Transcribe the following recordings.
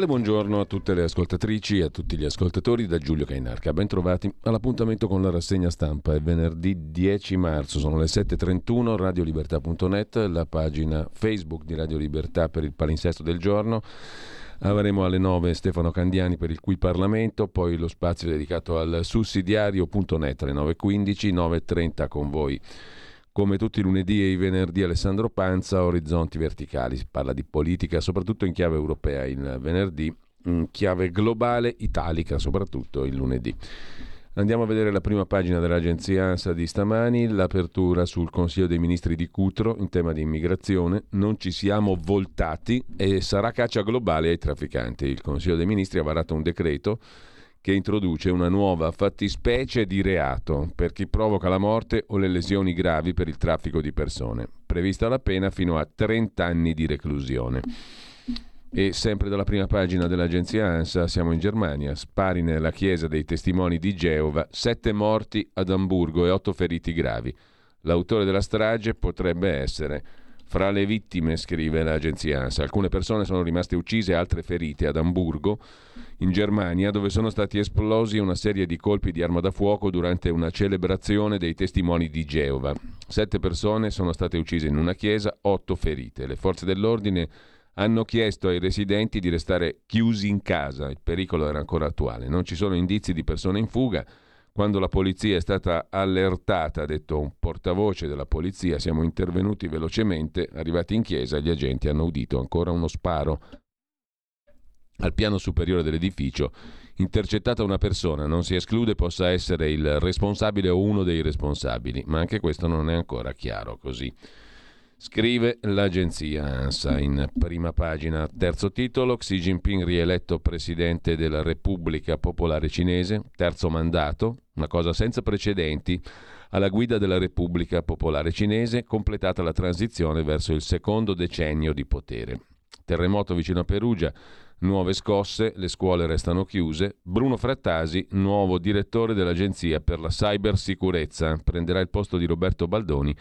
Cordiale buongiorno a tutte le ascoltatrici e a tutti gli ascoltatori da Giulio Cainarca. Bentrovati all'appuntamento con la rassegna stampa. È venerdì 10 marzo, sono le 7.31, radiolibertà.net, la pagina Facebook di Radio Libertà per il palinsesto del giorno. Avremo alle 9 Stefano Candiani per il Qui Parlamento, poi lo spazio dedicato al sussidiario.net alle 9.15, 9.30 con voi come tutti i lunedì e i venerdì Alessandro Panza, Orizzonti Verticali. Si parla di politica soprattutto in chiave europea il venerdì, in chiave globale italica soprattutto il lunedì. Andiamo a vedere la prima pagina dell'agenzia ANSA di stamani, l'apertura sul Consiglio dei Ministri di Cutro in tema di immigrazione. Non ci siamo voltati e sarà caccia globale ai trafficanti. Il Consiglio dei Ministri ha varato un decreto che introduce una nuova fattispecie di reato per chi provoca la morte o le lesioni gravi per il traffico di persone, prevista la pena fino a 30 anni di reclusione. E sempre dalla prima pagina dell'agenzia ANSA siamo in Germania, spari nella chiesa dei testimoni di Geova, sette morti ad Amburgo e otto feriti gravi. L'autore della strage potrebbe essere fra le vittime, scrive l'agenzia ANSA, alcune persone sono rimaste uccise altre ferite ad Amburgo, in Germania, dove sono stati esplosi una serie di colpi di arma da fuoco durante una celebrazione dei testimoni di Geova. Sette persone sono state uccise in una chiesa, otto ferite. Le forze dell'ordine hanno chiesto ai residenti di restare chiusi in casa, il pericolo era ancora attuale. Non ci sono indizi di persone in fuga. Quando la polizia è stata allertata, ha detto un portavoce della polizia, siamo intervenuti velocemente, arrivati in chiesa gli agenti hanno udito ancora uno sparo al piano superiore dell'edificio, intercettata una persona, non si esclude possa essere il responsabile o uno dei responsabili, ma anche questo non è ancora chiaro così. Scrive l'agenzia ANSA in prima pagina, terzo titolo, Xi Jinping rieletto presidente della Repubblica Popolare Cinese, terzo mandato, una cosa senza precedenti, alla guida della Repubblica Popolare Cinese, completata la transizione verso il secondo decennio di potere. Terremoto vicino a Perugia, nuove scosse, le scuole restano chiuse. Bruno Frattasi, nuovo direttore dell'Agenzia per la Cybersicurezza, prenderà il posto di Roberto Baldoni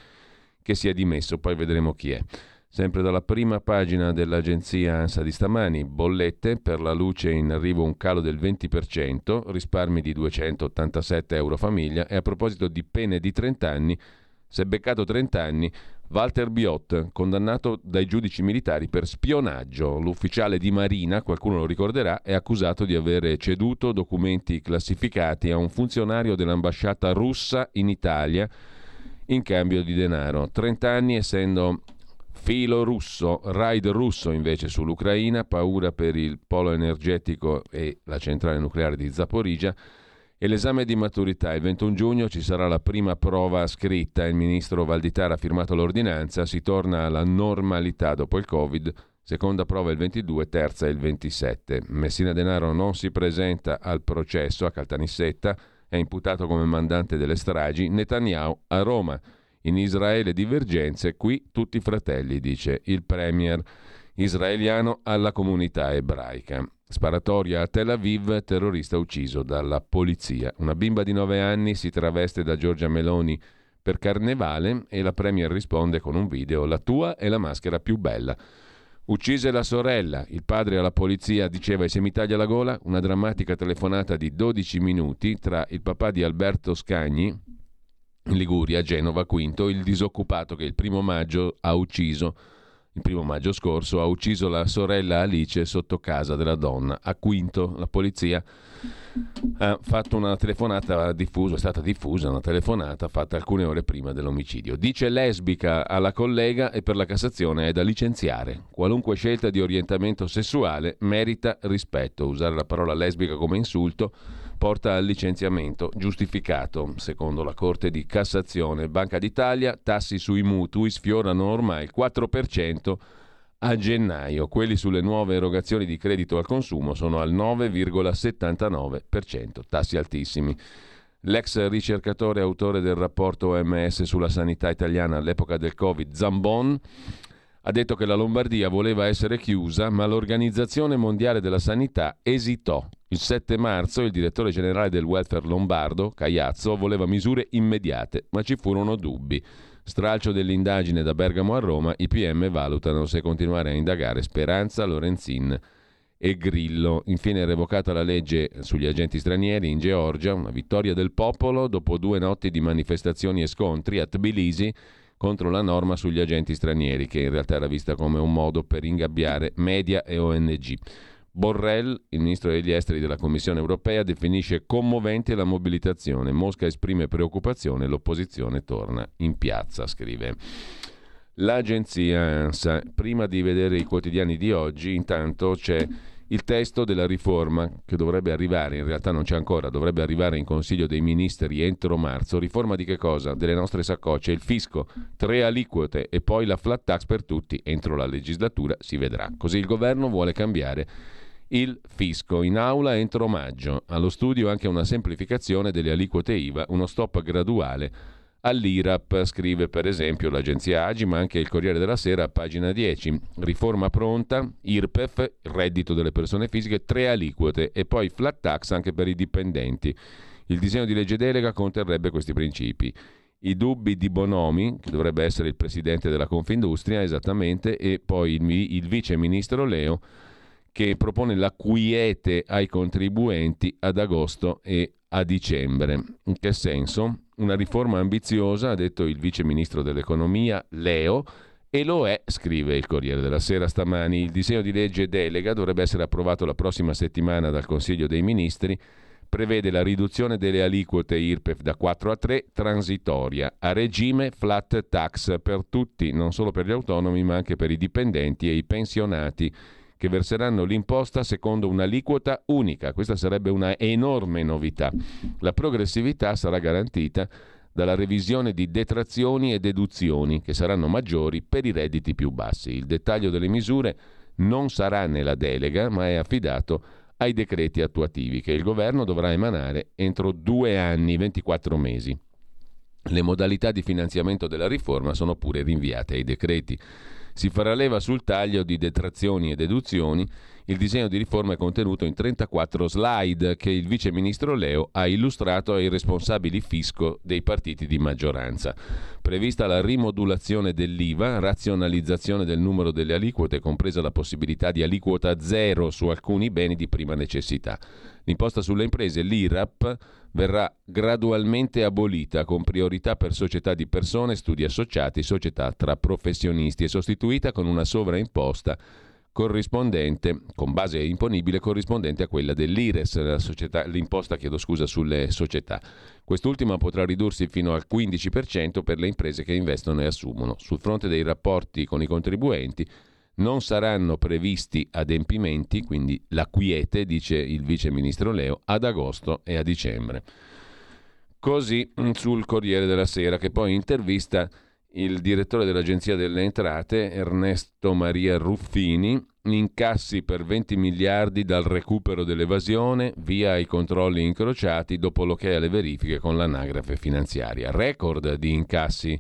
che si è dimesso, poi vedremo chi è. Sempre dalla prima pagina dell'agenzia ANSA di stamani, bollette per la luce in arrivo un calo del 20%, risparmi di 287 euro famiglia e a proposito di pene di 30 anni, si beccato 30 anni Walter Biot, condannato dai giudici militari per spionaggio. L'ufficiale di Marina, qualcuno lo ricorderà, è accusato di aver ceduto documenti classificati a un funzionario dell'ambasciata russa in Italia in cambio di denaro. 30 anni essendo filo russo, raid russo invece sull'Ucraina, paura per il polo energetico e la centrale nucleare di Zaporizia e l'esame di maturità. Il 21 giugno ci sarà la prima prova scritta, il ministro Valditara ha firmato l'ordinanza, si torna alla normalità dopo il Covid, seconda prova il 22, terza il 27. Messina Denaro non si presenta al processo a Caltanissetta, è imputato come mandante delle stragi, Netanyahu a Roma. In Israele divergenze, qui tutti fratelli, dice il premier israeliano alla comunità ebraica. Sparatoria a Tel Aviv, terrorista ucciso dalla polizia. Una bimba di 9 anni si traveste da Giorgia Meloni per carnevale e la premier risponde con un video La tua è la maschera più bella. Uccise la sorella, il padre alla polizia diceva e se mi taglia la gola, una drammatica telefonata di 12 minuti tra il papà di Alberto Scagni, in Liguria, Genova, Quinto, il disoccupato che il primo maggio ha ucciso il primo maggio scorso, ha ucciso la sorella Alice sotto casa della donna. A Quinto la polizia ha fatto una telefonata diffusa, è stata diffusa una telefonata fatta alcune ore prima dell'omicidio. Dice lesbica alla collega e per la Cassazione è da licenziare. Qualunque scelta di orientamento sessuale merita rispetto. Usare la parola lesbica come insulto porta al licenziamento giustificato, secondo la Corte di Cassazione. Banca d'Italia, tassi sui mutui sfiorano ormai il 4% a gennaio. Quelli sulle nuove erogazioni di credito al consumo sono al 9,79%, tassi altissimi. L'ex ricercatore e autore del rapporto OMS sulla sanità italiana all'epoca del Covid, Zambon, ha detto che la Lombardia voleva essere chiusa, ma l'Organizzazione Mondiale della Sanità esitò il 7 marzo il direttore generale del welfare lombardo, Cagliazzo, voleva misure immediate, ma ci furono dubbi. Stralcio dell'indagine da Bergamo a Roma, i PM valutano se continuare a indagare Speranza, Lorenzin e Grillo. Infine revocata la legge sugli agenti stranieri in Georgia, una vittoria del popolo dopo due notti di manifestazioni e scontri a Tbilisi contro la norma sugli agenti stranieri, che in realtà era vista come un modo per ingabbiare media e ONG. Borrell, il ministro degli esteri della Commissione europea, definisce commovente la mobilitazione. Mosca esprime preoccupazione, l'opposizione torna in piazza, scrive. L'agenzia ANSA, prima di vedere i quotidiani di oggi, intanto c'è il testo della riforma che dovrebbe arrivare, in realtà non c'è ancora, dovrebbe arrivare in Consiglio dei Ministri entro marzo. Riforma di che cosa? Delle nostre saccocce, il fisco, tre aliquote e poi la flat tax per tutti. Entro la legislatura si vedrà. Così il governo vuole cambiare il fisco in aula entro maggio. Allo studio anche una semplificazione delle aliquote IVA, uno stop graduale all'IRAP, scrive per esempio l'agenzia Agi, ma anche il Corriere della Sera, pagina 10. Riforma pronta, IRPEF, reddito delle persone fisiche, tre aliquote e poi flat tax anche per i dipendenti. Il disegno di legge delega conterrebbe questi principi. I dubbi di Bonomi, che dovrebbe essere il presidente della Confindustria, esattamente, e poi il, il vice ministro Leo, che propone la quiete ai contribuenti ad agosto e a dicembre. In che senso? Una riforma ambiziosa, ha detto il vice ministro dell'economia Leo, e lo è, scrive il Corriere della Sera stamani. Il disegno di legge delega dovrebbe essere approvato la prossima settimana dal Consiglio dei Ministri. Prevede la riduzione delle aliquote IRPEF da 4 a 3, transitoria, a regime flat tax per tutti, non solo per gli autonomi ma anche per i dipendenti e i pensionati che verseranno l'imposta secondo un'aliquota unica. Questa sarebbe una enorme novità. La progressività sarà garantita dalla revisione di detrazioni e deduzioni che saranno maggiori per i redditi più bassi. Il dettaglio delle misure non sarà nella delega, ma è affidato ai decreti attuativi che il governo dovrà emanare entro due anni, 24 mesi. Le modalità di finanziamento della riforma sono pure rinviate ai decreti. Si farà leva sul taglio di detrazioni e deduzioni. Il disegno di riforma è contenuto in 34 slide che il vice ministro Leo ha illustrato ai responsabili fisco dei partiti di maggioranza. Prevista la rimodulazione dell'IVA, razionalizzazione del numero delle aliquote, compresa la possibilità di aliquota zero su alcuni beni di prima necessità. L'imposta sulle imprese, l'IRAP, verrà gradualmente abolita con priorità per società di persone, studi associati, società tra professionisti e sostituita con una sovraimposta corrispondente, con base imponibile corrispondente a quella dell'IRES, società, l'imposta scusa, sulle società. Quest'ultima potrà ridursi fino al 15% per le imprese che investono e assumono. Sul fronte dei rapporti con i contribuenti non saranno previsti adempimenti, quindi la quiete, dice il vice ministro Leo, ad agosto e a dicembre. Così mm, sul Corriere della Sera, che poi intervista il direttore dell'Agenzia delle Entrate, Ernesto Maria Ruffini, incassi per 20 miliardi dal recupero dell'evasione via i controlli incrociati dopo l'ok alle verifiche con l'anagrafe finanziaria. Record di incassi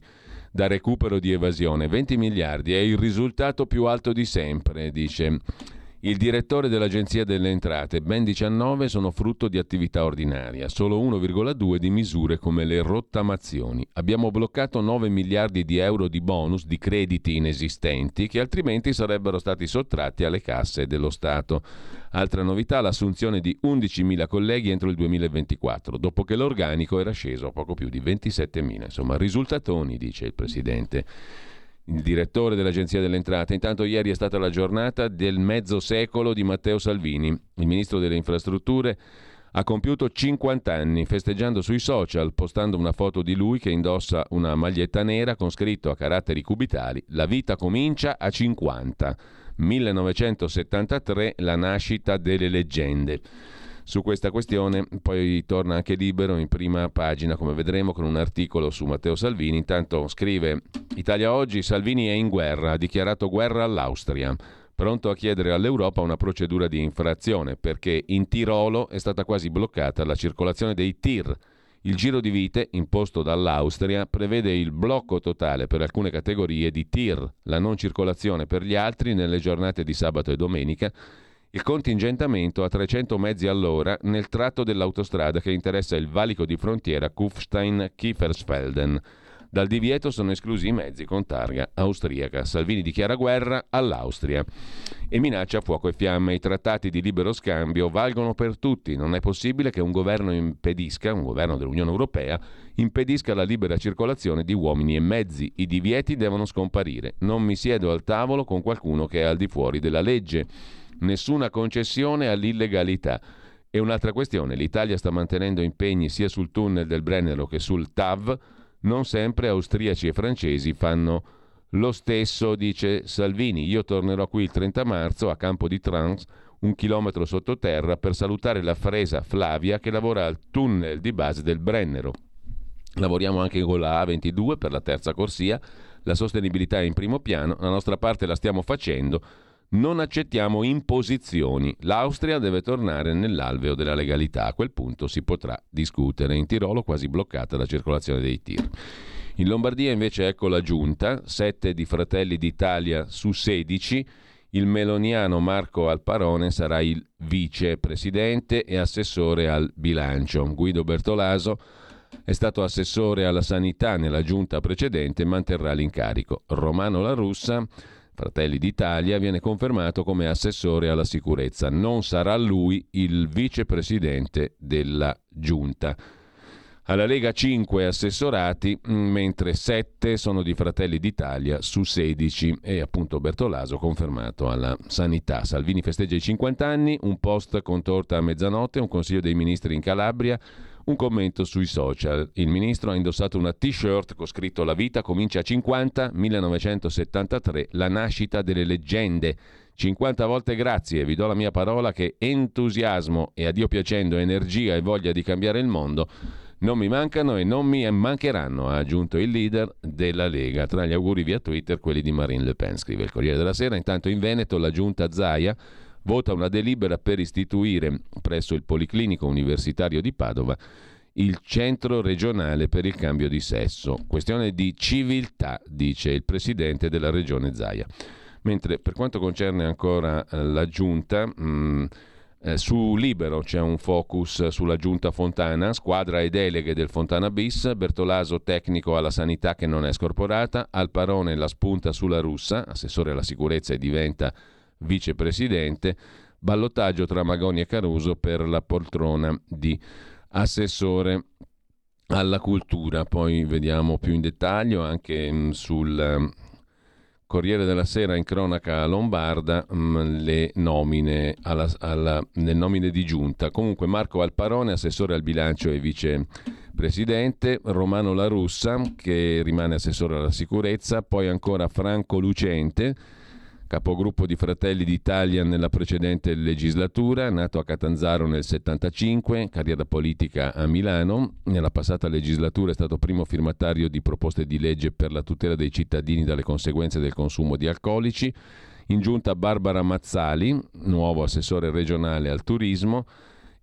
da recupero di evasione. 20 miliardi è il risultato più alto di sempre, dice il direttore dell'Agenzia delle Entrate, ben 19 sono frutto di attività ordinaria, solo 1,2 di misure come le rottamazioni. Abbiamo bloccato 9 miliardi di euro di bonus di crediti inesistenti che altrimenti sarebbero stati sottratti alle casse dello Stato. Altra novità, l'assunzione di 11.000 colleghi entro il 2024, dopo che l'organico era sceso a poco più di 27.000. Insomma, risultatoni, dice il Presidente. Il direttore dell'Agenzia delle Entrate. Intanto ieri è stata la giornata del mezzo secolo di Matteo Salvini, il ministro delle infrastrutture ha compiuto 50 anni, festeggiando sui social, postando una foto di lui che indossa una maglietta nera con scritto a caratteri cubitali La vita comincia a 50. 1973, la nascita delle leggende. Su questa questione poi torna anche libero in prima pagina, come vedremo, con un articolo su Matteo Salvini. Intanto scrive Italia oggi, Salvini è in guerra, ha dichiarato guerra all'Austria pronto a chiedere all'Europa una procedura di infrazione perché in Tirolo è stata quasi bloccata la circolazione dei tir. Il giro di vite imposto dall'Austria prevede il blocco totale per alcune categorie di tir, la non circolazione per gli altri nelle giornate di sabato e domenica, il contingentamento a 300 mezzi all'ora nel tratto dell'autostrada che interessa il valico di frontiera Kufstein-Kiefersfelden. Dal divieto sono esclusi i mezzi con targa austriaca. Salvini dichiara guerra all'Austria e minaccia fuoco e fiamme. I trattati di libero scambio valgono per tutti. Non è possibile che un governo impedisca, un governo dell'Unione Europea, impedisca la libera circolazione di uomini e mezzi. I divieti devono scomparire. Non mi siedo al tavolo con qualcuno che è al di fuori della legge. Nessuna concessione all'illegalità. E un'altra questione, l'Italia sta mantenendo impegni sia sul tunnel del Brennero che sul TAV non sempre austriaci e francesi fanno lo stesso, dice Salvini. Io tornerò qui il 30 marzo a Campo di Trans, un chilometro sottoterra, per salutare la fresa Flavia che lavora al tunnel di base del Brennero. Lavoriamo anche con la A22 per la terza corsia, la sostenibilità è in primo piano, la nostra parte la stiamo facendo non accettiamo imposizioni. L'Austria deve tornare nell'alveo della legalità. A quel punto si potrà discutere. In Tirolo quasi bloccata la circolazione dei tir. In Lombardia invece ecco la giunta, 7 di Fratelli d'Italia su 16. Il meloniano Marco Alparone sarà il vicepresidente e assessore al bilancio. Guido Bertolaso è stato assessore alla sanità nella giunta precedente e manterrà l'incarico. Romano La Russa Fratelli d'Italia viene confermato come assessore alla sicurezza. Non sarà lui il vicepresidente della giunta. Alla Lega 5 assessorati, mm, mentre 7 sono di Fratelli d'Italia su 16 e appunto Bertolaso confermato alla sanità. Salvini festeggia i 50 anni, un post con torta a mezzanotte, un consiglio dei ministri in Calabria, un commento sui social. Il ministro ha indossato una t-shirt con scritto La vita comincia a 50, 1973, la nascita delle leggende. 50 volte grazie, vi do la mia parola che entusiasmo e a Dio piacendo energia e voglia di cambiare il mondo non mi mancano e non mi mancheranno, ha aggiunto il leader della Lega. Tra gli auguri via Twitter quelli di Marine Le Pen, scrive il Corriere della Sera. Intanto in Veneto la giunta Zaia vota una delibera per istituire presso il Policlinico Universitario di Padova il centro regionale per il cambio di sesso. Questione di civiltà, dice il presidente della regione Zaia. Mentre per quanto concerne ancora eh, la giunta, mh, mm, eh, su Libero c'è un focus sulla giunta Fontana, squadra e deleghe del Fontana Bis, Bertolaso tecnico alla sanità che non è scorporata, Alparone la spunta sulla russa, assessore alla sicurezza e diventa vicepresidente, ballottaggio tra Magoni e Caruso per la poltrona di assessore alla cultura. Poi vediamo più in dettaglio anche mm, sul mm, Corriere della Sera in cronaca lombarda mm, le nomine, alla, alla, le nomine di giunta. Comunque Marco Alparone, assessore al bilancio e vicepresidente, Romano La Russa che rimane assessore alla sicurezza, poi ancora Franco Lucente capogruppo di Fratelli d'Italia nella precedente legislatura, nato a Catanzaro nel 75, carriera politica a Milano. Nella passata legislatura è stato primo firmatario di proposte di legge per la tutela dei cittadini dalle conseguenze del consumo di alcolici. In giunta Barbara Mazzali, nuovo assessore regionale al turismo,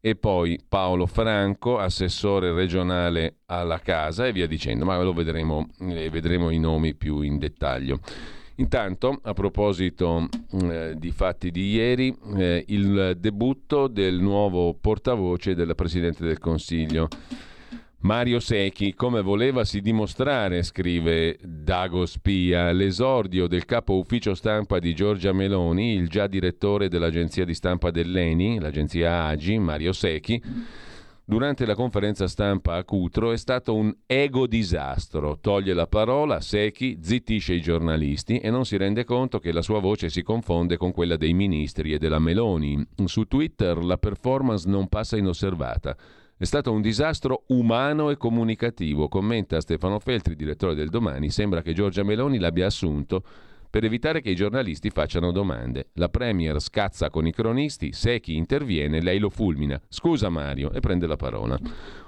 e poi Paolo Franco, assessore regionale alla casa e via dicendo, ma lo vedremo, eh, vedremo i nomi più in dettaglio. Intanto, a proposito eh, di fatti di ieri, eh, il debutto del nuovo portavoce del Presidente del Consiglio. Mario Secchi, come volevasi dimostrare, scrive Dago Spia, l'esordio del capo ufficio stampa di Giorgia Meloni, il già direttore dell'agenzia di stampa dell'ENI, l'agenzia AGI, Mario Secchi, durante la conferenza stampa a Cutro è stato un ego disastro. Toglie la parola, Secchi zittisce i giornalisti e non si rende conto che la sua voce si confonde con quella dei ministri e della Meloni. Su Twitter la performance non passa inosservata. È stato un disastro umano e comunicativo, commenta Stefano Feltri, direttore del Domani. Sembra che Giorgia Meloni l'abbia assunto per evitare che i giornalisti facciano domande. La Premier scazza con i cronisti, se chi interviene, lei lo fulmina. Scusa Mario e prende la parola.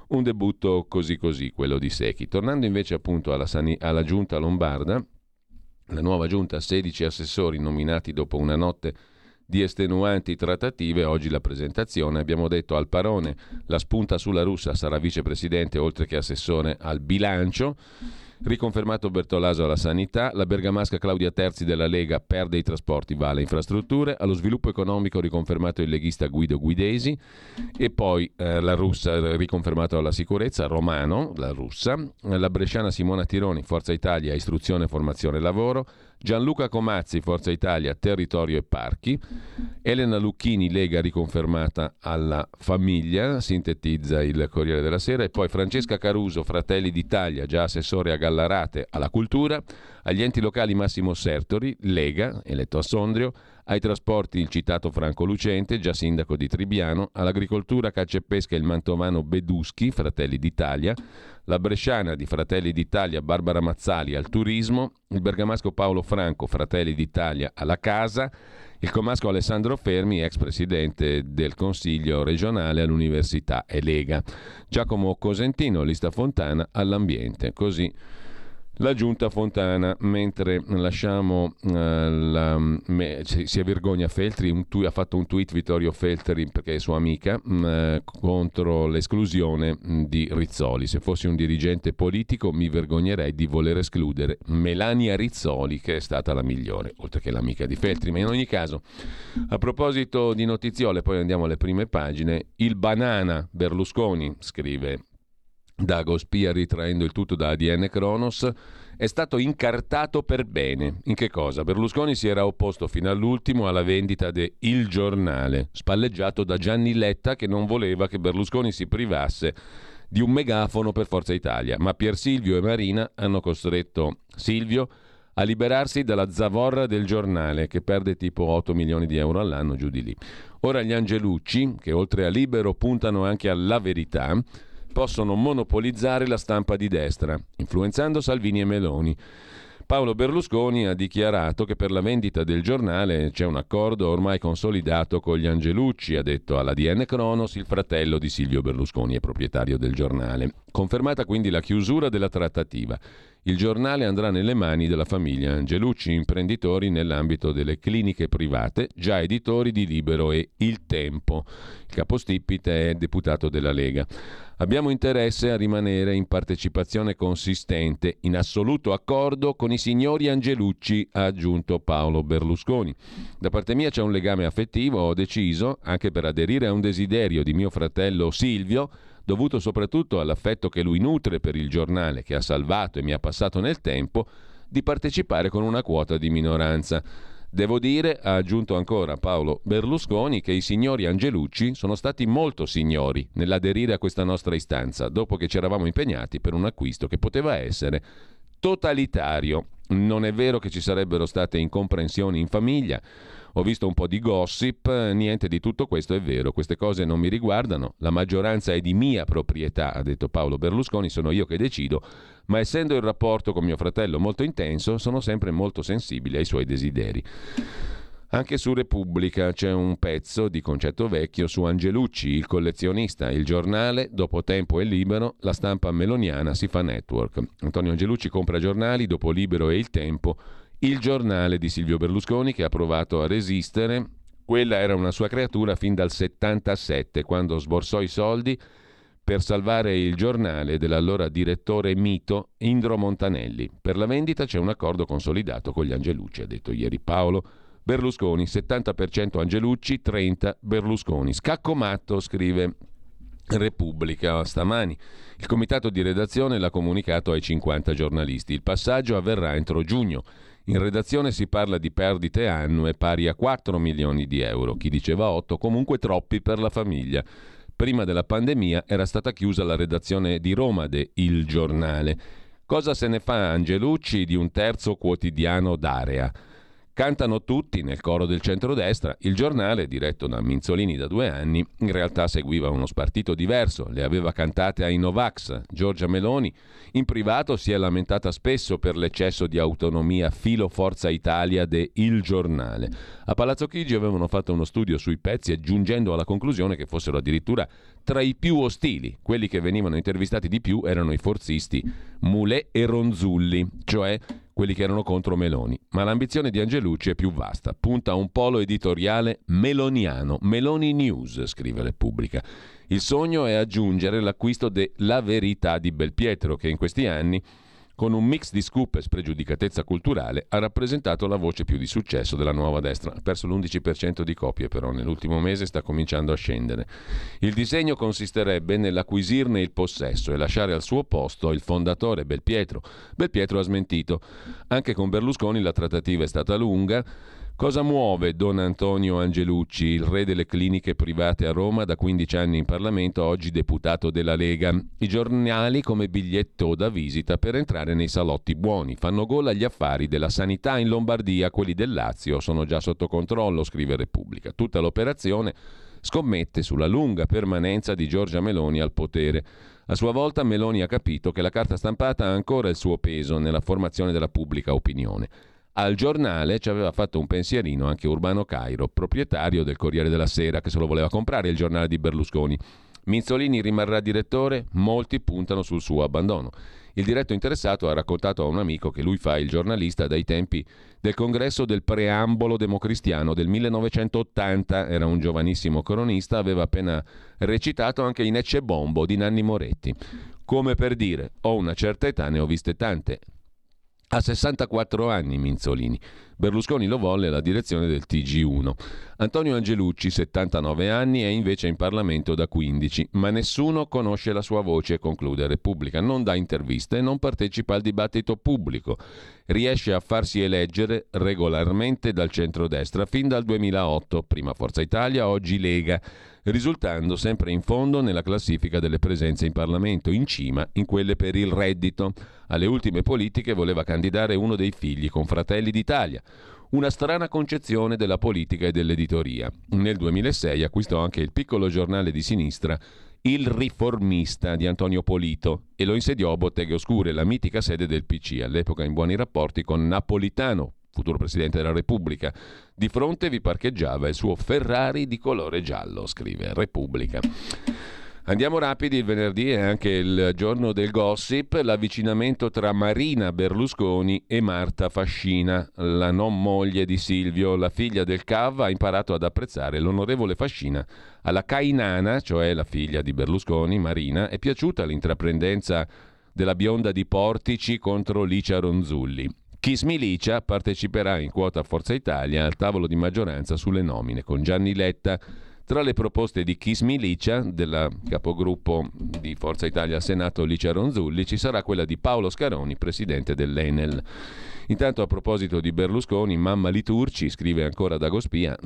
Un debutto così così, quello di Secchi. Tornando invece appunto alla, sani- alla giunta lombarda, la nuova giunta ha 16 assessori nominati dopo una notte di estenuanti trattative, oggi la presentazione, abbiamo detto al Parone, la spunta sulla russa sarà vicepresidente oltre che assessore al bilancio. Riconfermato Bertolaso alla sanità, la bergamasca Claudia Terzi della Lega perde i trasporti, va alle infrastrutture, allo sviluppo economico riconfermato il leghista Guido Guidesi. E poi eh, la russa riconfermato alla sicurezza, Romano, la russa, la bresciana Simona Tironi, Forza Italia, istruzione, formazione e lavoro, Gianluca Comazzi, Forza Italia, Territorio e Parchi. Elena Lucchini, Lega riconfermata alla famiglia, sintetizza il Corriere della Sera. E poi Francesca Caruso, Fratelli d'Italia, già assessore a Gallarate, alla cultura. Agli enti locali Massimo Sertori, Lega, eletto a Sondrio. Ai trasporti il citato Franco Lucente, già sindaco di Tribiano. All'agricoltura, caccia e pesca il mantovano Beduschi, Fratelli d'Italia la bresciana di Fratelli d'Italia Barbara Mazzali al turismo, il bergamasco Paolo Franco Fratelli d'Italia alla casa, il comasco Alessandro Fermi, ex presidente del Consiglio regionale all'Università e Lega, Giacomo Cosentino, lista Fontana all'ambiente. Così la giunta Fontana, mentre lasciamo uh, la, me, si vergogna Feltri, tu, ha fatto un tweet Vittorio Feltri perché è sua amica uh, contro l'esclusione di Rizzoli. Se fossi un dirigente politico mi vergognerei di voler escludere Melania Rizzoli che è stata la migliore, oltre che l'amica di Feltri, ma in ogni caso a proposito di notiziole, poi andiamo alle prime pagine, il banana Berlusconi scrive Dago Spia, ritraendo il tutto da ADN Kronos, è stato incartato per bene. In che cosa? Berlusconi si era opposto fino all'ultimo alla vendita de Il Giornale, spalleggiato da Gianni Letta che non voleva che Berlusconi si privasse di un megafono per Forza Italia, ma Pier Silvio e Marina hanno costretto Silvio a liberarsi dalla zavorra del giornale che perde tipo 8 milioni di euro all'anno giù di lì. Ora gli Angelucci, che oltre a libero puntano anche alla verità, possono monopolizzare la stampa di destra, influenzando Salvini e Meloni. Paolo Berlusconi ha dichiarato che per la vendita del giornale c'è un accordo ormai consolidato con gli Angelucci, ha detto alla DN Cronos il fratello di Silvio Berlusconi e proprietario del giornale. Confermata quindi la chiusura della trattativa. Il giornale andrà nelle mani della famiglia Angelucci, imprenditori nell'ambito delle cliniche private, già editori di Libero e Il Tempo. Il capostipite è deputato della Lega. Abbiamo interesse a rimanere in partecipazione consistente, in assoluto accordo con i signori Angelucci, ha aggiunto Paolo Berlusconi. Da parte mia c'è un legame affettivo, ho deciso, anche per aderire a un desiderio di mio fratello Silvio, dovuto soprattutto all'affetto che lui nutre per il giornale che ha salvato e mi ha passato nel tempo, di partecipare con una quota di minoranza. Devo dire, ha aggiunto ancora Paolo Berlusconi, che i signori Angelucci sono stati molto signori nell'aderire a questa nostra istanza, dopo che ci eravamo impegnati per un acquisto che poteva essere totalitario. Non è vero che ci sarebbero state incomprensioni in famiglia. Ho visto un po' di gossip, niente di tutto questo è vero, queste cose non mi riguardano, la maggioranza è di mia proprietà, ha detto Paolo Berlusconi, sono io che decido, ma essendo il rapporto con mio fratello molto intenso, sono sempre molto sensibile ai suoi desideri. Anche su Repubblica c'è un pezzo di concetto vecchio su Angelucci, il collezionista, il giornale, dopo tempo e libero, la stampa meloniana si fa network. Antonio Angelucci compra giornali, dopo libero e il tempo, il giornale di Silvio Berlusconi che ha provato a resistere. Quella era una sua creatura fin dal 77, quando sborsò i soldi per salvare il giornale dell'allora direttore mito Indro Montanelli. Per la vendita c'è un accordo consolidato con gli Angelucci, ha detto ieri Paolo Berlusconi, 70% Angelucci, 30% Berlusconi. Scacco matto, scrive Repubblica stamani. Il comitato di redazione l'ha comunicato ai 50 giornalisti. Il passaggio avverrà entro giugno. In redazione si parla di perdite annue pari a 4 milioni di euro. Chi diceva 8, comunque troppi per la famiglia. Prima della pandemia era stata chiusa la redazione di Roma de Il Giornale. Cosa se ne fa Angelucci di un terzo quotidiano d'area? Cantano tutti nel coro del centrodestra. Il giornale, diretto da Minzolini da due anni, in realtà seguiva uno spartito diverso, le aveva cantate ai Novax. Giorgia Meloni in privato si è lamentata spesso per l'eccesso di autonomia filo Forza Italia de Il Giornale. A Palazzo Chigi avevano fatto uno studio sui pezzi aggiungendo alla conclusione che fossero addirittura tra i più ostili. Quelli che venivano intervistati di più erano i forzisti Moulet e Ronzulli, cioè quelli che erano contro Meloni. Ma l'ambizione di Angelucci è più vasta, punta a un polo editoriale meloniano, Meloni News, scrive Repubblica. Il sogno è aggiungere l'acquisto de La Verità di Belpietro, che in questi anni con un mix di scoop e spregiudicatezza culturale, ha rappresentato la voce più di successo della nuova destra. Ha perso l'11% di copie, però nell'ultimo mese sta cominciando a scendere. Il disegno consisterebbe nell'acquisirne il possesso e lasciare al suo posto il fondatore Belpietro. Belpietro ha smentito. Anche con Berlusconi la trattativa è stata lunga Cosa muove Don Antonio Angelucci, il re delle cliniche private a Roma, da 15 anni in Parlamento, oggi deputato della Lega? I giornali come biglietto da visita per entrare nei salotti buoni. Fanno gola agli affari della sanità in Lombardia, quelli del Lazio sono già sotto controllo, scrive Repubblica. Tutta l'operazione scommette sulla lunga permanenza di Giorgia Meloni al potere. A sua volta Meloni ha capito che la carta stampata ha ancora il suo peso nella formazione della pubblica opinione. Al giornale ci aveva fatto un pensierino anche Urbano Cairo, proprietario del Corriere della Sera, che se lo voleva comprare il giornale di Berlusconi. Minzolini rimarrà direttore? Molti puntano sul suo abbandono. Il diretto interessato ha raccontato a un amico che lui fa il giornalista dai tempi del congresso del preambolo democristiano del 1980. Era un giovanissimo cronista, aveva appena recitato anche in Ecce Bombo di Nanni Moretti. Come per dire, ho una certa età, ne ho viste tante. Ha 64 anni Minzolini. Berlusconi lo volle alla direzione del TG1. Antonio Angelucci, 79 anni, è invece in Parlamento da 15, ma nessuno conosce la sua voce, conclude Repubblica. Non dà interviste e non partecipa al dibattito pubblico. Riesce a farsi eleggere regolarmente dal centrodestra fin dal 2008, prima Forza Italia, oggi Lega risultando sempre in fondo nella classifica delle presenze in Parlamento, in cima in quelle per il reddito. Alle ultime politiche voleva candidare uno dei figli con Fratelli d'Italia. Una strana concezione della politica e dell'editoria. Nel 2006 acquistò anche il piccolo giornale di sinistra Il Riformista di Antonio Polito e lo insediò a Botteghe Oscure, la mitica sede del PC, all'epoca in buoni rapporti con Napolitano, futuro Presidente della Repubblica. Di fronte vi parcheggiava il suo Ferrari di colore giallo, scrive Repubblica. Andiamo rapidi, il venerdì è anche il giorno del gossip, l'avvicinamento tra Marina Berlusconi e Marta Fascina, la non moglie di Silvio, la figlia del CAV, ha imparato ad apprezzare l'onorevole Fascina. Alla Cainana, cioè la figlia di Berlusconi, Marina, è piaciuta l'intraprendenza della bionda di Portici contro Licia Ronzulli. Kiss Milicia parteciperà in quota Forza Italia al tavolo di maggioranza sulle nomine con Gianni Letta. Tra le proposte di Kiss Milicia, della capogruppo di Forza Italia al Senato Licia Ronzulli, ci sarà quella di Paolo Scaroni, presidente dell'Enel. Intanto a proposito di Berlusconi, Mamma Liturci, scrive ancora Dagospia,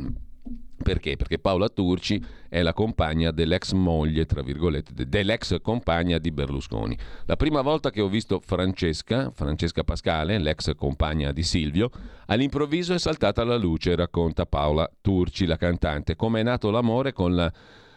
perché? Perché Paola Turci è la compagna dell'ex moglie, tra virgolette, dell'ex compagna di Berlusconi. La prima volta che ho visto Francesca, Francesca Pascale, l'ex compagna di Silvio, all'improvviso è saltata la luce, racconta Paola Turci, la cantante, come è nato l'amore con la,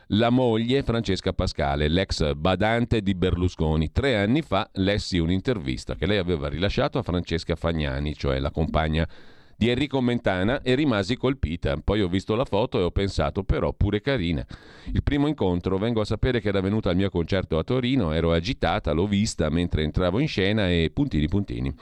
la moglie Francesca Pascale, l'ex badante di Berlusconi. Tre anni fa lessi un'intervista che lei aveva rilasciato a Francesca Fagnani, cioè la compagna di di Enrico Mentana e rimasi colpita. Poi ho visto la foto e ho pensato, però, pure carina. Il primo incontro, vengo a sapere che era venuta al mio concerto a Torino, ero agitata, l'ho vista mentre entravo in scena e puntini puntini.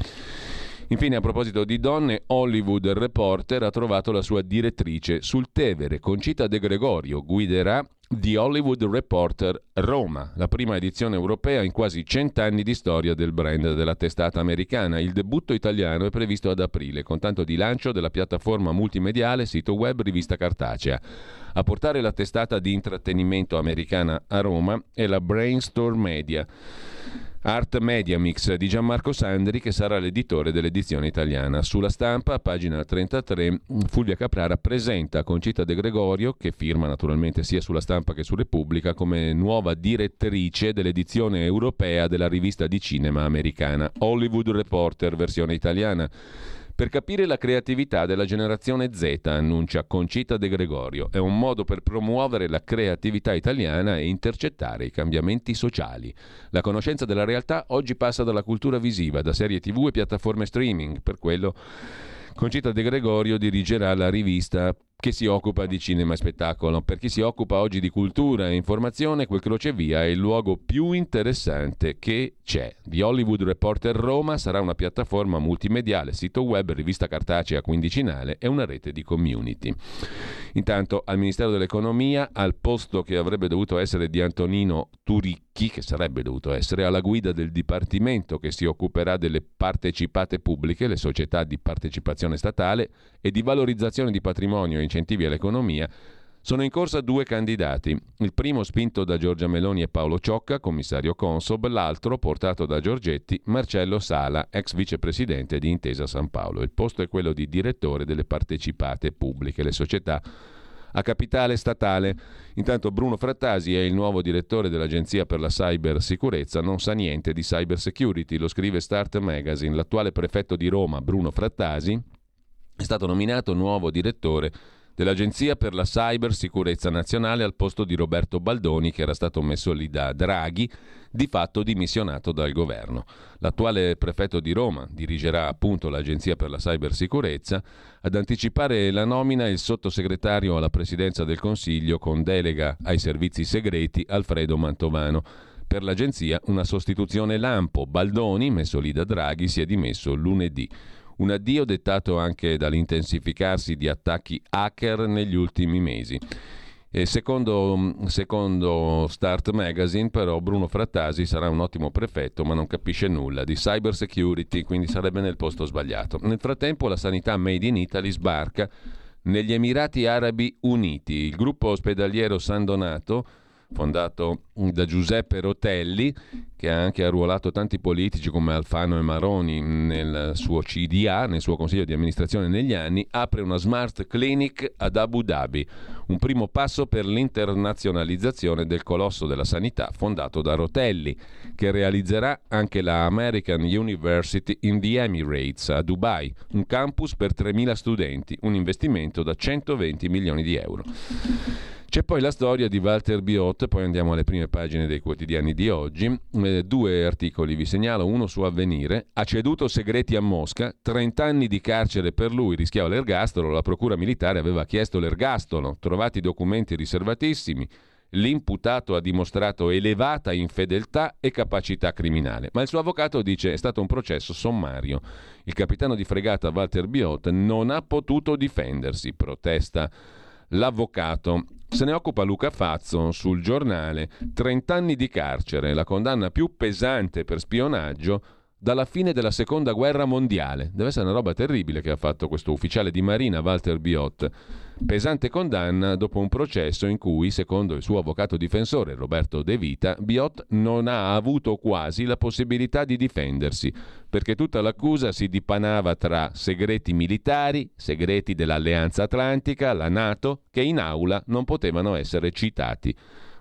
Infine, a proposito di donne, Hollywood Reporter ha trovato la sua direttrice sul Tevere. Concita De Gregorio guiderà The Hollywood Reporter Roma, la prima edizione europea in quasi cent'anni di storia del brand della testata americana. Il debutto italiano è previsto ad aprile, con tanto di lancio della piattaforma multimediale sito web rivista cartacea. A portare la testata di intrattenimento americana a Roma è la Brainstorm Media. Art Media Mix di Gianmarco Sandri che sarà l'editore dell'edizione italiana. Sulla stampa, pagina 33, Fulvia Caprara presenta Concita De Gregorio, che firma naturalmente sia sulla stampa che su Repubblica, come nuova direttrice dell'edizione europea della rivista di cinema americana Hollywood Reporter, versione italiana. Per capire la creatività della generazione Z, annuncia Concita De Gregorio, è un modo per promuovere la creatività italiana e intercettare i cambiamenti sociali. La conoscenza della realtà oggi passa dalla cultura visiva, da serie tv e piattaforme streaming, per quello Concita De Gregorio dirigerà la rivista che si occupa di cinema e spettacolo. Per chi si occupa oggi di cultura e informazione, quel crocevia è il luogo più interessante che c'è. The Hollywood Reporter Roma sarà una piattaforma multimediale, sito web, rivista cartacea quindicinale e una rete di community. Intanto al Ministero dell'Economia, al posto che avrebbe dovuto essere di Antonino Turicchi, che sarebbe dovuto essere alla guida del Dipartimento che si occuperà delle partecipate pubbliche, le società di partecipazione statale e di valorizzazione di patrimonio e incentivi all'economia, sono in corsa due candidati, il primo spinto da Giorgia Meloni e Paolo Ciocca, commissario Consob, l'altro portato da Giorgetti, Marcello Sala, ex vicepresidente di Intesa San Paolo. Il posto è quello di direttore delle partecipate pubbliche, le società a capitale statale. Intanto Bruno Frattasi è il nuovo direttore dell'Agenzia per la Cybersicurezza, non sa niente di cyber security, lo scrive Start Magazine. L'attuale prefetto di Roma, Bruno Frattasi, è stato nominato nuovo direttore dell'Agenzia per la Cybersicurezza Nazionale al posto di Roberto Baldoni che era stato messo lì da Draghi, di fatto dimissionato dal governo. L'attuale prefetto di Roma dirigerà appunto l'Agenzia per la Cybersicurezza. Ad anticipare la nomina il sottosegretario alla Presidenza del Consiglio con delega ai servizi segreti Alfredo Mantovano. Per l'agenzia una sostituzione lampo. Baldoni, messo lì da Draghi, si è dimesso lunedì. Un addio dettato anche dall'intensificarsi di attacchi hacker negli ultimi mesi. Secondo, secondo, Start Magazine, però, Bruno Frattasi sarà un ottimo prefetto, ma non capisce nulla di cyber security, quindi sarebbe nel posto sbagliato. Nel frattempo, la sanità made in Italy sbarca negli Emirati Arabi Uniti. Il gruppo ospedaliero San Donato fondato da Giuseppe Rotelli, che ha anche arruolato tanti politici come Alfano e Maroni nel suo CDA, nel suo consiglio di amministrazione negli anni, apre una smart clinic ad Abu Dhabi, un primo passo per l'internazionalizzazione del colosso della sanità fondato da Rotelli, che realizzerà anche la American University in the Emirates a Dubai, un campus per 3.000 studenti, un investimento da 120 milioni di euro. C'è poi la storia di Walter Biot, poi andiamo alle prime pagine dei quotidiani di oggi. Eh, due articoli vi segnalo, uno su Avvenire. Ha ceduto segreti a Mosca, 30 anni di carcere per lui, rischiava l'ergastolo, la procura militare aveva chiesto l'ergastolo, trovati documenti riservatissimi. L'imputato ha dimostrato elevata infedeltà e capacità criminale, ma il suo avvocato dice è stato un processo sommario. Il capitano di fregata Walter Biot non ha potuto difendersi, protesta l'avvocato. Se ne occupa Luca Fazzo sul giornale. 30 anni di carcere, la condanna più pesante per spionaggio dalla fine della seconda guerra mondiale. Deve essere una roba terribile che ha fatto questo ufficiale di marina Walter Biot. Pesante condanna dopo un processo in cui, secondo il suo avvocato difensore Roberto De Vita, Biot non ha avuto quasi la possibilità di difendersi, perché tutta l'accusa si dipanava tra segreti militari, segreti dell'Alleanza Atlantica, la Nato, che in aula non potevano essere citati.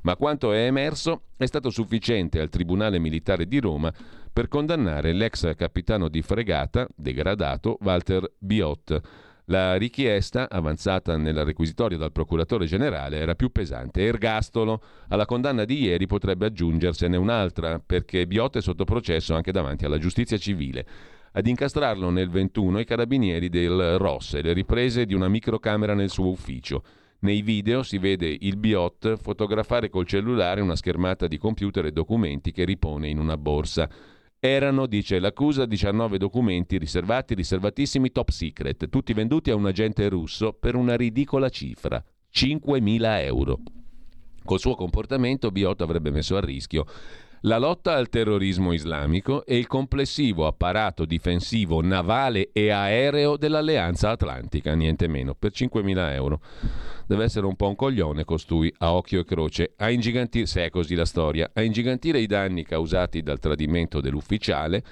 Ma quanto è emerso è stato sufficiente al Tribunale Militare di Roma per condannare l'ex capitano di fregata, degradato, Walter Biot la richiesta, avanzata nella requisitoria dal procuratore generale, era più pesante. Ergastolo. Alla condanna di ieri potrebbe aggiungersene un'altra, perché Biot è sotto processo anche davanti alla giustizia civile. Ad incastrarlo nel 21 i carabinieri del ROS e le riprese di una microcamera nel suo ufficio. Nei video si vede il Biot fotografare col cellulare una schermata di computer e documenti che ripone in una borsa. Erano, dice l'accusa, 19 documenti riservati, riservatissimi, top secret, tutti venduti a un agente russo per una ridicola cifra, 5.000 euro. Col suo comportamento Biot avrebbe messo a rischio la lotta al terrorismo islamico e il complessivo apparato difensivo navale e aereo dell'Alleanza Atlantica, niente meno, per 5.000 euro. Deve essere un po' un coglione costui, a occhio e croce, a ingigantire, se è così la storia, a ingigantire i danni causati dal tradimento dell'ufficiale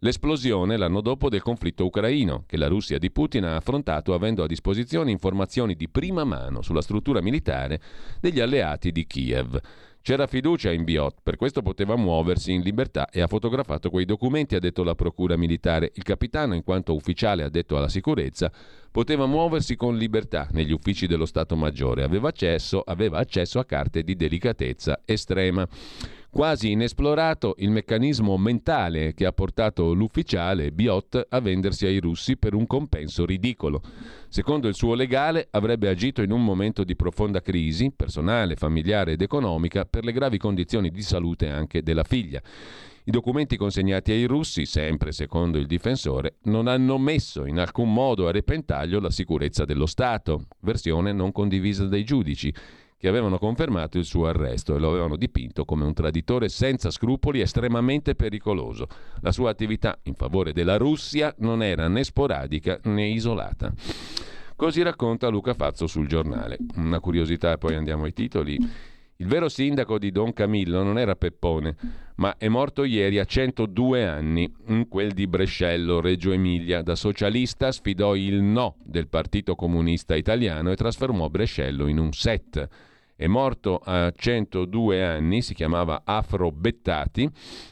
L'esplosione l'anno dopo del conflitto ucraino, che la Russia di Putin ha affrontato avendo a disposizione informazioni di prima mano sulla struttura militare degli alleati di Kiev. C'era fiducia in Biot, per questo poteva muoversi in libertà e ha fotografato quei documenti, ha detto la procura militare. Il capitano, in quanto ufficiale addetto alla sicurezza, poteva muoversi con libertà negli uffici dello Stato Maggiore, aveva accesso, aveva accesso a carte di delicatezza estrema. Quasi inesplorato il meccanismo mentale che ha portato l'ufficiale Biot a vendersi ai russi per un compenso ridicolo. Secondo il suo legale avrebbe agito in un momento di profonda crisi personale, familiare ed economica per le gravi condizioni di salute anche della figlia. I documenti consegnati ai russi, sempre secondo il difensore, non hanno messo in alcun modo a repentaglio la sicurezza dello Stato, versione non condivisa dai giudici che avevano confermato il suo arresto e lo avevano dipinto come un traditore senza scrupoli estremamente pericoloso. La sua attività in favore della Russia non era né sporadica né isolata. Così racconta Luca Fazzo sul giornale. Una curiosità, poi andiamo ai titoli. Il vero sindaco di Don Camillo non era Peppone, ma è morto ieri a 102 anni, in quel di Brescello, Reggio Emilia. Da socialista sfidò il no del Partito Comunista Italiano e trasformò Brescello in un set è morto a 102 anni, si chiamava Afro Bettati,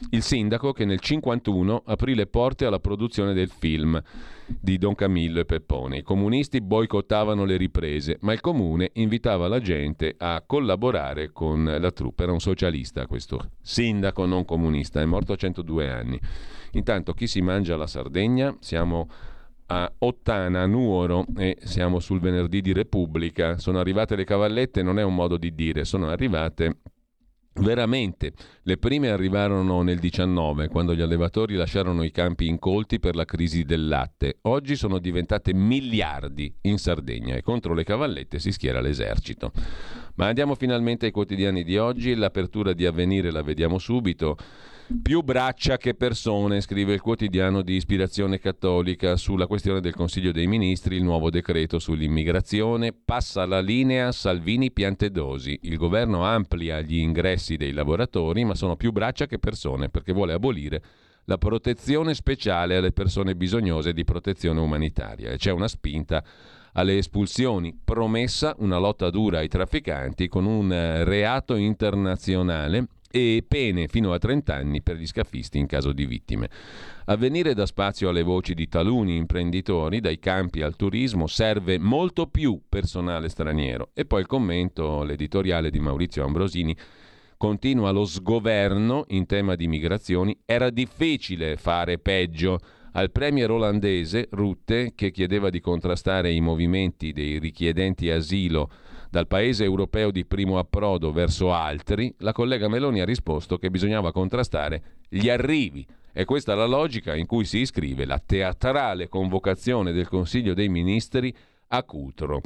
il sindaco che nel 1951 aprì le porte alla produzione del film di Don Camillo e Peppone. I comunisti boicottavano le riprese, ma il comune invitava la gente a collaborare con la troupe. Era un socialista questo sindaco non comunista, è morto a 102 anni. Intanto chi si mangia la Sardegna? Siamo a Ottana, Nuoro e siamo sul venerdì di Repubblica. Sono arrivate le cavallette, non è un modo di dire, sono arrivate Veramente, le prime arrivarono nel 19, quando gli allevatori lasciarono i campi incolti per la crisi del latte. Oggi sono diventate miliardi in Sardegna e contro le cavallette si schiera l'esercito. Ma andiamo finalmente ai quotidiani di oggi, l'apertura di avvenire la vediamo subito. Più braccia che persone, scrive il quotidiano di ispirazione cattolica. Sulla questione del Consiglio dei Ministri, il nuovo decreto sull'immigrazione, passa la linea Salvini-Piantedosi. Il governo amplia gli ingressi dei lavoratori, ma sono più braccia che persone perché vuole abolire la protezione speciale alle persone bisognose di protezione umanitaria. E c'è una spinta alle espulsioni, promessa una lotta dura ai trafficanti con un reato internazionale e pene fino a 30 anni per gli scafisti in caso di vittime. A venire da spazio alle voci di taluni imprenditori, dai campi al turismo, serve molto più personale straniero. E poi il commento, l'editoriale di Maurizio Ambrosini, continua lo sgoverno in tema di migrazioni, era difficile fare peggio. Al premier olandese Rutte, che chiedeva di contrastare i movimenti dei richiedenti asilo dal paese europeo di primo approdo verso altri, la collega Meloni ha risposto che bisognava contrastare gli arrivi. È questa la logica in cui si iscrive la teatrale convocazione del Consiglio dei Ministri a Cutro.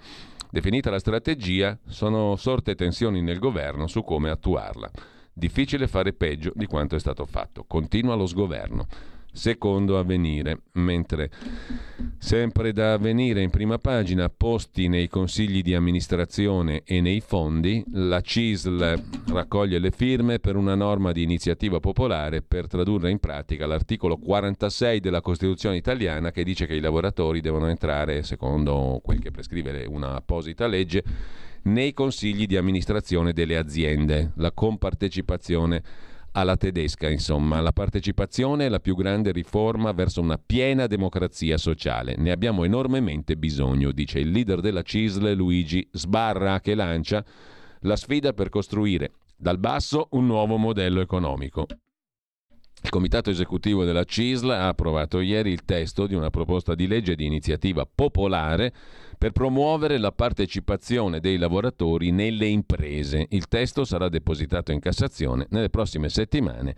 Definita la strategia, sono sorte tensioni nel governo su come attuarla. Difficile fare peggio di quanto è stato fatto. Continua lo sgoverno secondo avvenire, mentre sempre da avvenire in prima pagina, posti nei consigli di amministrazione e nei fondi, la CISL raccoglie le firme per una norma di iniziativa popolare per tradurre in pratica l'articolo 46 della Costituzione italiana che dice che i lavoratori devono entrare, secondo quel che prescrive una apposita legge, nei consigli di amministrazione delle aziende, la compartecipazione alla tedesca, insomma. La partecipazione è la più grande riforma verso una piena democrazia sociale. Ne abbiamo enormemente bisogno, dice il leader della CISL Luigi Sbarra, che lancia la sfida per costruire dal basso un nuovo modello economico. Il comitato esecutivo della CISL ha approvato ieri il testo di una proposta di legge di iniziativa popolare per promuovere la partecipazione dei lavoratori nelle imprese. Il testo sarà depositato in Cassazione nelle prossime settimane.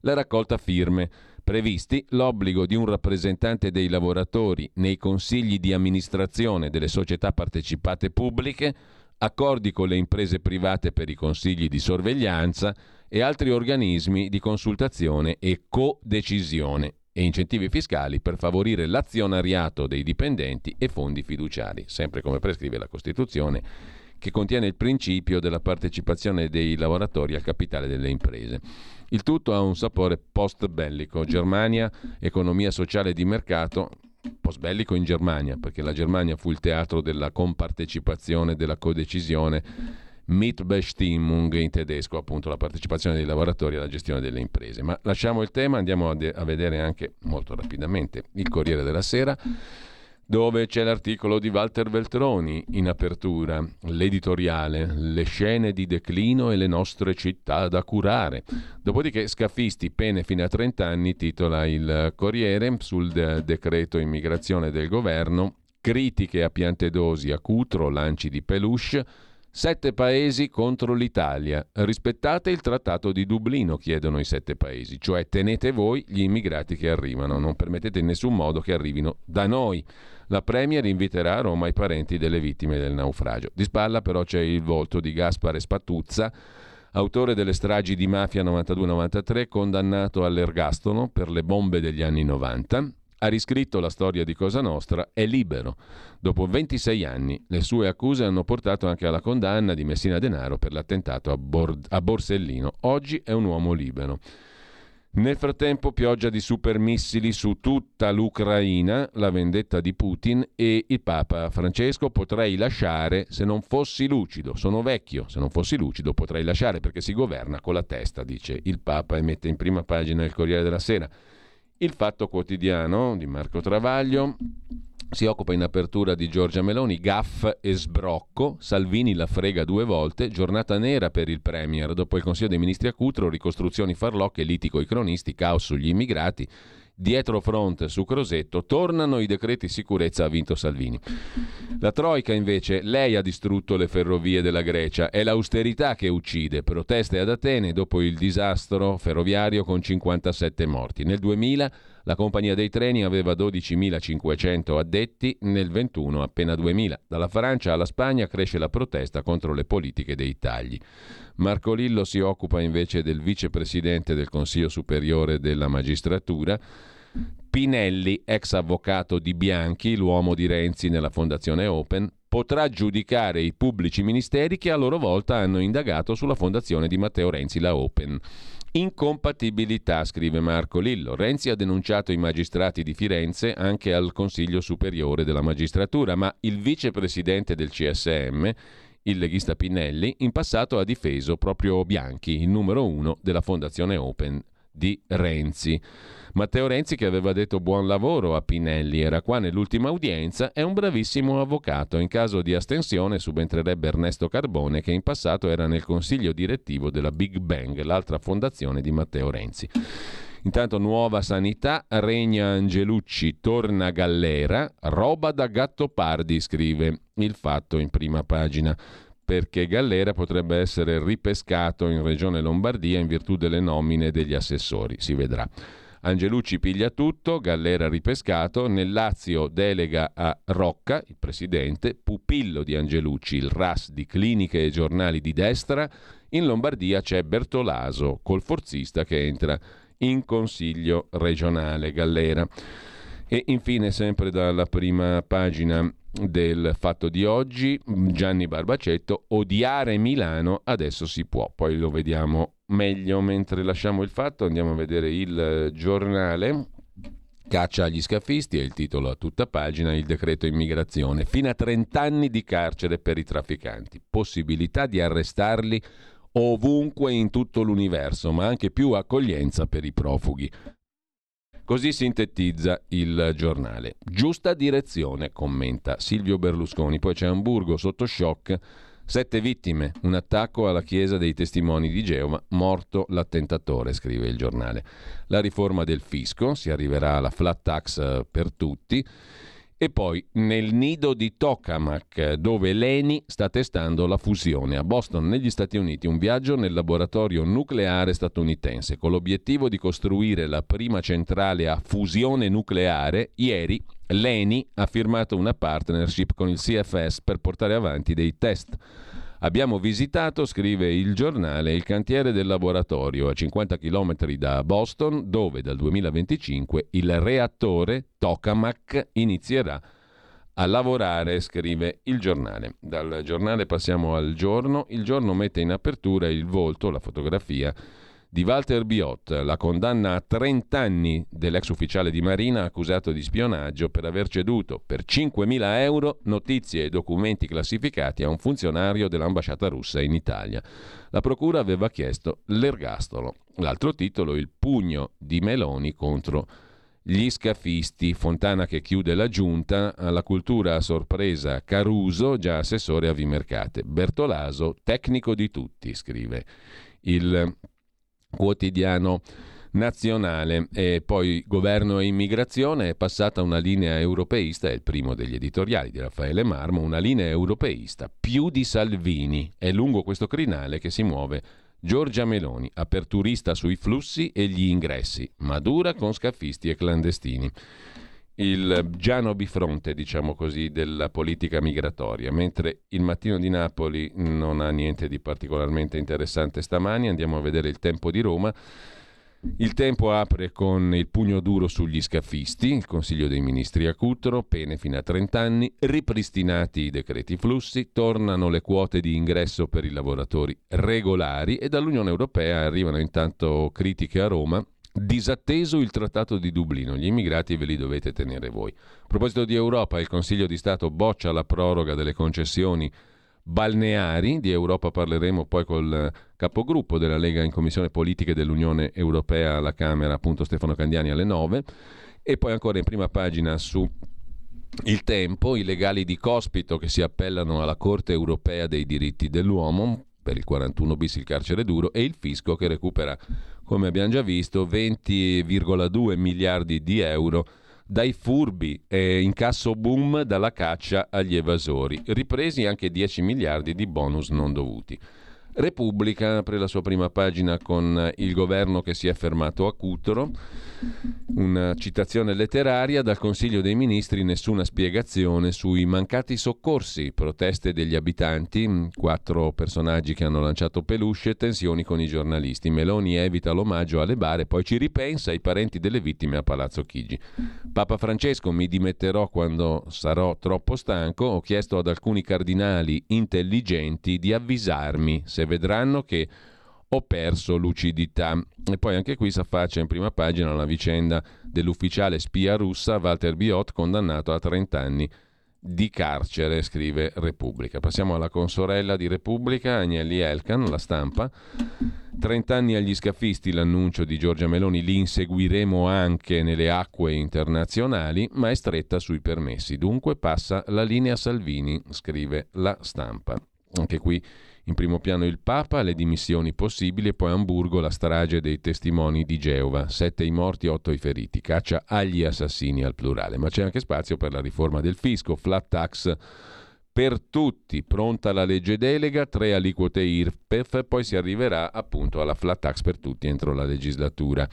La raccolta firme previsti l'obbligo di un rappresentante dei lavoratori nei consigli di amministrazione delle società partecipate pubbliche, accordi con le imprese private per i consigli di sorveglianza e altri organismi di consultazione e co-decisione e incentivi fiscali per favorire l'azionariato dei dipendenti e fondi fiduciari, sempre come prescrive la Costituzione che contiene il principio della partecipazione dei lavoratori al capitale delle imprese. Il tutto ha un sapore post-bellico. Germania, economia sociale di mercato, post-bellico in Germania, perché la Germania fu il teatro della compartecipazione, della codecisione, Mitbestimmung in tedesco, appunto la partecipazione dei lavoratori alla gestione delle imprese. Ma lasciamo il tema, andiamo a, de- a vedere anche molto rapidamente il Corriere della Sera dove c'è l'articolo di Walter Veltroni in apertura, l'editoriale, le scene di declino e le nostre città da curare. Dopodiché Scafisti, pene fino a 30 anni, titola il Corriere sul de- decreto immigrazione del governo, critiche a Piantedosi, a Cutro, lanci di peluche, Sette paesi contro l'Italia. Rispettate il trattato di Dublino, chiedono i sette paesi, cioè tenete voi gli immigrati che arrivano, non permettete in nessun modo che arrivino da noi. La Premier inviterà a Roma i parenti delle vittime del naufragio. Di spalla però c'è il volto di Gaspare Spatuzza, autore delle stragi di Mafia 92-93, condannato all'ergastolo per le bombe degli anni 90. Ha riscritto la storia di Cosa Nostra, è libero. Dopo 26 anni le sue accuse hanno portato anche alla condanna di Messina Denaro per l'attentato a, Bord- a Borsellino. Oggi è un uomo libero. Nel frattempo pioggia di supermissili su tutta l'Ucraina, la vendetta di Putin e il Papa Francesco potrei lasciare se non fossi lucido. Sono vecchio, se non fossi lucido potrei lasciare perché si governa con la testa, dice il Papa e mette in prima pagina il Corriere della Sera. Il Fatto Quotidiano di Marco Travaglio. Si occupa in apertura di Giorgia Meloni, gaff e sbrocco, Salvini la frega due volte, giornata nera per il Premier, dopo il Consiglio dei Ministri a Cutro, ricostruzioni farlocche, litico i cronisti, caos sugli immigrati, dietro fronte su Crosetto, tornano i decreti sicurezza, ha vinto Salvini. La Troica invece, lei ha distrutto le ferrovie della Grecia, è l'austerità che uccide, proteste ad Atene dopo il disastro ferroviario con 57 morti. Nel 2000 la compagnia dei treni aveva 12.500 addetti, nel 21 appena 2.000. Dalla Francia alla Spagna cresce la protesta contro le politiche dei tagli. Marco Lillo si occupa invece del vicepresidente del Consiglio Superiore della Magistratura. Pinelli, ex avvocato di Bianchi, l'uomo di Renzi nella Fondazione Open, potrà giudicare i pubblici ministeri che a loro volta hanno indagato sulla fondazione di Matteo Renzi, la Open. Incompatibilità, scrive Marco Lillo. Renzi ha denunciato i magistrati di Firenze anche al Consiglio Superiore della Magistratura, ma il vicepresidente del CSM, il leghista Pinelli, in passato ha difeso proprio Bianchi, il numero uno della Fondazione Open di Renzi. Matteo Renzi, che aveva detto buon lavoro a Pinelli, era qua nell'ultima udienza, è un bravissimo avvocato. In caso di astensione subentrerebbe Ernesto Carbone, che in passato era nel consiglio direttivo della Big Bang, l'altra fondazione di Matteo Renzi. Intanto nuova sanità, regna Angelucci, torna Gallera, roba da Gattopardi, scrive il fatto in prima pagina. Perché Gallera potrebbe essere ripescato in Regione Lombardia in virtù delle nomine degli assessori, si vedrà. Angelucci piglia tutto, Gallera ripescato, nel Lazio delega a Rocca, il presidente, pupillo di Angelucci, il RAS di cliniche e giornali di destra, in Lombardia c'è Bertolaso, col forzista che entra in consiglio regionale Gallera. E infine, sempre dalla prima pagina del fatto di oggi, Gianni Barbacetto, odiare Milano adesso si può, poi lo vediamo meglio mentre lasciamo il fatto, andiamo a vedere il giornale. Caccia agli scafisti è il titolo a tutta pagina, il decreto immigrazione. Fino a 30 anni di carcere per i trafficanti, possibilità di arrestarli ovunque in tutto l'universo, ma anche più accoglienza per i profughi. Così sintetizza il giornale. Giusta direzione, commenta Silvio Berlusconi. Poi c'è Hamburgo sotto shock. Sette vittime, un attacco alla chiesa dei testimoni di Geova, morto l'attentatore, scrive il giornale. La riforma del fisco, si arriverà alla flat tax per tutti e poi nel nido di Tokamak, dove l'ENI sta testando la fusione. A Boston, negli Stati Uniti, un viaggio nel laboratorio nucleare statunitense con l'obiettivo di costruire la prima centrale a fusione nucleare. Ieri l'ENI ha firmato una partnership con il CFS per portare avanti dei test. Abbiamo visitato, scrive il giornale, il cantiere del laboratorio a 50 km da Boston, dove dal 2025 il reattore Tokamak inizierà a lavorare, scrive il giornale. Dal giornale passiamo al giorno. Il giorno mette in apertura il volto, la fotografia di Walter Biot, la condanna a 30 anni dell'ex ufficiale di Marina accusato di spionaggio per aver ceduto per 5.000 euro notizie e documenti classificati a un funzionario dell'ambasciata russa in Italia. La procura aveva chiesto l'ergastolo. L'altro titolo, il pugno di Meloni contro gli scafisti, Fontana che chiude la giunta, alla cultura a sorpresa Caruso, già assessore a Vimercate, Bertolaso, tecnico di tutti, scrive il quotidiano nazionale e poi governo e immigrazione è passata una linea europeista, è il primo degli editoriali di Raffaele Marmo, una linea europeista più di Salvini, è lungo questo crinale che si muove Giorgia Meloni, aperturista sui flussi e gli ingressi, ma dura con scafisti e clandestini. Il Giano bifronte, diciamo così, della politica migratoria. Mentre il mattino di Napoli non ha niente di particolarmente interessante stamani, andiamo a vedere il tempo di Roma. Il tempo apre con il pugno duro sugli scafisti, il Consiglio dei Ministri a Cutro, pene fino a 30 anni, ripristinati i decreti flussi, tornano le quote di ingresso per i lavoratori regolari e dall'Unione Europea arrivano intanto critiche a Roma Disatteso il trattato di Dublino, gli immigrati ve li dovete tenere voi. A proposito di Europa, il Consiglio di Stato boccia la proroga delle concessioni balneari, di Europa parleremo poi col capogruppo della Lega in Commissione Politiche dell'Unione Europea alla Camera, appunto Stefano Candiani alle 9 e poi ancora in prima pagina su il tempo, i legali di Cospito che si appellano alla Corte Europea dei diritti dell'uomo per il 41 bis il carcere duro e il fisco che recupera, come abbiamo già visto, 20,2 miliardi di euro dai furbi e incasso boom dalla caccia agli evasori, ripresi anche 10 miliardi di bonus non dovuti. Repubblica apre la sua prima pagina con il governo che si è fermato a Cutro, una citazione letteraria dal Consiglio dei Ministri, nessuna spiegazione sui mancati soccorsi, proteste degli abitanti, quattro personaggi che hanno lanciato peluche, tensioni con i giornalisti. Meloni evita l'omaggio alle bare, poi ci ripensa ai parenti delle vittime a Palazzo Chigi. Papa Francesco, mi dimetterò quando sarò troppo stanco, ho chiesto ad alcuni cardinali intelligenti di avvisarmi se vedranno che ho perso lucidità. E poi anche qui si affaccia in prima pagina la vicenda dell'ufficiale spia russa Walter Biot condannato a 30 anni di carcere, scrive Repubblica. Passiamo alla consorella di Repubblica, Agnelli Elkan, la stampa. 30 anni agli scafisti, l'annuncio di Giorgia Meloni, li inseguiremo anche nelle acque internazionali, ma è stretta sui permessi. Dunque passa la linea Salvini, scrive la stampa. Anche qui in primo piano il Papa, le dimissioni possibili e poi a Hamburgo la strage dei testimoni di Geova, sette i morti, otto i feriti, caccia agli assassini al plurale. Ma c'è anche spazio per la riforma del fisco, flat tax per tutti, pronta la legge delega, tre aliquote IRPEF, poi si arriverà appunto alla flat tax per tutti entro la legislatura.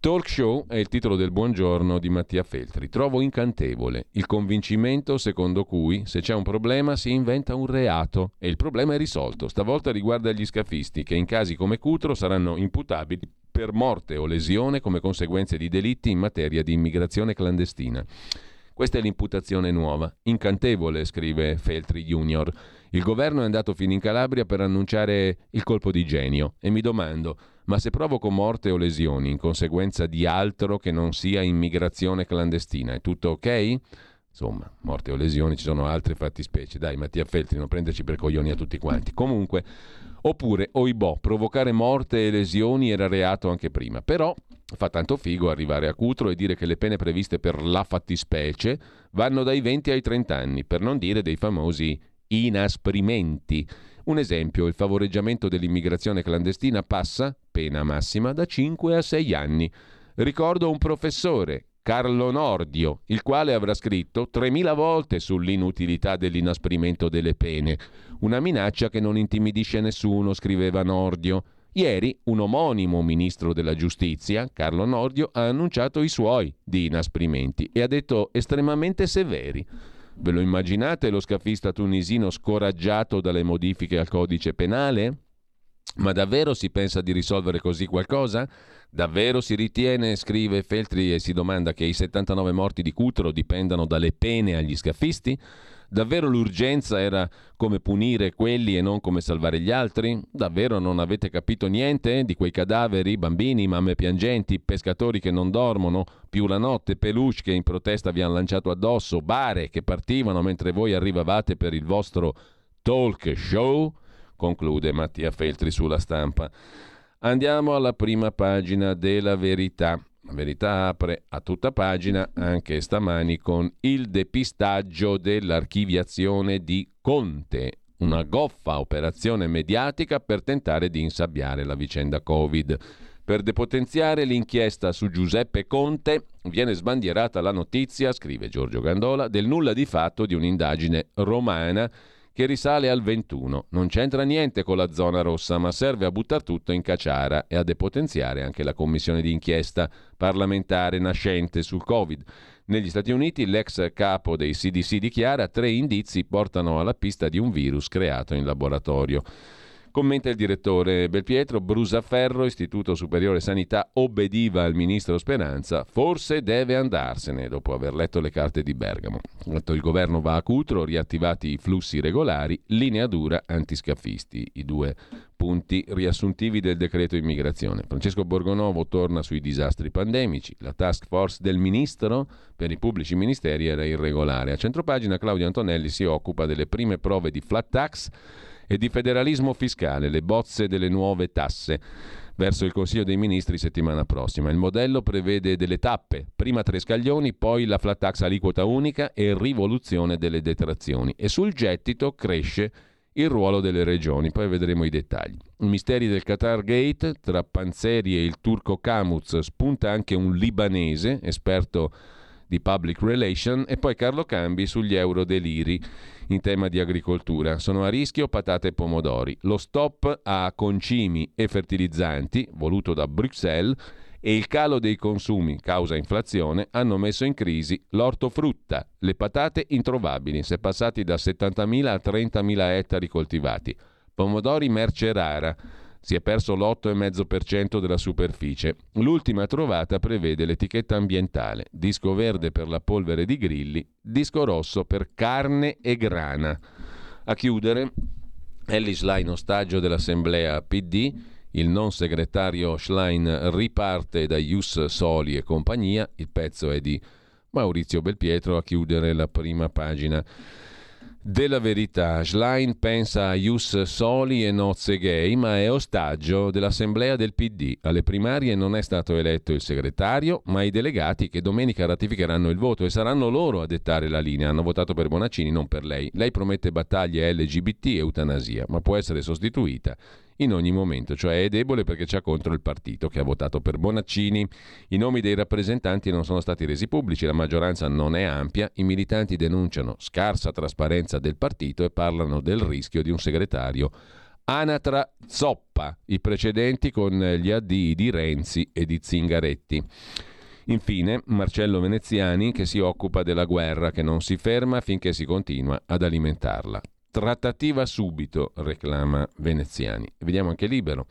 Talk show è il titolo del buongiorno di Mattia Feltri. Trovo incantevole il convincimento secondo cui se c'è un problema si inventa un reato e il problema è risolto. Stavolta riguarda gli scafisti che in casi come Cutro saranno imputabili per morte o lesione come conseguenze di delitti in materia di immigrazione clandestina. Questa è l'imputazione nuova. Incantevole, scrive Feltri Junior. Il governo è andato fino in Calabria per annunciare il colpo di genio e mi domando ma se provoco morte o lesioni in conseguenza di altro che non sia immigrazione clandestina, è tutto ok? Insomma, morte o lesioni, ci sono altre fattispecie. Dai, Mattia Feltri, non prenderci per coglioni a tutti quanti. Comunque, oppure, oibò, provocare morte e lesioni era reato anche prima. Però fa tanto figo arrivare a Cutro e dire che le pene previste per la fattispecie vanno dai 20 ai 30 anni, per non dire dei famosi inasprimenti. Un esempio, il favoreggiamento dell'immigrazione clandestina passa, pena massima, da 5 a 6 anni. Ricordo un professore, Carlo Nordio, il quale avrà scritto 3000 volte sull'inutilità dell'inasprimento delle pene. Una minaccia che non intimidisce nessuno, scriveva Nordio. Ieri un omonimo ministro della giustizia, Carlo Nordio, ha annunciato i suoi di inasprimenti e ha detto estremamente severi. Ve lo immaginate lo scafista tunisino scoraggiato dalle modifiche al codice penale? Ma davvero si pensa di risolvere così qualcosa? Davvero si ritiene, scrive Feltri e si domanda, che i 79 morti di Cutro dipendano dalle pene agli scafisti? Davvero l'urgenza era come punire quelli e non come salvare gli altri? Davvero non avete capito niente di quei cadaveri, bambini, mamme piangenti, pescatori che non dormono più la notte, peluche che in protesta vi hanno lanciato addosso, bare che partivano mentre voi arrivavate per il vostro talk show? conclude Mattia Feltri sulla stampa. Andiamo alla prima pagina della verità. La verità apre a tutta pagina anche stamani con il depistaggio dell'archiviazione di Conte, una goffa operazione mediatica per tentare di insabbiare la vicenda Covid. Per depotenziare l'inchiesta su Giuseppe Conte viene sbandierata la notizia, scrive Giorgio Gandola, del nulla di fatto di un'indagine romana che risale al 21. Non c'entra niente con la zona rossa, ma serve a buttare tutto in cacciara e a depotenziare anche la commissione di inchiesta parlamentare nascente sul Covid. Negli Stati Uniti l'ex capo dei CDC dichiara tre indizi portano alla pista di un virus creato in laboratorio. Commenta il direttore Belpietro, Brusaferro, Istituto Superiore Sanità, obbediva al ministro Speranza, forse deve andarsene dopo aver letto le carte di Bergamo. Il governo va a Cutro, riattivati i flussi regolari, linea dura antiscafisti, i due punti riassuntivi del decreto immigrazione. Francesco Borgonovo torna sui disastri pandemici, la task force del ministro per i pubblici ministeri era irregolare. A centropagina Claudio Antonelli si occupa delle prime prove di flat tax e di federalismo fiscale, le bozze delle nuove tasse verso il Consiglio dei Ministri settimana prossima. Il modello prevede delle tappe, prima tre scaglioni, poi la flat tax aliquota unica e rivoluzione delle detrazioni. E sul gettito cresce il ruolo delle regioni, poi vedremo i dettagli. I misteri del Qatar Gate, tra Panzeri e il turco Kamuz, spunta anche un libanese, esperto di public relation, e poi Carlo Cambi sugli euro deliri in tema di agricoltura. Sono a rischio patate e pomodori. Lo stop a concimi e fertilizzanti, voluto da Bruxelles, e il calo dei consumi causa inflazione hanno messo in crisi l'ortofrutta, le patate introvabili, si è passati da 70.000 a 30.000 ettari coltivati. Pomodori merce rara, si è perso l'8,5% della superficie. L'ultima trovata prevede l'etichetta ambientale, disco verde per la polvere di grilli, disco rosso per carne e grana. A chiudere, Ellie Schlein, ostaggio dell'assemblea PD, il non segretario Schlein riparte da Ius Soli e compagnia, il pezzo è di Maurizio Belpietro. A chiudere la prima pagina della verità. Schlein pensa a Ius Soli e nozze gay, ma è ostaggio dell'assemblea del PD. Alle primarie non è stato eletto il segretario, ma i delegati che domenica ratificheranno il voto e saranno loro a dettare la linea. Hanno votato per Bonaccini, non per lei. Lei promette battaglie LGBT e eutanasia, ma può essere sostituita in ogni momento, cioè è debole perché c'è contro il partito che ha votato per Bonaccini. I nomi dei rappresentanti non sono stati resi pubblici, la maggioranza non è ampia, i militanti denunciano scarsa trasparenza del partito e parlano del rischio di un segretario anatra zoppa, i precedenti con gli addii di Renzi e di Zingaretti. Infine, Marcello Veneziani che si occupa della guerra che non si ferma finché si continua ad alimentarla. Trattativa subito, reclama Veneziani. Vediamo anche Libero,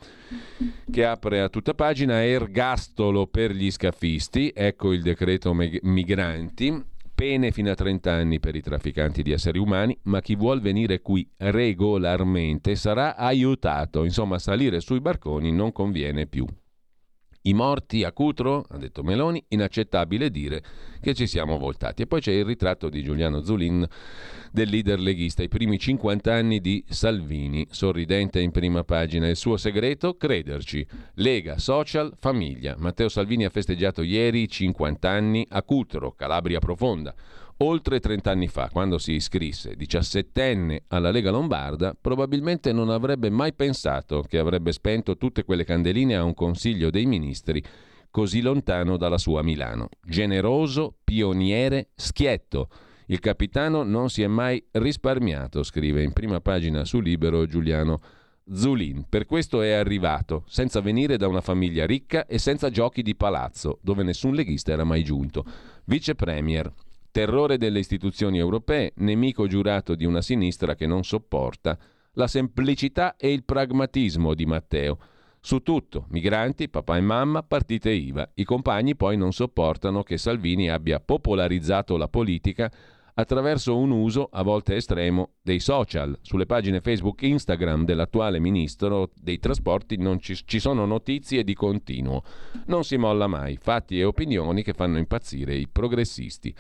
che apre a tutta pagina ergastolo per gli scafisti, ecco il decreto migranti, pene fino a 30 anni per i trafficanti di esseri umani, ma chi vuol venire qui regolarmente sarà aiutato, insomma salire sui barconi non conviene più. I morti a Cutro, ha detto Meloni, inaccettabile dire che ci siamo voltati. E poi c'è il ritratto di Giuliano Zulin, del leader leghista, i primi 50 anni di Salvini, sorridente in prima pagina. Il suo segreto? Crederci. Lega, social, famiglia. Matteo Salvini ha festeggiato ieri 50 anni a Cutro, Calabria profonda. Oltre 30 anni fa, quando si iscrisse, 17enne alla Lega Lombarda, probabilmente non avrebbe mai pensato che avrebbe spento tutte quelle candeline a un Consiglio dei Ministri così lontano dalla sua Milano. Generoso, pioniere, schietto. Il capitano non si è mai risparmiato, scrive in prima pagina su Libero Giuliano Zulin. Per questo è arrivato, senza venire da una famiglia ricca e senza giochi di palazzo, dove nessun leghista era mai giunto. Vice Premier, terrore delle istituzioni europee, nemico giurato di una sinistra che non sopporta la semplicità e il pragmatismo di Matteo. Su tutto, migranti, papà e mamma, partite IVA. I compagni poi non sopportano che Salvini abbia popolarizzato la politica attraverso un uso a volte estremo dei social. Sulle pagine Facebook e Instagram dell'attuale ministro dei trasporti non ci, ci, sono notizie di continuo. Non si molla mai, fatti e opinioni che fanno impazzire i progressisti.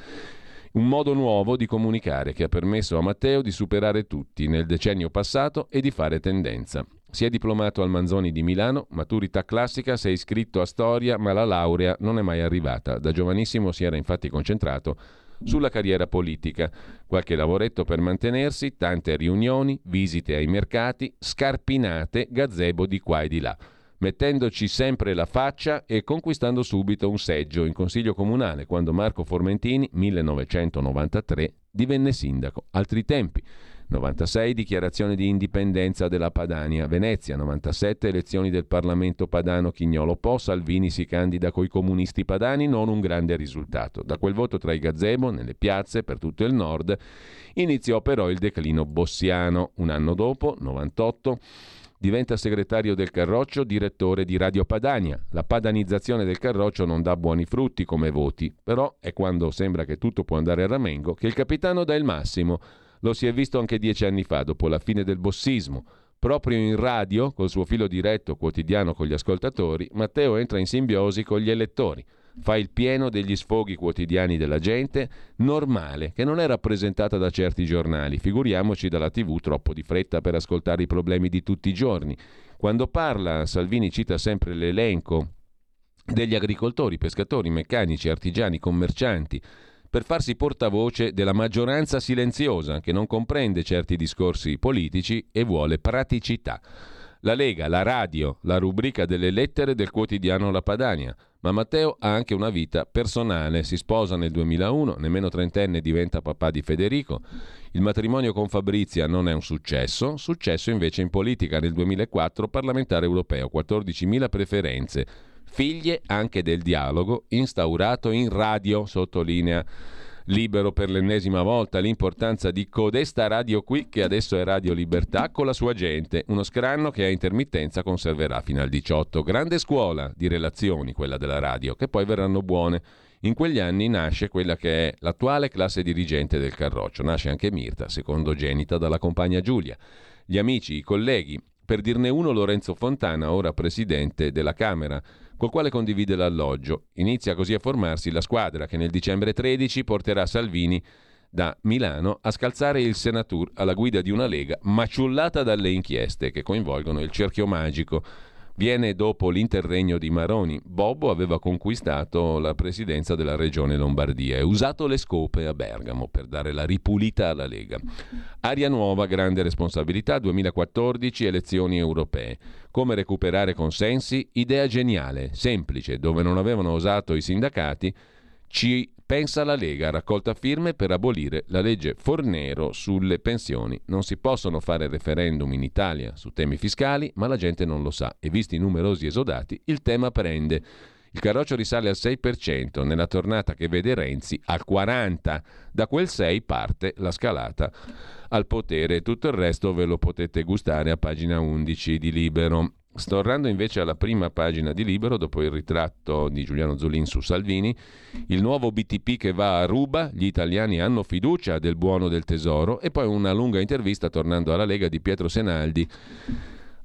Un modo nuovo di comunicare che ha permesso a Matteo di superare tutti nel decennio passato e di fare tendenza. Si è diplomato al Manzoni di Milano, maturità classica, si è iscritto a storia, ma la laurea non è mai arrivata. Da giovanissimo si era infatti concentrato sulla carriera politica. Qualche lavoretto per mantenersi, tante riunioni, visite ai mercati, scarpinate, gazebo di qua e di là mettendoci sempre la faccia e conquistando subito un seggio in Consiglio Comunale quando Marco Formentini, 1993, divenne sindaco. Altri tempi. 96 dichiarazione di indipendenza della Padania, Venezia 97 elezioni del Parlamento padano Chignolo Po, Salvini si candida coi comunisti padani, non un grande risultato. Da quel voto tra i gazebo nelle piazze per tutto il nord iniziò però il declino bossiano. Un anno dopo, 98 diventa segretario del Carroccio, direttore di Radio Padania. La padanizzazione del Carroccio non dà buoni frutti come voti, però è quando sembra che tutto può andare a ramengo che il capitano dà il massimo. Lo si è visto anche dieci anni fa, dopo la fine del bossismo. Proprio in radio, col suo filo diretto quotidiano con gli ascoltatori, Matteo entra in simbiosi con gli elettori fa il pieno degli sfoghi quotidiani della gente, normale, che non è rappresentata da certi giornali, figuriamoci dalla tv troppo di fretta per ascoltare i problemi di tutti i giorni. Quando parla, Salvini cita sempre l'elenco degli agricoltori, pescatori, meccanici, artigiani, commercianti, per farsi portavoce della maggioranza silenziosa che non comprende certi discorsi politici e vuole praticità. La Lega, la radio, la rubrica delle lettere del quotidiano La Padania, ma Matteo ha anche una vita personale, si sposa nel 2001, nemmeno trentenne diventa papà di Federico. Il matrimonio con Fabrizia non è un successo, successo invece in politica. Nel 2004 parlamentare europeo, 14.000 preferenze, figlie anche del dialogo instaurato in radio, sottolinea libero per l'ennesima volta l'importanza di codesta radio qui, che adesso è Radio Libertà, con la sua gente. Uno scranno che a intermittenza conserverà fino al 18. Grande scuola di relazioni, quella della radio, che poi verranno buone. In quegli anni nasce quella che è l'attuale classe dirigente del Carroccio. Nasce anche Mirta, secondogenita dalla compagna Giulia. Gli amici, i colleghi, per dirne uno Lorenzo Fontana, ora presidente della Camera col quale condivide l'alloggio. Inizia così a formarsi la squadra che nel dicembre 13 porterà Salvini da Milano a scalzare il Senatur alla guida di una Lega maciullata dalle inchieste che coinvolgono il cerchio magico Viene dopo l'interregno di Maroni. Bobbo aveva conquistato la presidenza della regione Lombardia e usato le scope a Bergamo per dare la ripulita alla Lega. Aria nuova, grande responsabilità, 2014 elezioni europee. Come recuperare consensi? Idea geniale, semplice, dove non avevano osato i sindacati, ci Pensa la Lega, raccolta firme per abolire la legge Fornero sulle pensioni. Non si possono fare referendum in Italia su temi fiscali, ma la gente non lo sa e visti i numerosi esodati, il tema prende. Il carroccio risale al 6%, nella tornata che vede Renzi al 40%. Da quel 6 parte la scalata al potere. Tutto il resto ve lo potete gustare a pagina 11 di Libero. Stornando invece alla prima pagina di Libero, dopo il ritratto di Giuliano Zolin su Salvini, il nuovo BTP che va a ruba, gli italiani hanno fiducia del buono del tesoro. E poi una lunga intervista tornando alla Lega di Pietro Senaldi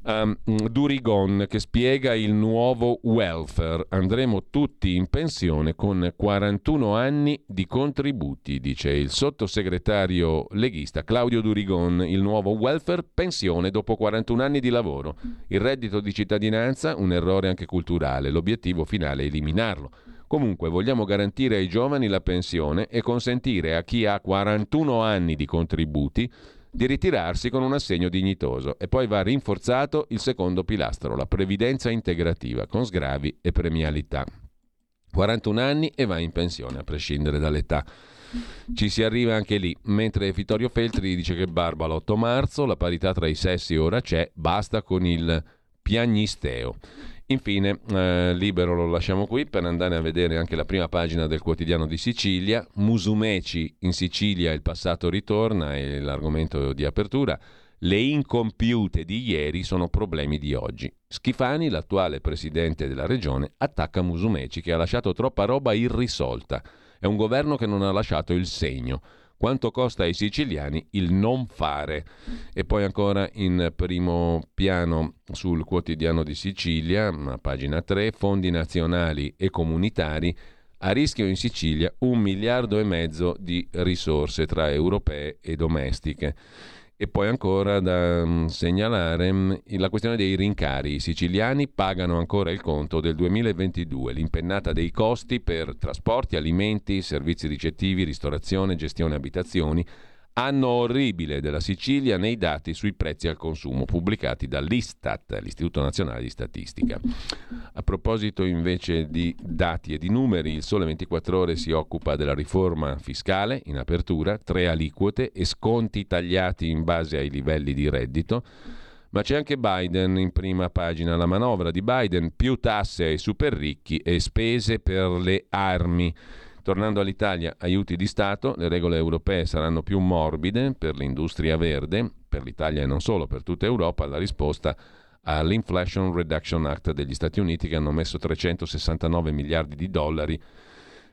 um, Durigon che spiega il nuovo welfare. Andremo tutti in pensione con 41 anni di contributi, dice il sottosegretario leghista Claudio Durigon. Il nuovo welfare, pensione dopo 41 anni di lavoro. Il reddito di cittadinanza, un errore anche culturale. L'obiettivo finale è eliminarlo. Comunque vogliamo garantire ai giovani la pensione e consentire a chi ha 41 anni di contributi di ritirarsi con un assegno dignitoso e poi va rinforzato il secondo pilastro, la previdenza integrativa, con sgravi e premialità. 41 anni e va in pensione, a prescindere dall'età. Ci si arriva anche lì, mentre Vittorio Feltri dice che barba l'8 marzo, la parità tra i sessi ora c'è, basta con il piagnisteo. Infine, eh, libero lo lasciamo qui per andare a vedere anche la prima pagina del quotidiano di Sicilia. Musumeci in Sicilia il passato ritorna, è l'argomento di apertura. Le incompiute di ieri sono problemi di oggi. Schifani, l'attuale presidente della regione, attacca Musumeci che ha lasciato troppa roba irrisolta. È un governo che non ha lasciato il segno. Quanto costa ai siciliani il non fare? E poi ancora in primo piano sul quotidiano di Sicilia, pagina 3, fondi nazionali e comunitari. A rischio in Sicilia un miliardo e mezzo di risorse tra europee e domestiche. E poi ancora da mm, segnalare mm, la questione dei rincari. I siciliani pagano ancora il conto del 2022, l'impennata dei costi per trasporti, alimenti, servizi ricettivi, ristorazione, gestione abitazioni Anno orribile della Sicilia nei dati sui prezzi al consumo pubblicati dall'Istat, l'Istituto Nazionale di Statistica. A proposito invece di dati e di numeri, il Sole 24 Ore si occupa della riforma fiscale in apertura, tre aliquote e sconti tagliati in base ai livelli di reddito. Ma c'è anche Biden in prima pagina, la manovra di Biden, più tasse ai super ricchi e spese per le armi. Tornando all'Italia, aiuti di Stato, le regole europee saranno più morbide per l'industria verde, per l'Italia e non solo, per tutta Europa, la risposta all'Inflation Reduction Act degli Stati Uniti che hanno messo 369 miliardi di dollari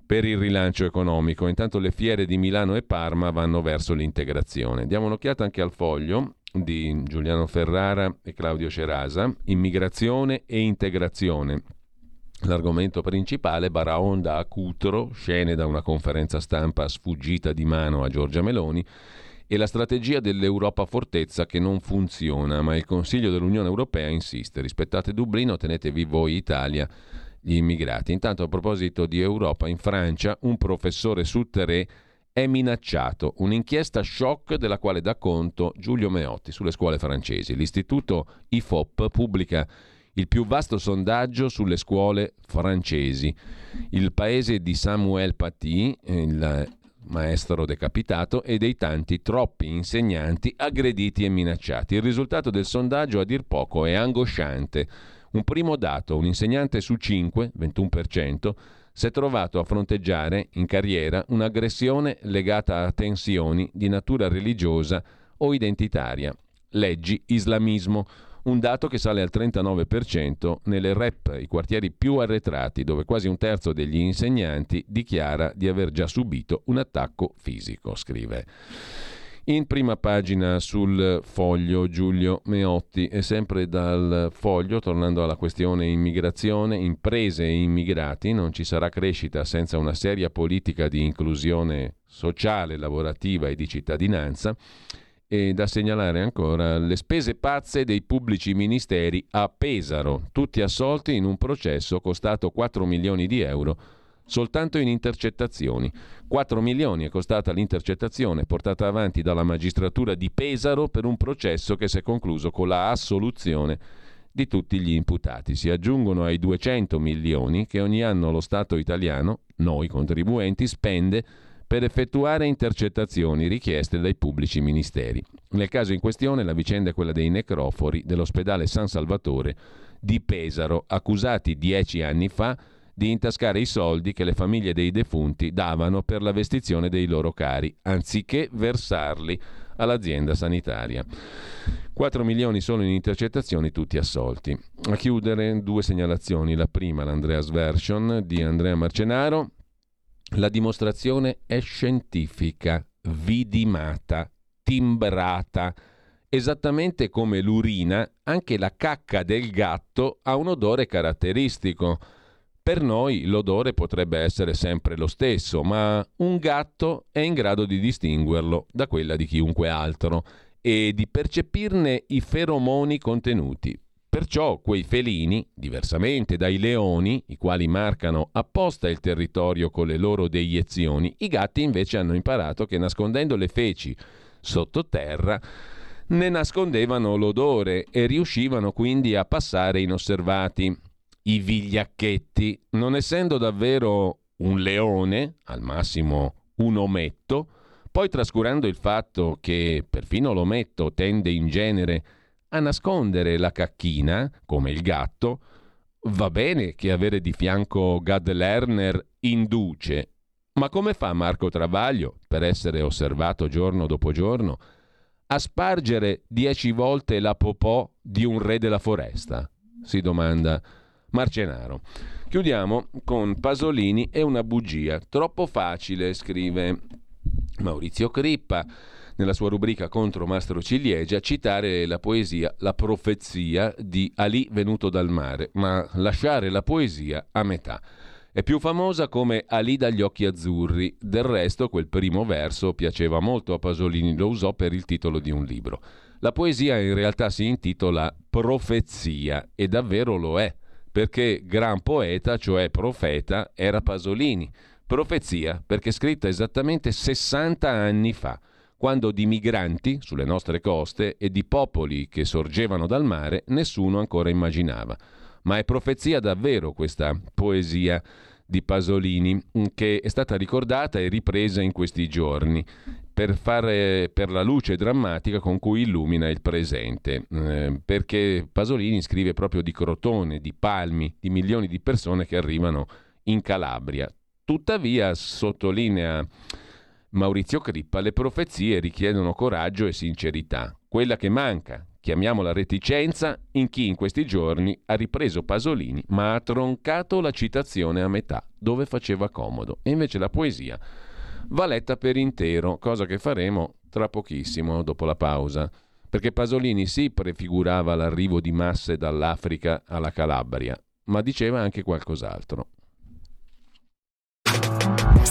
per il rilancio economico. Intanto le fiere di Milano e Parma vanno verso l'integrazione. Diamo un'occhiata anche al foglio di Giuliano Ferrara e Claudio Cerasa, immigrazione e integrazione. L'argomento principale, Baraonda a Cutro, scene da una conferenza stampa sfuggita di mano a Giorgia Meloni, e la strategia dell'Europa fortezza che non funziona, ma il Consiglio dell'Unione Europea insiste. Rispettate Dublino, tenetevi voi Italia gli immigrati. Intanto a proposito di Europa, in Francia un professore su tre è minacciato. Un'inchiesta shock della quale dà conto Giulio Meotti sulle scuole francesi. L'istituto IFOP pubblica il più vasto sondaggio sulle scuole francesi. Il paese di Samuel Paty, il maestro decapitato, e dei tanti troppi insegnanti aggrediti e minacciati. Il risultato del sondaggio, a dir poco, è angosciante. Un primo dato, un insegnante su 5, 21%, si è trovato a fronteggiare in carriera un'aggressione legata a tensioni di natura religiosa o identitaria. Leggi islamismo un dato che sale al 39% nelle REP, i quartieri più arretrati, dove quasi un terzo degli insegnanti dichiara di aver già subito un attacco fisico, scrive. In prima pagina sul foglio Giulio Meotti e sempre dal foglio, tornando alla questione immigrazione, imprese e immigrati, non ci sarà crescita senza una seria politica di inclusione sociale, lavorativa e di cittadinanza e da segnalare ancora le spese pazze dei pubblici ministeri a Pesaro, tutti assolti in un processo costato 4 milioni di euro soltanto in intercettazioni. 4 milioni è costata l'intercettazione portata avanti dalla magistratura di Pesaro per un processo che si è concluso con la assoluzione di tutti gli imputati. Si aggiungono ai 200 milioni che ogni anno lo Stato italiano, noi contribuenti, spende per effettuare intercettazioni richieste dai pubblici ministeri. Nel caso in questione la vicenda è quella dei necrofori dell'ospedale San Salvatore di Pesaro, accusati dieci anni fa di intascare i soldi che le famiglie dei defunti davano per la vestizione dei loro cari, anziché versarli all'azienda sanitaria. 4 milioni solo in intercettazioni, tutti assolti. A chiudere due segnalazioni. La prima, l'Andreas Version di Andrea Marcenaro, la dimostrazione è scientifica, vidimata, timbrata. Esattamente come l'urina, anche la cacca del gatto ha un odore caratteristico. Per noi l'odore potrebbe essere sempre lo stesso, ma un gatto è in grado di distinguerlo da quella di chiunque altro e di percepirne i feromoni contenuti. Perciò quei felini, diversamente dai leoni, i quali marcano apposta il territorio con le loro deiezioni, i gatti invece hanno imparato che nascondendo le feci sottoterra ne nascondevano l'odore e riuscivano quindi a passare inosservati. I vigliacchetti, non essendo davvero un leone, al massimo un ometto, poi trascurando il fatto che perfino l'ometto tende in genere a nascondere la cacchina, come il gatto, va bene che avere di fianco Gad Lerner induce, ma come fa Marco Travaglio, per essere osservato giorno dopo giorno, a spargere dieci volte la popò di un re della foresta? si domanda Marcenaro. Chiudiamo con Pasolini e una bugia. Troppo facile, scrive Maurizio Crippa nella sua rubrica contro Mastro Ciliegia citare la poesia La profezia di Ali venuto dal mare, ma lasciare la poesia a metà. È più famosa come Ali dagli occhi azzurri, del resto quel primo verso piaceva molto a Pasolini, lo usò per il titolo di un libro. La poesia in realtà si intitola Profezia e davvero lo è, perché gran poeta, cioè profeta, era Pasolini. Profezia perché scritta esattamente 60 anni fa quando di migranti sulle nostre coste e di popoli che sorgevano dal mare nessuno ancora immaginava. Ma è profezia davvero questa poesia di Pasolini che è stata ricordata e ripresa in questi giorni per, fare, per la luce drammatica con cui illumina il presente, eh, perché Pasolini scrive proprio di Crotone, di Palmi, di milioni di persone che arrivano in Calabria. Tuttavia sottolinea Maurizio Crippa, le profezie richiedono coraggio e sincerità. Quella che manca, chiamiamola reticenza, in chi in questi giorni ha ripreso Pasolini ma ha troncato la citazione a metà, dove faceva comodo. E invece la poesia va letta per intero, cosa che faremo tra pochissimo, dopo la pausa. Perché Pasolini sì prefigurava l'arrivo di masse dall'Africa alla Calabria, ma diceva anche qualcos'altro.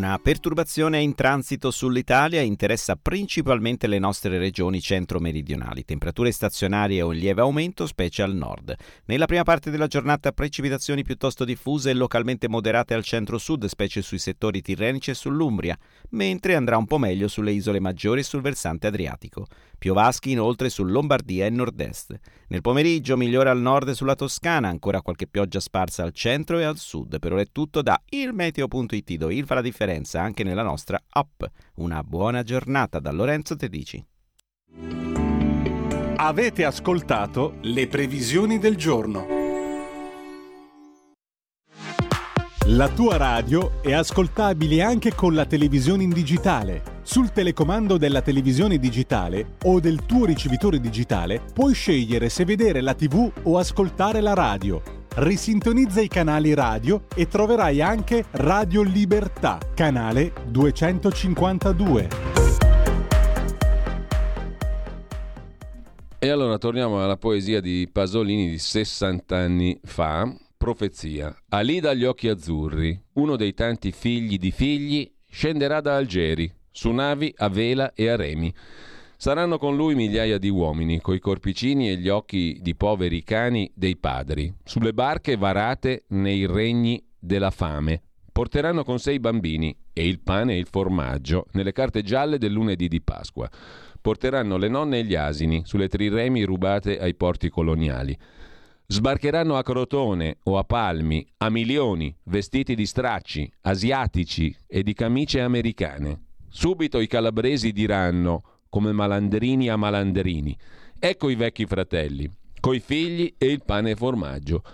Una perturbazione in transito sull'Italia interessa principalmente le nostre regioni centro-meridionali. Temperature stazionarie o in lieve aumento, specie al nord. Nella prima parte della giornata precipitazioni piuttosto diffuse e localmente moderate al centro-sud, specie sui settori tirrenici e sull'Umbria, mentre andrà un po' meglio sulle isole maggiori e sul versante adriatico. Piovaschi inoltre su Lombardia e nord-est. Nel pomeriggio migliora al nord e sulla Toscana, ancora qualche pioggia sparsa al centro e al sud. Per ora è tutto da ilmeteo.it, dove il fa la differenza anche nella nostra app. Una buona giornata da Lorenzo Tedici. Avete ascoltato le previsioni del giorno. La tua radio è ascoltabile anche con la televisione in digitale. Sul telecomando della televisione digitale o del tuo ricevitore digitale puoi scegliere se vedere la TV o ascoltare la radio. Risintonizza i canali radio e troverai anche Radio Libertà, canale 252. E allora torniamo alla poesia di Pasolini di 60 anni fa, Profezia. Ali dagli occhi azzurri, uno dei tanti figli di figli, scenderà da Algeri, su navi a vela e a remi. Saranno con lui migliaia di uomini, coi corpicini e gli occhi di poveri cani dei padri, sulle barche varate nei regni della fame. Porteranno con sé i bambini e il pane e il formaggio nelle carte gialle del lunedì di Pasqua. Porteranno le nonne e gli asini sulle triremi rubate ai porti coloniali. Sbarcheranno a Crotone o a Palmi a milioni, vestiti di stracci, asiatici e di camicie americane. Subito i calabresi diranno, come malandrini a malandrini, ecco i vecchi fratelli, coi figli e il pane e formaggio.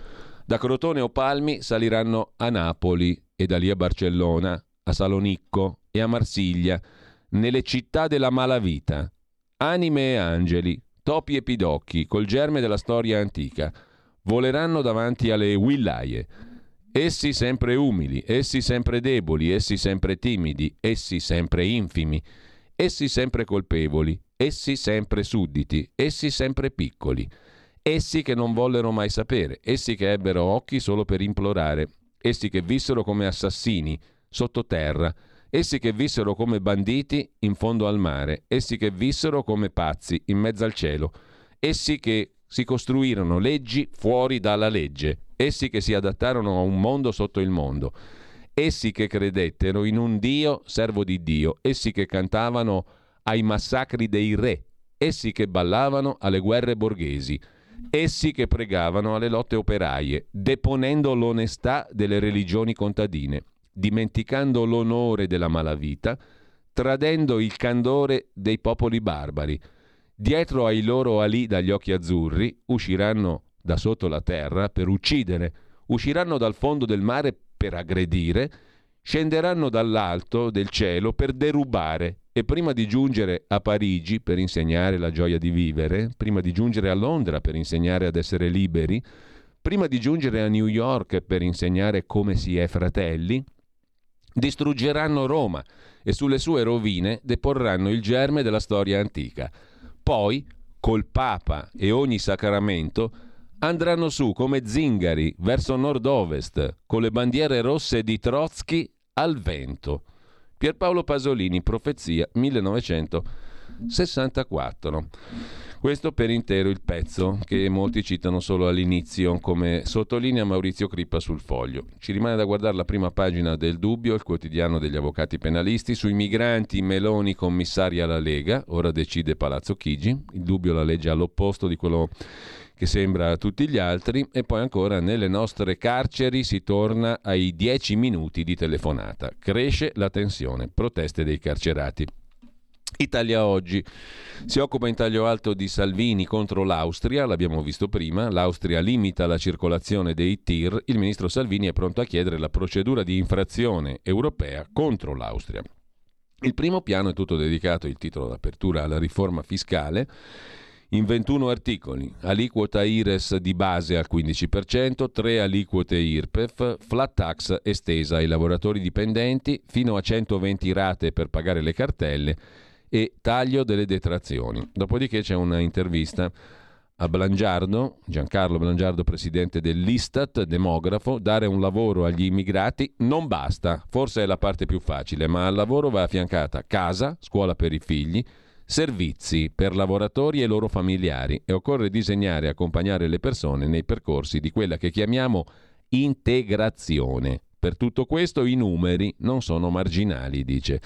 Da Crotone o Palmi saliranno a Napoli e da lì a Barcellona, a Salonicco e a Marsiglia, nelle città della malavita. Anime e angeli, topi e pidocchi, col germe della storia antica, voleranno davanti alle willaie. Essi sempre umili, essi sempre deboli, essi sempre timidi, essi sempre infimi, essi sempre colpevoli, essi sempre sudditi, essi sempre piccoli, essi che non vollero mai sapere, essi che ebbero occhi solo per implorare, essi che vissero come assassini sottoterra, essi che vissero come banditi in fondo al mare, essi che vissero come pazzi in mezzo al cielo, essi che si costruirono leggi fuori dalla legge, essi che si adattarono a un mondo sotto il mondo, essi che credettero in un Dio servo di Dio, essi che cantavano ai massacri dei re, essi che ballavano alle guerre borghesi, essi che pregavano alle lotte operaie, deponendo l'onestà delle religioni contadine, dimenticando l'onore della malavita, tradendo il candore dei popoli barbari. Dietro ai loro ali dagli occhi azzurri usciranno da sotto la terra per uccidere, usciranno dal fondo del mare per aggredire, scenderanno dall'alto del cielo per derubare e prima di giungere a Parigi per insegnare la gioia di vivere, prima di giungere a Londra per insegnare ad essere liberi, prima di giungere a New York per insegnare come si è fratelli, distruggeranno Roma e sulle sue rovine deporranno il germe della storia antica. Poi, col Papa e ogni sacramento, andranno su come zingari verso nord-ovest, con le bandiere rosse di Trotsky al vento. Pierpaolo Pasolini, Profezia 1964. Questo per intero il pezzo che molti citano solo all'inizio, come sottolinea Maurizio Crippa sul foglio. Ci rimane da guardare la prima pagina del Dubbio, il quotidiano degli avvocati penalisti, sui migranti Meloni commissaria alla Lega, ora decide Palazzo Chigi, il Dubbio la legge all'opposto di quello che sembra a tutti gli altri, e poi ancora nelle nostre carceri si torna ai 10 minuti di telefonata. Cresce la tensione, proteste dei carcerati. Italia Oggi. Si occupa in taglio alto di Salvini contro l'Austria, l'abbiamo visto prima, l'Austria limita la circolazione dei tir, il ministro Salvini è pronto a chiedere la procedura di infrazione europea contro l'Austria. Il primo piano è tutto dedicato, il titolo d'apertura, alla riforma fiscale. In 21 articoli, aliquota IRES di base al 15%, 3 aliquote IRPEF, flat tax estesa ai lavoratori dipendenti, fino a 120 rate per pagare le cartelle e taglio delle detrazioni. Dopodiché c'è una intervista a Blangiardo, Giancarlo Blangiardo, presidente dell'Istat, demografo, dare un lavoro agli immigrati non basta, forse è la parte più facile, ma al lavoro va affiancata casa, scuola per i figli, servizi per lavoratori e loro familiari e occorre disegnare e accompagnare le persone nei percorsi di quella che chiamiamo integrazione. Per tutto questo i numeri non sono marginali, dice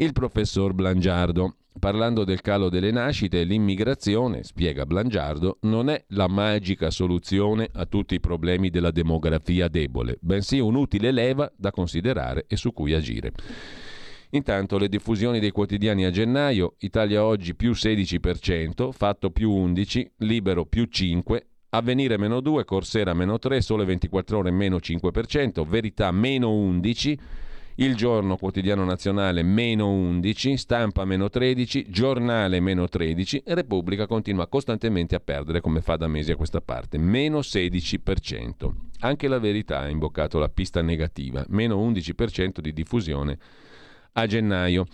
il professor Blangiardo. Parlando del calo delle nascite, l'immigrazione, spiega Blangiardo, non è la magica soluzione a tutti i problemi della demografia debole, bensì un'utile leva da considerare e su cui agire. Intanto le diffusioni dei quotidiani a gennaio, Italia Oggi più 16%, Fatto più 11%, Libero più 5%, Avvenire meno 2, Corsera meno 3, Sole 24 ore meno 5%, Verità meno 11%, il giorno quotidiano nazionale meno 11, stampa meno 13, giornale meno 13 e Repubblica continua costantemente a perdere come fa da mesi a questa parte, meno 16%. Anche la verità ha imboccato la pista negativa, meno 11% di diffusione a gennaio.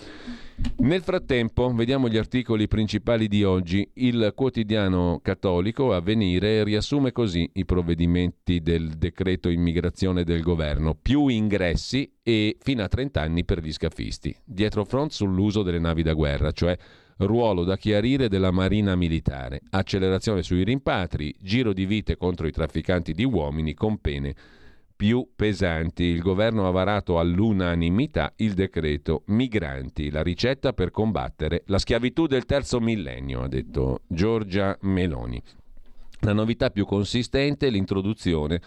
Nel frattempo, vediamo gli articoli principali di oggi. Il quotidiano cattolico Avvenire riassume così i provvedimenti del decreto immigrazione del governo. Più ingressi e fino a 30 anni per gli scafisti. Dietro front sull'uso delle navi da guerra, cioè ruolo da chiarire della Marina Militare, accelerazione sui rimpatri, giro di vite contro i trafficanti di uomini con pene più pesanti. Il governo ha varato all'unanimità il decreto migranti, la ricetta per combattere la schiavitù del terzo millennio, ha detto Giorgia Meloni. La novità più consistente è l'introduzione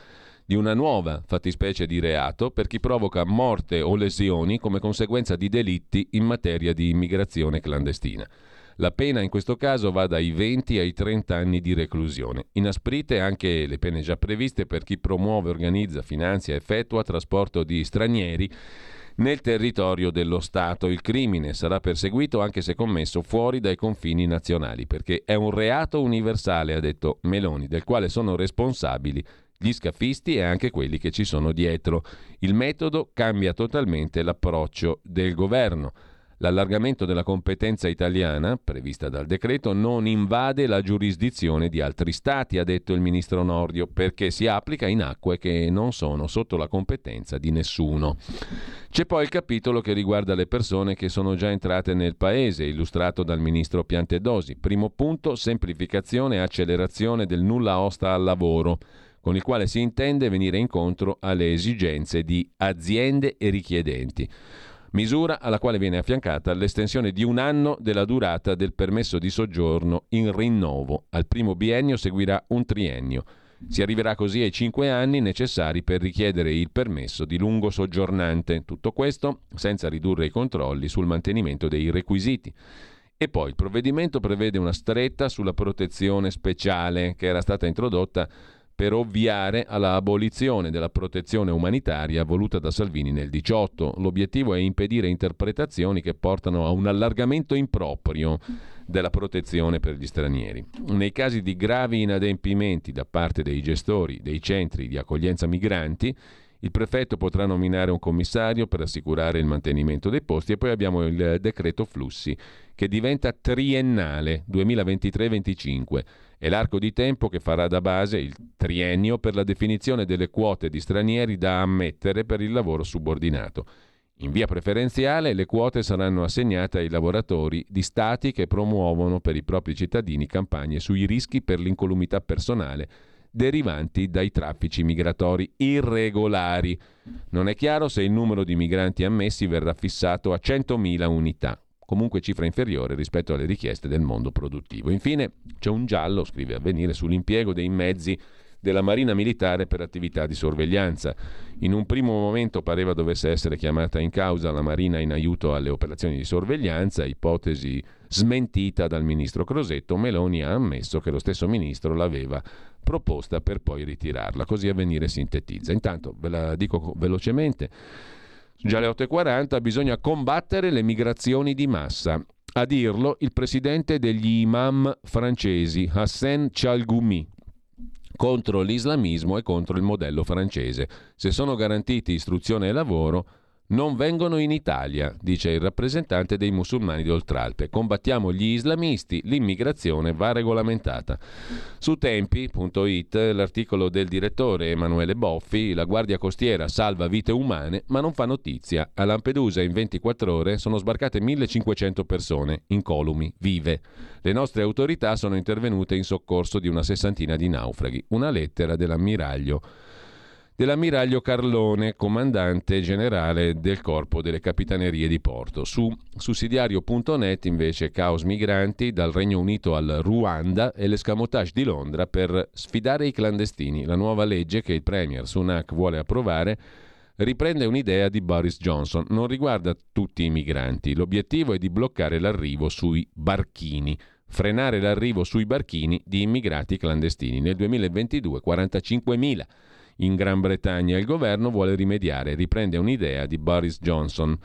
di una nuova fattispecie di reato per chi provoca morte o lesioni come conseguenza di delitti in materia di immigrazione clandestina. La pena in questo caso va dai 20 ai 30 anni di reclusione. Inasprite anche le pene già previste per chi promuove, organizza, finanzia, effettua trasporto di stranieri nel territorio dello Stato. Il crimine sarà perseguito anche se commesso fuori dai confini nazionali, perché è un reato universale, ha detto Meloni, del quale sono responsabili gli scafisti e anche quelli che ci sono dietro. Il metodo cambia totalmente l'approccio del governo. L'allargamento della competenza italiana, prevista dal decreto, non invade la giurisdizione di altri stati, ha detto il ministro Nordio, perché si applica in acque che non sono sotto la competenza di nessuno. C'è poi il capitolo che riguarda le persone che sono già entrate nel paese, illustrato dal ministro Piantedosi. Primo punto, semplificazione e accelerazione del nulla osta al lavoro con il quale si intende venire incontro alle esigenze di aziende e richiedenti misura alla quale viene affiancata l'estensione di un anno della durata del permesso di soggiorno in rinnovo. Al primo biennio seguirà un triennio. Si arriverà così ai cinque anni necessari per richiedere il permesso di lungo soggiornante. Tutto questo senza ridurre i controlli sul mantenimento dei requisiti. E poi il provvedimento prevede una stretta sulla protezione speciale che era stata introdotta per ovviare alla abolizione della protezione umanitaria voluta da Salvini nel 18. L'obiettivo è impedire interpretazioni che portano a un allargamento improprio della protezione per gli stranieri. Nei casi di gravi inadempimenti da parte dei gestori dei centri di accoglienza migranti, il prefetto potrà nominare un commissario per assicurare il mantenimento dei posti e poi abbiamo il decreto flussi che diventa triennale 2023-25 è l'arco di tempo che farà da base il triennio per la definizione delle quote di stranieri da ammettere per il lavoro subordinato. In via preferenziale le quote saranno assegnate ai lavoratori di stati che promuovono per i propri cittadini campagne sui rischi per l'incolumità personale derivanti dai traffici migratori irregolari. Non è chiaro se il numero di migranti ammessi verrà fissato a 100.000 unità comunque cifra inferiore rispetto alle richieste del mondo produttivo. Infine c'è un giallo, scrive Avvenire, sull'impiego dei mezzi della Marina Militare per attività di sorveglianza. In un primo momento pareva dovesse essere chiamata in causa la Marina in aiuto alle operazioni di sorveglianza, ipotesi smentita dal ministro Crosetto. Meloni ha ammesso che lo stesso ministro l'aveva proposta per poi ritirarla. Così Avvenire sintetizza. Intanto ve la dico velocemente. Già alle 8.40 bisogna combattere le migrazioni di massa. A dirlo il presidente degli imam francesi, Hassan Chalgoumi, contro l'islamismo e contro il modello francese. Se sono garantiti istruzione e lavoro, non vengono in Italia, dice il rappresentante dei musulmani d'Oltralpe. Combattiamo gli islamisti, l'immigrazione va regolamentata. Su tempi.it l'articolo del direttore Emanuele Boffi, la Guardia Costiera salva vite umane ma non fa notizia. A Lampedusa in 24 ore sono sbarcate 1500 persone, incolumi, vive. Le nostre autorità sono intervenute in soccorso di una sessantina di naufraghi. Una lettera dell'ammiraglio dell'ammiraglio Carlone, comandante generale del Corpo delle Capitanerie di Porto. Su sussidiario.net invece caos migranti dal Regno Unito al Ruanda e l'escamotage di Londra per sfidare i clandestini. La nuova legge che il Premier Sunak vuole approvare riprende un'idea di Boris Johnson, non riguarda tutti i migranti, l'obiettivo è di bloccare l'arrivo sui barchini frenare l'arrivo sui barchini di immigrati clandestini. Nel 2022 45.000 in Gran Bretagna. Il governo vuole rimediare, riprende un'idea di Boris Johnson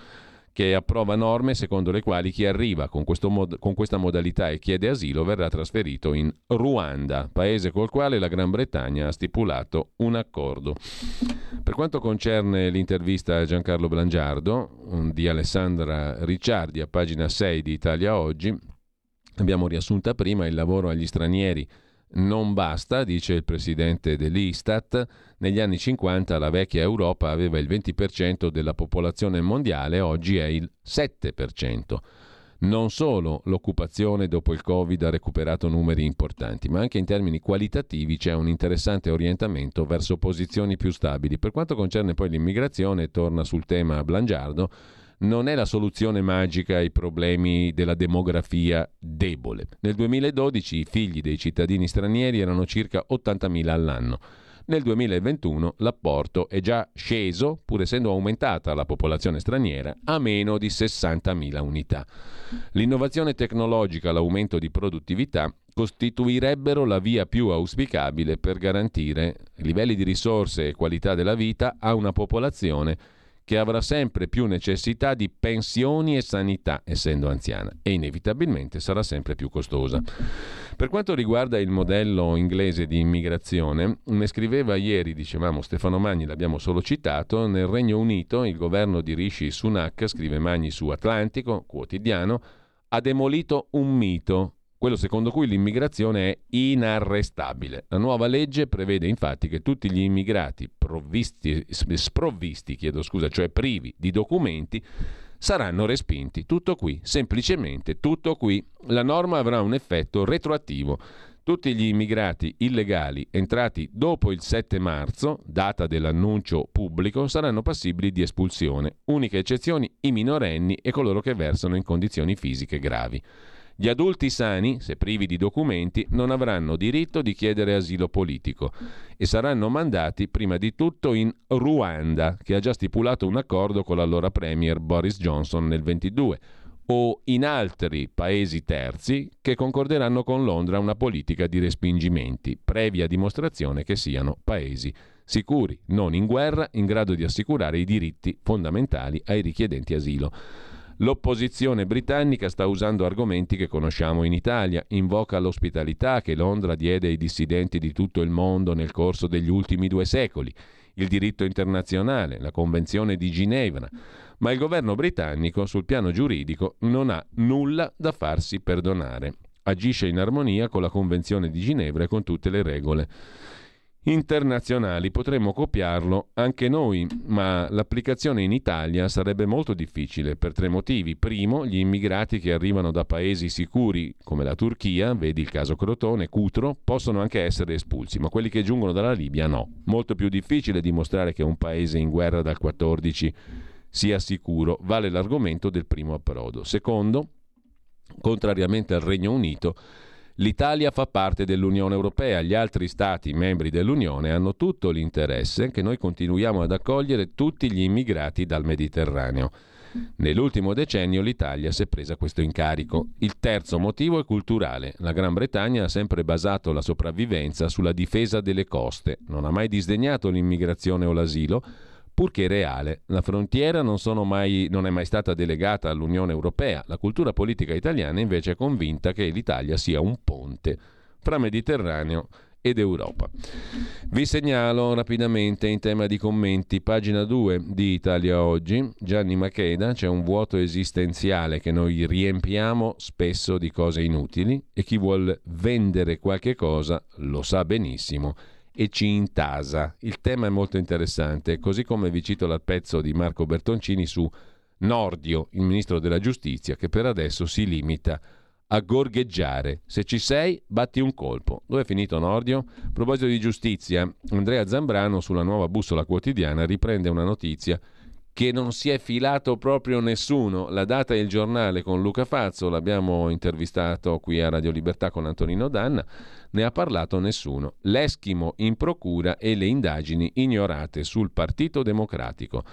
che approva norme secondo le quali chi arriva con, mod- con, questa modalità e chiede asilo verrà trasferito in Ruanda, paese col quale la Gran Bretagna ha stipulato un accordo. Per quanto concerne l'intervista a Giancarlo Blangiardo di Alessandra Ricciardi a pagina 6 di Italia Oggi, abbiamo riassunta prima il lavoro agli stranieri non basta, dice il presidente dell'Istat, negli anni 50 la vecchia Europa aveva il 20% della popolazione mondiale, oggi è il 7%. Non solo l'occupazione dopo il Covid ha recuperato numeri importanti, ma anche in termini qualitativi c'è un interessante orientamento verso posizioni più stabili. Per quanto concerne poi l'immigrazione, torna sul tema Blangiardo, non è la soluzione magica ai problemi della demografia debole. Nel 2012 i figli dei cittadini stranieri erano circa 80.000 all'anno. Nel 2021 l'apporto è già sceso, pur essendo aumentata la popolazione straniera, a meno di 60.000 unità. L'innovazione tecnologica, l'aumento di produttività costituirebbero la via più auspicabile per garantire livelli di risorse e qualità della vita a una popolazione che avrà sempre più necessità di pensioni e sanità, essendo anziana, e inevitabilmente sarà sempre più costosa. Per quanto riguarda il modello inglese di immigrazione, ne scriveva ieri, dicevamo Stefano Magni, l'abbiamo solo citato, nel Regno Unito il governo di Rishi Sunak, scrive Magni su Atlantico, quotidiano, ha demolito un mito quello secondo cui l'immigrazione è inarrestabile. La nuova legge prevede infatti che tutti gli immigrati provvisti, sprovvisti, chiedo scusa, cioè privi di documenti, saranno respinti. Tutto qui, semplicemente tutto qui. La norma avrà un effetto retroattivo. Tutti gli immigrati illegali entrati dopo il 7 marzo, data dell'annuncio pubblico, saranno passibili di espulsione. Uniche eccezioni i minorenni e coloro che versano in condizioni fisiche gravi. Gli adulti sani, se privi di documenti, non avranno diritto di chiedere asilo politico e saranno mandati prima di tutto in Ruanda, che ha già stipulato un accordo con l'allora Premier Boris Johnson nel 22 o in altri paesi terzi che concorderanno con Londra una politica di respingimenti, previa dimostrazione che siano paesi sicuri, non in guerra, in grado di assicurare i diritti fondamentali ai richiedenti asilo. L'opposizione britannica sta usando argomenti che conosciamo in Italia, invoca l'ospitalità che Londra diede ai dissidenti di tutto il mondo nel corso degli ultimi due secoli, il diritto internazionale, la Convenzione di Ginevra, ma il governo britannico sul piano giuridico non ha nulla da farsi perdonare. Agisce in armonia con la Convenzione di Ginevra e con tutte le regole internazionali. Potremmo copiarlo anche noi, ma l'applicazione in Italia sarebbe molto difficile per tre motivi. Primo, gli immigrati che arrivano da paesi sicuri come la Turchia, vedi il caso Crotone, Cutro, possono anche essere espulsi, ma quelli che giungono dalla Libia no. Molto più difficile dimostrare che un paese in guerra dal 14 sia sicuro, vale l'argomento del primo approdo. Secondo, contrariamente al Regno Unito, L'Italia fa parte dell'Unione Europea, gli altri Stati membri dell'Unione hanno tutto l'interesse che noi continuiamo ad accogliere tutti gli immigrati dal Mediterraneo. Nell'ultimo decennio l'Italia si è presa questo incarico. Il terzo motivo è culturale. La Gran Bretagna ha sempre basato la sopravvivenza sulla difesa delle coste, non ha mai disdegnato l'immigrazione o l'asilo, purché reale. La frontiera non, mai, non, è mai stata delegata all'Unione Europea. La cultura politica italiana invece è convinta che l'Italia sia un ponte fra Mediterraneo ed Europa. Vi segnalo rapidamente in tema di commenti, pagina 2 di Italia Oggi, Gianni Macheda, c'è un vuoto esistenziale che noi riempiamo spesso di cose inutili e chi vuol vendere qualche cosa lo sa benissimo e ci intasa. Il tema è molto interessante, così come vi cito il pezzo di Marco Bertoncini su Nordio, il ministro della giustizia, che per adesso si limita a gorgheggiare. Se ci sei, batti un colpo. Dove è finito Nordio? A proposito di giustizia, Andrea Zambrano sulla nuova bussola quotidiana riprende una notizia che non si è filato proprio nessuno. La data e il giornale con Luca Fazzo, l'abbiamo intervistato qui a Radio Libertà con Antonino Danna, ne ha parlato nessuno. L'eschimo in procura e le indagini ignorate sul Partito Democratico.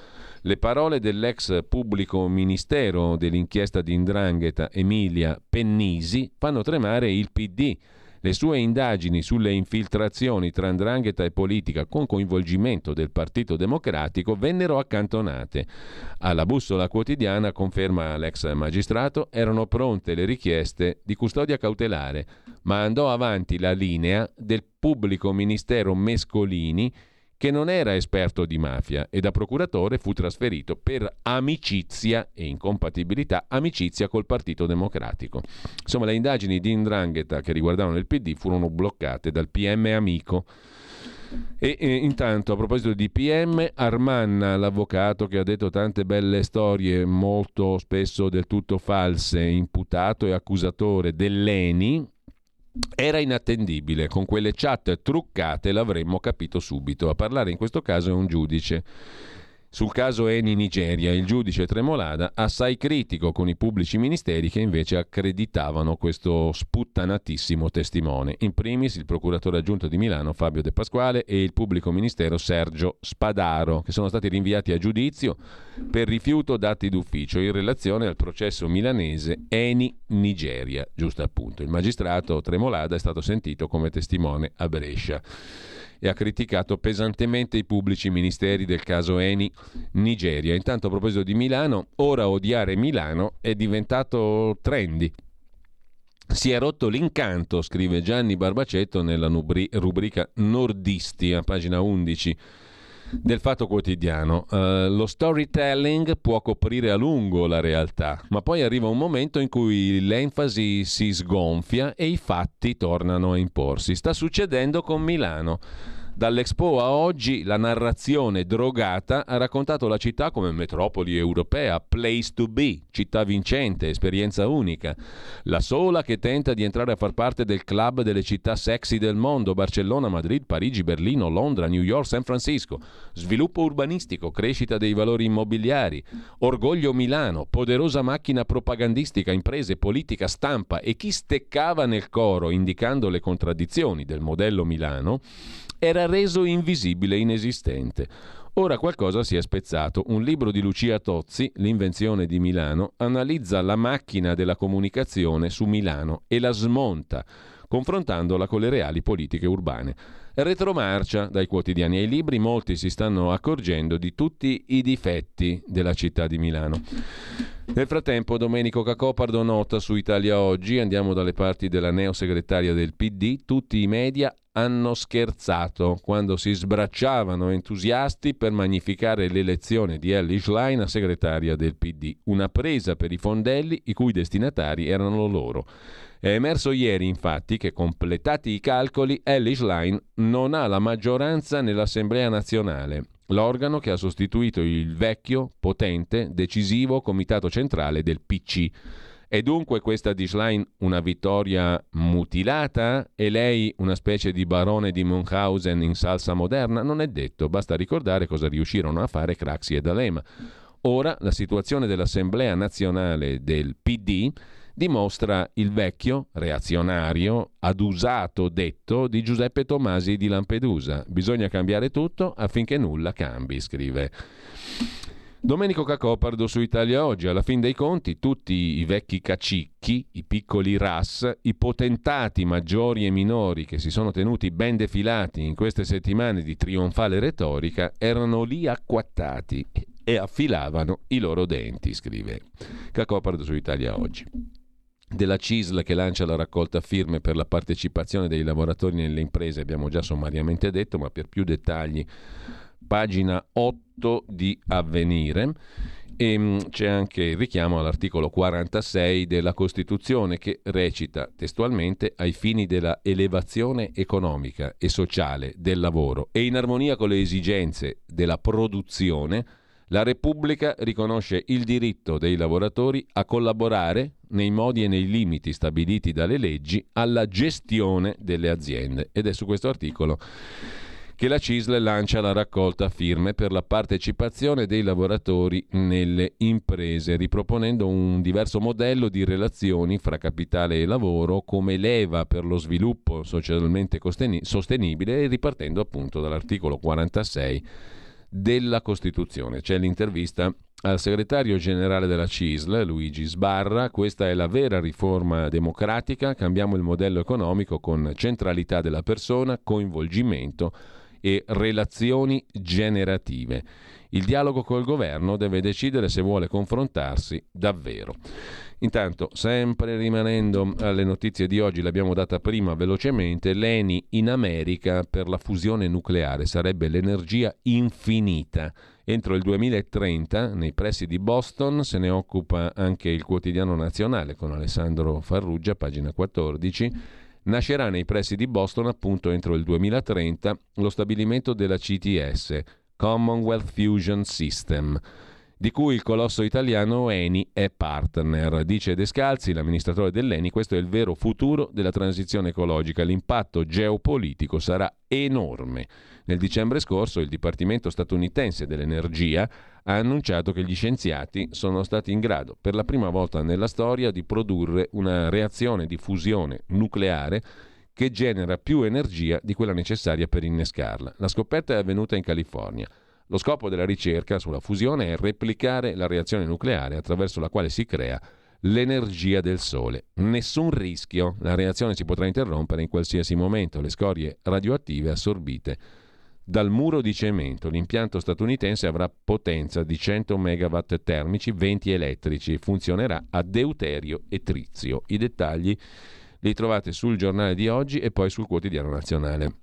Le parole dell'ex pubblico ministero dell'inchiesta di Indrangheta Emilia Pennisi fanno tremare il PD le sue indagini sulle infiltrazioni tra andrangheta e politica con coinvolgimento del Partito Democratico vennero accantonate. Alla bussola quotidiana, conferma l'ex magistrato, erano pronte le richieste di custodia cautelare, ma andò avanti la linea del pubblico ministero Mescolini che non era esperto di mafia e da procuratore fu trasferito per amicizia e incompatibilità, amicizia col Partito Democratico. Insomma, le indagini di Indrangheta che riguardavano il PD furono bloccate dal PM Amico. E, e, intanto a proposito di PM, Armanna, l'avvocato che ha detto tante belle storie, molto spesso del tutto false, imputato e accusatore dell'ENI, era inattendibile, con quelle chat truccate l'avremmo capito subito. A parlare in questo caso è un giudice. Sul caso Eni Nigeria, il giudice Tremolada assai critico con i pubblici ministeri che invece accreditavano questo sputtanatissimo testimone. In primis il procuratore aggiunto di Milano Fabio De Pasquale e il pubblico ministero Sergio Spadaro, che sono stati rinviati a giudizio per rifiuto dati d'ufficio in relazione al processo milanese Eni Nigeria, giusto appunto. Il magistrato Tremolada è stato sentito come testimone a Brescia e ha criticato pesantemente i pubblici ministeri del caso Eni Nigeria. Intanto a proposito di Milano, ora odiare Milano è diventato trendy. Si è rotto l'incanto, scrive Gianni Barbacetto nella rubrica Nordisti a pagina 11 del Fatto Quotidiano. Uh, lo storytelling può coprire a lungo la realtà, ma poi arriva un momento in cui l'enfasi si sgonfia e i fatti tornano a imporsi. Sta succedendo con Milano. Dall'Expo a oggi la narrazione drogata ha raccontato la città come metropoli europea, place to be, città vincente, esperienza unica, la sola che tenta di entrare a far parte del club delle città sexy del mondo, Barcellona, Madrid, Parigi, Berlino, Londra, New York, San Francisco, sviluppo urbanistico, crescita dei valori immobiliari, orgoglio Milano, poderosa macchina propagandistica, imprese, politica, stampa. E chi steccava nel coro indicando le contraddizioni del modello Milano era reso invisibile, inesistente. Ora qualcosa si è spezzato. Un libro di Lucia Tozzi, L'invenzione di Milano, analizza la macchina della comunicazione su Milano e la smonta, confrontandola con le reali politiche urbane. Retromarcia dai quotidiani ai libri, molti si stanno accorgendo di tutti i difetti della città di Milano. Nel frattempo Domenico Cacopardo nota su Italia Oggi, andiamo dalle parti della neosegretaria del PD, tutti i media hanno scherzato quando si sbracciavano entusiasti per magnificare l'elezione di Ellie Schlein a segretaria del PD, una presa per i fondelli i cui destinatari erano loro. È emerso ieri, infatti, che completati i calcoli, Ellie Schlein non ha la maggioranza nell'Assemblea nazionale, l'organo che ha sostituito il vecchio, potente, decisivo Comitato Centrale del PC è dunque questa di Schlein una vittoria mutilata? E lei una specie di barone di Munchausen in salsa moderna? Non è detto, basta ricordare cosa riuscirono a fare Craxi e D'Alema. Ora la situazione dell'Assemblea nazionale del PD dimostra il vecchio, reazionario, adusato detto di Giuseppe Tomasi di Lampedusa. Bisogna cambiare tutto affinché nulla cambi, scrive. Domenico Cacopardo su Italia Oggi. Alla fin dei conti, tutti i vecchi cacicchi, i piccoli ras, i potentati maggiori e minori che si sono tenuti ben defilati in queste settimane di trionfale retorica erano lì acquattati e affilavano i loro denti, scrive Cacopardo su Italia Oggi della CISL che lancia la raccolta firme per la partecipazione dei lavoratori nelle imprese, abbiamo già sommariamente detto, ma per più dettagli pagina 8 di Avvenire. E mm, c'è anche il richiamo all'articolo 46 della Costituzione che recita testualmente ai fini della elevazione economica e sociale del lavoro e in armonia con le esigenze della produzione, la Repubblica riconosce il diritto dei lavoratori a collaborare nei modi e nei limiti stabiliti dalle leggi alla gestione delle aziende. Ed è su questo articolo che la CISL lancia la raccolta firme per la partecipazione dei lavoratori nelle imprese, riproponendo un diverso modello di relazioni fra capitale e lavoro come leva per lo sviluppo socialmente sostenibile e ripartendo appunto dall'articolo 46 della Costituzione. C'è l'intervista al segretario generale della CISL, Luigi Sbarra, questa è la vera riforma democratica, cambiamo il modello economico con centralità della persona, coinvolgimento e relazioni generative. Il dialogo col governo deve decidere se vuole confrontarsi davvero. Intanto, sempre rimanendo alle notizie di oggi, l'abbiamo data prima velocemente, l'ENI in America per la fusione nucleare sarebbe l'energia infinita. Entro il 2030, nei pressi di Boston, se ne occupa anche il quotidiano nazionale con Alessandro Farrugia, pagina 14 Nascerà nei pressi di Boston appunto entro il 2030 lo stabilimento della CTS, Commonwealth Fusion System. di cui il colosso italiano Eni è partner. Dice Descalzi, l'amministratore dell'Eni, questo è il vero futuro della transizione ecologica. L'impatto geopolitico sarà enorme. Nel dicembre scorso il Dipartimento statunitense dell'Energia ha annunciato che gli scienziati sono stati in grado, per la prima volta nella storia, di produrre una reazione di fusione nucleare che genera più energia di quella necessaria per innescarla. La scoperta è avvenuta in California. Lo scopo della ricerca sulla fusione è replicare la reazione nucleare attraverso la quale si crea l'energia del Sole. Nessun rischio, la reazione si potrà interrompere in qualsiasi momento, le scorie radioattive assorbite dal muro di cemento. L'impianto statunitense avrà potenza di 100 MW termici, 20 elettrici, funzionerà a deuterio e trizio. I dettagli li trovate sul giornale di oggi e poi sul quotidiano nazionale.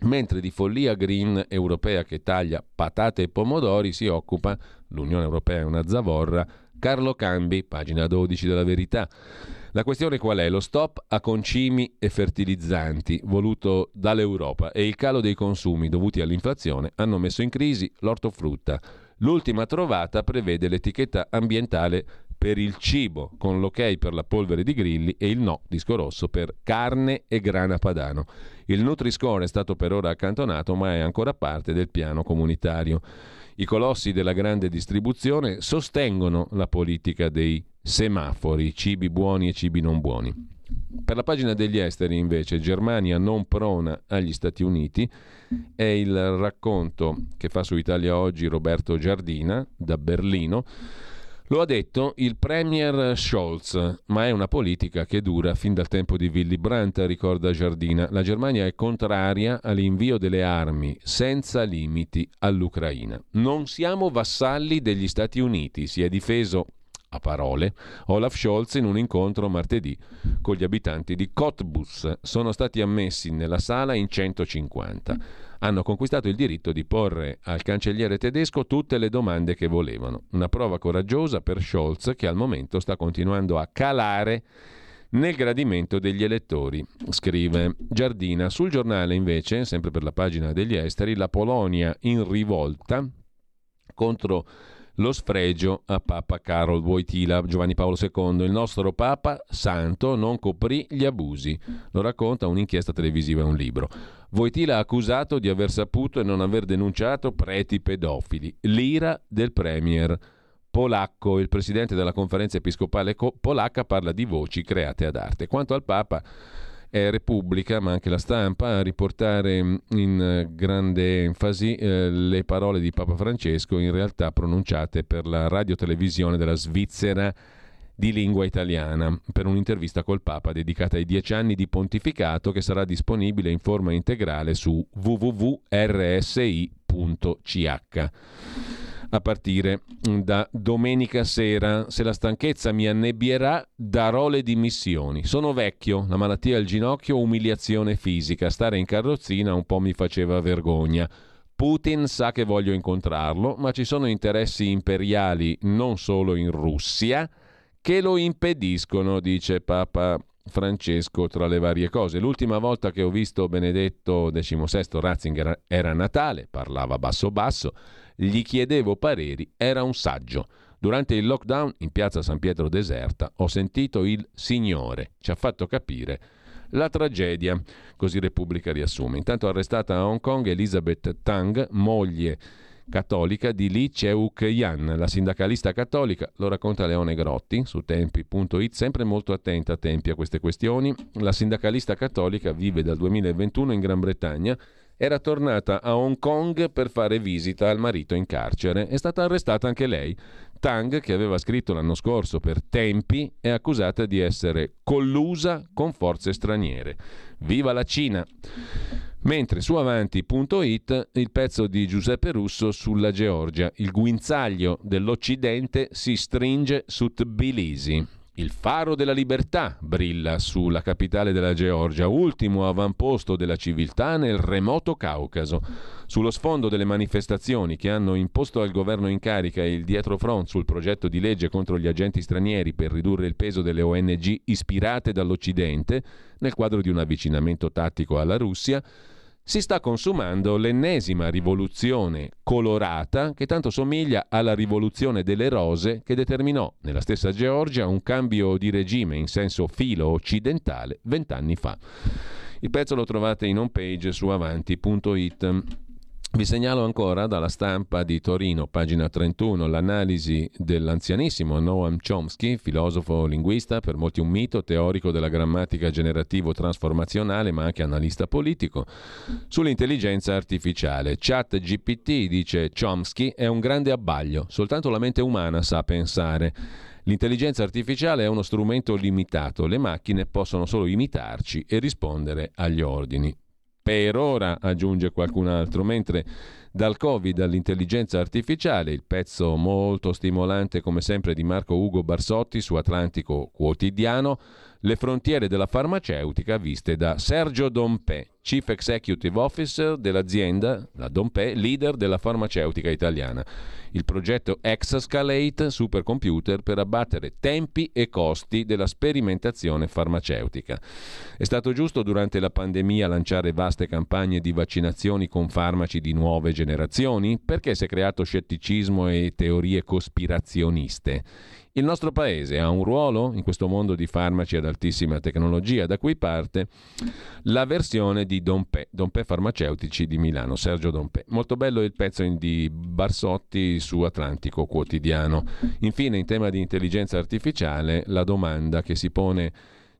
Mentre di follia green europea che taglia patate e pomodori si occupa, l'Unione Europea è una zavorra, Carlo Cambi, pagina 12 della verità. La questione qual è? Lo stop a concimi e fertilizzanti voluto dall'Europa e il calo dei consumi dovuti all'inflazione hanno messo in crisi l'ortofrutta. L'ultima trovata prevede l'etichetta ambientale per il cibo, con l'ok per la polvere di grilli e il no, disco rosso, per carne e grana padano. Il Nutri-Score è stato per ora accantonato, ma è ancora parte del piano comunitario. I colossi della grande distribuzione sostengono la politica dei semafori, cibi buoni e cibi non buoni. Per la pagina degli esteri, invece, Germania non prona agli Stati Uniti, è il racconto che fa su Italia Oggi Roberto Giardina da Berlino lo ha detto il Premier Scholz, ma è una politica che dura fin dal tempo di Willy Brandt, ricorda Giardina. La Germania è contraria all'invio delle armi senza limiti all'Ucraina. Non siamo vassalli degli Stati Uniti, si è difeso a parole, Olaf Scholz in un incontro martedì con gli abitanti di Cottbus. Sono stati ammessi nella sala in 150 hanno conquistato il diritto di porre al cancelliere tedesco tutte le domande che volevano. Una prova coraggiosa per Scholz che al momento sta continuando a calare nel gradimento degli elettori, scrive Giardina. Sul giornale invece, sempre per la pagina degli esteri, la Polonia in rivolta contro lo sfregio a Papa Carol Wojtyla, Giovanni Paolo II. Il nostro Papa Santo non coprì gli abusi. Lo racconta un'inchiesta televisiva e un libro. Wojtyla ha accusato di aver saputo e non aver denunciato preti pedofili. L'ira del premier polacco, il presidente della conferenza episcopale polacca, parla di voci create ad arte. Quanto al Papa, è Repubblica, ma anche la stampa, a riportare in grande enfasi eh, le parole di Papa Francesco, in realtà pronunciate per la radiotelevisione della Svizzera di lingua italiana per un'intervista col Papa dedicata ai dieci anni di pontificato che sarà disponibile in forma integrale su www.rsi.ch a partire da domenica sera. Se la stanchezza mi annebbierà, darò le dimissioni. Sono vecchio, la malattia al ginocchio, umiliazione fisica. Stare in carrozzina un po' mi faceva vergogna. Putin sa che voglio incontrarlo, ma ci sono interessi imperiali non solo in Russia che lo impediscono, dice Papa Francesco tra le varie cose. L'ultima volta che ho visto Benedetto XVI Ratzinger era a Natale, parlava basso basso, gli chiedevo pareri, era un saggio. Durante il lockdown in piazza San Pietro deserta ho sentito il Signore, ci ha fatto capire la tragedia, così Repubblica riassume. Intanto arrestata a Hong Kong Elizabeth Tang, moglie cattolica di Lee Cheuk-yan, la sindacalista cattolica, lo racconta Leone Grotti su tempi.it, sempre molto attenta a tempi a queste questioni. La sindacalista cattolica vive dal 2021 in Gran Bretagna era tornata a Hong Kong per fare visita al marito in carcere. È stata arrestata anche lei. Tang, che aveva scritto l'anno scorso per Tempi, è accusata di essere collusa con forze straniere. Viva la Cina! Mentre su avanti.it il pezzo di Giuseppe Russo sulla Georgia, il guinzaglio dell'Occidente si stringe su Tbilisi. Il faro della libertà brilla sulla capitale della Georgia, ultimo avamposto della civiltà nel remoto Caucaso. Sullo sfondo delle manifestazioni che hanno imposto al governo in carica il dietrofront sul progetto di legge contro gli agenti stranieri per ridurre il peso delle ONG ispirate dall'Occidente, nel quadro di un avvicinamento tattico alla Russia, si sta consumando l'ennesima rivoluzione colorata che tanto somiglia alla rivoluzione delle rose che determinò nella stessa Georgia un cambio di regime in senso filo occidentale vent'anni fa. Il pezzo lo trovate in home page su avanti.it. Vi segnalo ancora dalla stampa di Torino, pagina 31, l'analisi dell'anzianissimo Noam Chomsky, filosofo linguista, per molti un mito, teorico della grammatica generativo-trasformazionale, ma anche analista politico, sull'intelligenza artificiale. Chat GPT, dice Chomsky, è un grande abbaglio, soltanto la mente umana sa pensare. L'intelligenza artificiale è uno strumento limitato, le macchine possono solo imitarci e rispondere agli ordini per ora, aggiunge qualcun altro, mentre dal Covid all'intelligenza artificiale, il pezzo molto stimolante come sempre di Marco Ugo Barsotti su Atlantico Quotidiano, le frontiere della farmaceutica viste da Sergio Dompè, Chief Executive Officer dell'azienda, la Dompè, leader della farmaceutica italiana. Il progetto Exascalate, supercomputer per abbattere tempi e costi della sperimentazione farmaceutica. È stato giusto durante la pandemia lanciare vaste campagne di vaccinazioni con farmaci di nuove generazioni? Perché si è creato scetticismo e teorie cospirazioniste? Il nostro paese ha un ruolo in questo mondo di farmaci ad altissima tecnologia, da cui parte la versione di Dompè, Dompè Farmaceutici di Milano, Sergio Dompè. Molto bello il pezzo di Barsotti su Atlantico Quotidiano. Infine, in tema di intelligenza artificiale, la domanda che si pone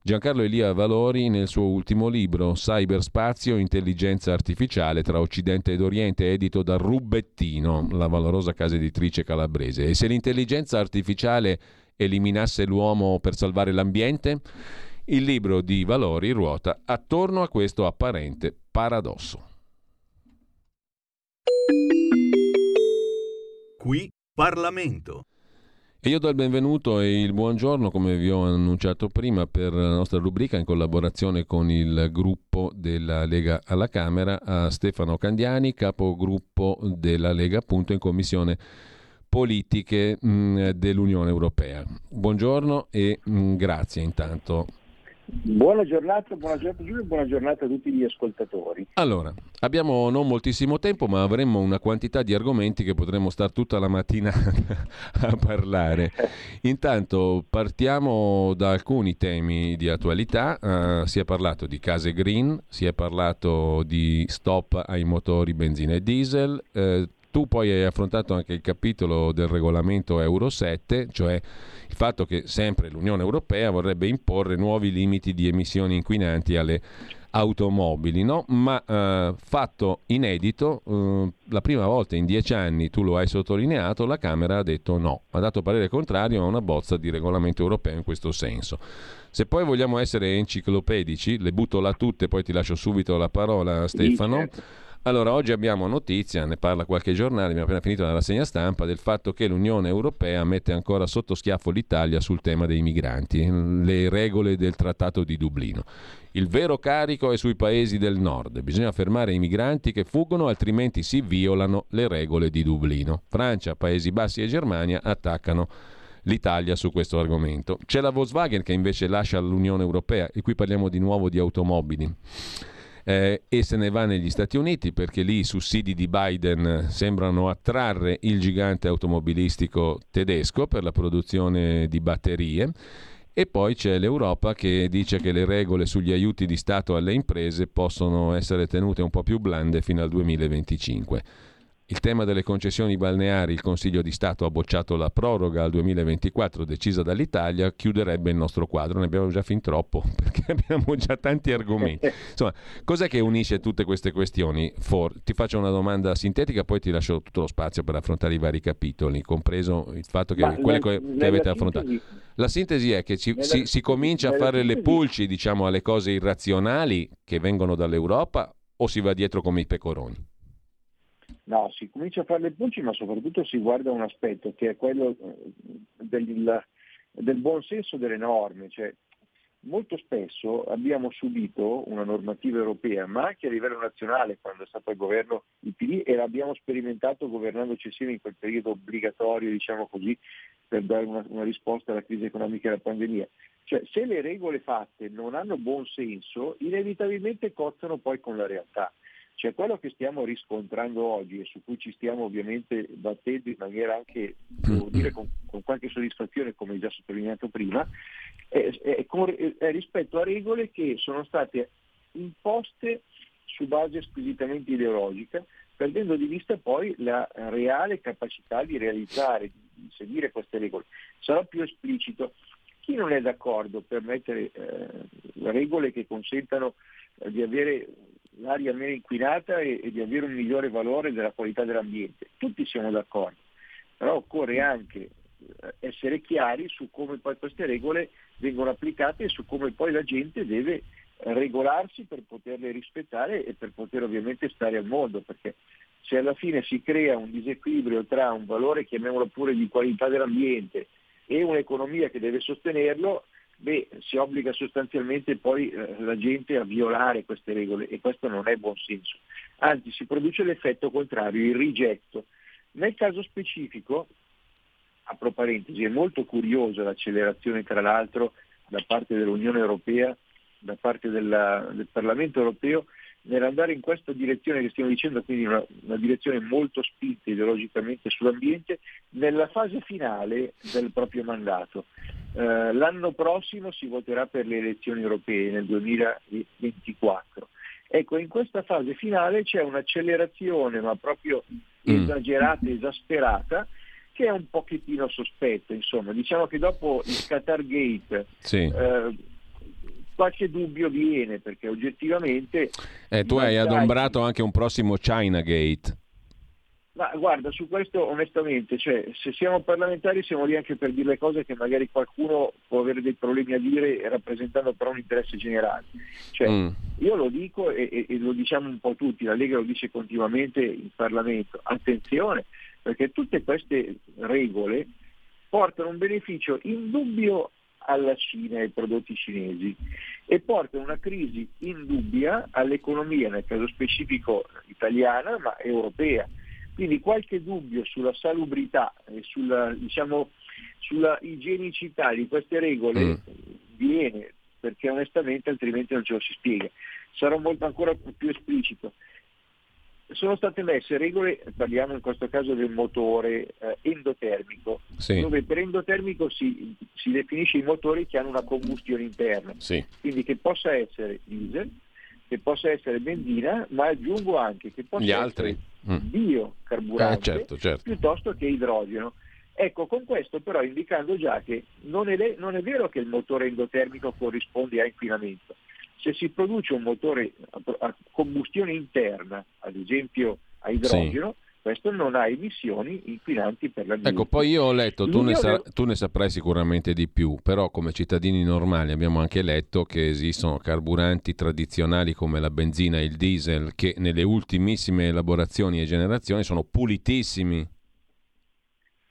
Giancarlo Elia Valori nel suo ultimo libro Cyberspazio, intelligenza artificiale tra Occidente ed Oriente, edito da Rubettino, la valorosa casa editrice calabrese. E se l'intelligenza artificiale eliminasse l'uomo per salvare l'ambiente? Il libro di Valori ruota attorno a questo apparente paradosso. Qui Parlamento. E io do il benvenuto e il buongiorno, come vi ho annunciato prima, per la nostra rubrica in collaborazione con il gruppo della Lega alla Camera a Stefano Candiani, capogruppo della Lega appunto in Commissione Politiche mh, dell'Unione Europea. Buongiorno e mh, grazie intanto. Buona giornata, buona giornata Giulio e buona giornata a tutti gli ascoltatori. Allora, abbiamo non moltissimo tempo, ma avremmo una quantità di argomenti che potremmo stare tutta la mattina a parlare. Intanto partiamo da alcuni temi di attualità. Uh, si è parlato di case green, si è parlato di stop ai motori benzina e diesel. Uh, tu poi hai affrontato anche il capitolo del regolamento Euro 7, cioè il fatto che sempre l'Unione Europea vorrebbe imporre nuovi limiti di emissioni inquinanti alle automobili, no? ma eh, fatto inedito, eh, la prima volta in dieci anni, tu lo hai sottolineato, la Camera ha detto no, ha dato parere contrario a una bozza di regolamento europeo in questo senso. Se poi vogliamo essere enciclopedici, le butto là tutte, poi ti lascio subito la parola Stefano. Sì, certo. Allora, oggi abbiamo notizia, ne parla qualche giornale, abbiamo appena finito la rassegna stampa, del fatto che l'Unione Europea mette ancora sotto schiaffo l'Italia sul tema dei migranti, le regole del Trattato di Dublino. Il vero carico è sui paesi del nord, bisogna fermare i migranti che fuggono, altrimenti si violano le regole di Dublino. Francia, Paesi Bassi e Germania attaccano l'Italia su questo argomento. C'è la Volkswagen che invece lascia l'Unione Europea, e qui parliamo di nuovo di automobili eh, e se ne va negli Stati Uniti perché lì i sussidi di Biden sembrano attrarre il gigante automobilistico tedesco per la produzione di batterie. E poi c'è l'Europa che dice che le regole sugli aiuti di Stato alle imprese possono essere tenute un po' più blande fino al 2025. Il tema delle concessioni balneari, il Consiglio di Stato ha bocciato la proroga al 2024 decisa dall'Italia, chiuderebbe il nostro quadro. Ne abbiamo già fin troppo perché abbiamo già tanti argomenti. Insomma, cos'è che unisce tutte queste questioni? For, ti faccio una domanda sintetica, poi ti lascio tutto lo spazio per affrontare i vari capitoli, compreso il fatto che Ma quelle che avete affrontato. La sintesi è che ci, nella, si, si, comincia a fare sintesi. le pulci diciamo, alle cose irrazionali che vengono dall'Europa o si va dietro come i pecoroni? No, si comincia a fare le pulci, ma soprattutto si guarda un aspetto che è quello eh, del, del buon senso delle norme. Cioè, molto spesso abbiamo subito una normativa europea, ma anche a livello nazionale, quando è stato al governo il PD, e l'abbiamo sperimentato governandoci insieme in quel periodo obbligatorio, diciamo così, per dare una, una risposta alla crisi economica e alla pandemia. Cioè, se le regole fatte non hanno buon senso, inevitabilmente cozzano poi con la realtà. Cioè quello che stiamo riscontrando oggi e su cui ci stiamo ovviamente battendo in maniera anche, devo dire, con, con qualche soddisfazione, come già sottolineato prima, è, è, è rispetto a regole che sono state imposte su base squisitamente ideologica, perdendo di vista poi la reale capacità di realizzare, di seguire queste regole. Sarò più esplicito. Chi non è d'accordo per mettere eh, regole che consentano eh, di avere l'aria meno inquinata e, e, di avere un migliore valore della qualità dell'ambiente? Tutti siamo d'accordo, però occorre anche eh, essere chiari su come poi queste regole vengono applicate e su come poi la gente deve regolarsi per poterle rispettare e per poter ovviamente stare al mondo, perché se alla fine si crea un disequilibrio tra un valore, chiamiamolo pure di qualità dell'ambiente, e un'economia che deve sostenerlo, beh, si obbliga sostanzialmente poi eh, la gente a violare queste regole e questo non è buon senso. Anzi, si produce l'effetto contrario, il rigetto. Nel caso specifico, apro parentesi, è molto curiosa l'accelerazione tra l'altro da parte dell'Unione Europea da parte della, del Parlamento europeo nell'andare in questa direzione che stiamo dicendo, quindi una, una, direzione molto spinta ideologicamente sull'ambiente, nella fase finale del proprio mandato. Eh, l'anno prossimo si voterà per le elezioni europee nel 2024. Ecco, in questa fase finale c'è un'accelerazione, ma proprio mm. esagerata, esasperata, che è un pochettino sospetto. Insomma, diciamo che dopo il Qatar Gate sì. eh, qualche dubbio viene perché oggettivamente... Eh, tu hai adombrato anche un prossimo China Gate. Ma guarda, su questo onestamente, cioè, se siamo parlamentari siamo lì anche per dire le cose che magari qualcuno può avere dei problemi a dire rappresentando però un interesse generale. Cioè, mm. Io lo dico e, e, lo diciamo un po' tutti, la Lega lo dice continuamente in Parlamento, attenzione, perché tutte queste regole portano un beneficio indubbio alla Cina e ai prodotti cinesi e porta una crisi indubbia all'economia, nel caso specifico italiana, ma europea. Quindi qualche dubbio sulla salubrità e sulla, diciamo, sulla igienicità di queste regole mm. viene, perché onestamente altrimenti non ce lo si spiega. Sarò molto ancora più esplicito sono state messe regole, parliamo in questo caso del motore eh, endotermico, sì. dove per endotermico si, si, definisce i motori che hanno una combustione interna, sì. quindi che possa essere diesel, che possa essere benzina, ma aggiungo anche che possa Gli essere altri? Mm. biocarburante eh, certo, certo. piuttosto che idrogeno. Ecco, con questo però indicando già che non è, non è vero che il motore endotermico corrisponde a inquinamento, se si produce un motore a combustione interna, ad esempio a idrogeno, sì. questo non ha emissioni inquinanti per l'ambiente. Ecco, poi io ho letto, tu ne, sa- tu ne, saprai sicuramente di più, però come cittadini normali abbiamo anche letto che esistono carburanti tradizionali come la benzina e il diesel che nelle ultimissime elaborazioni e generazioni sono pulitissimi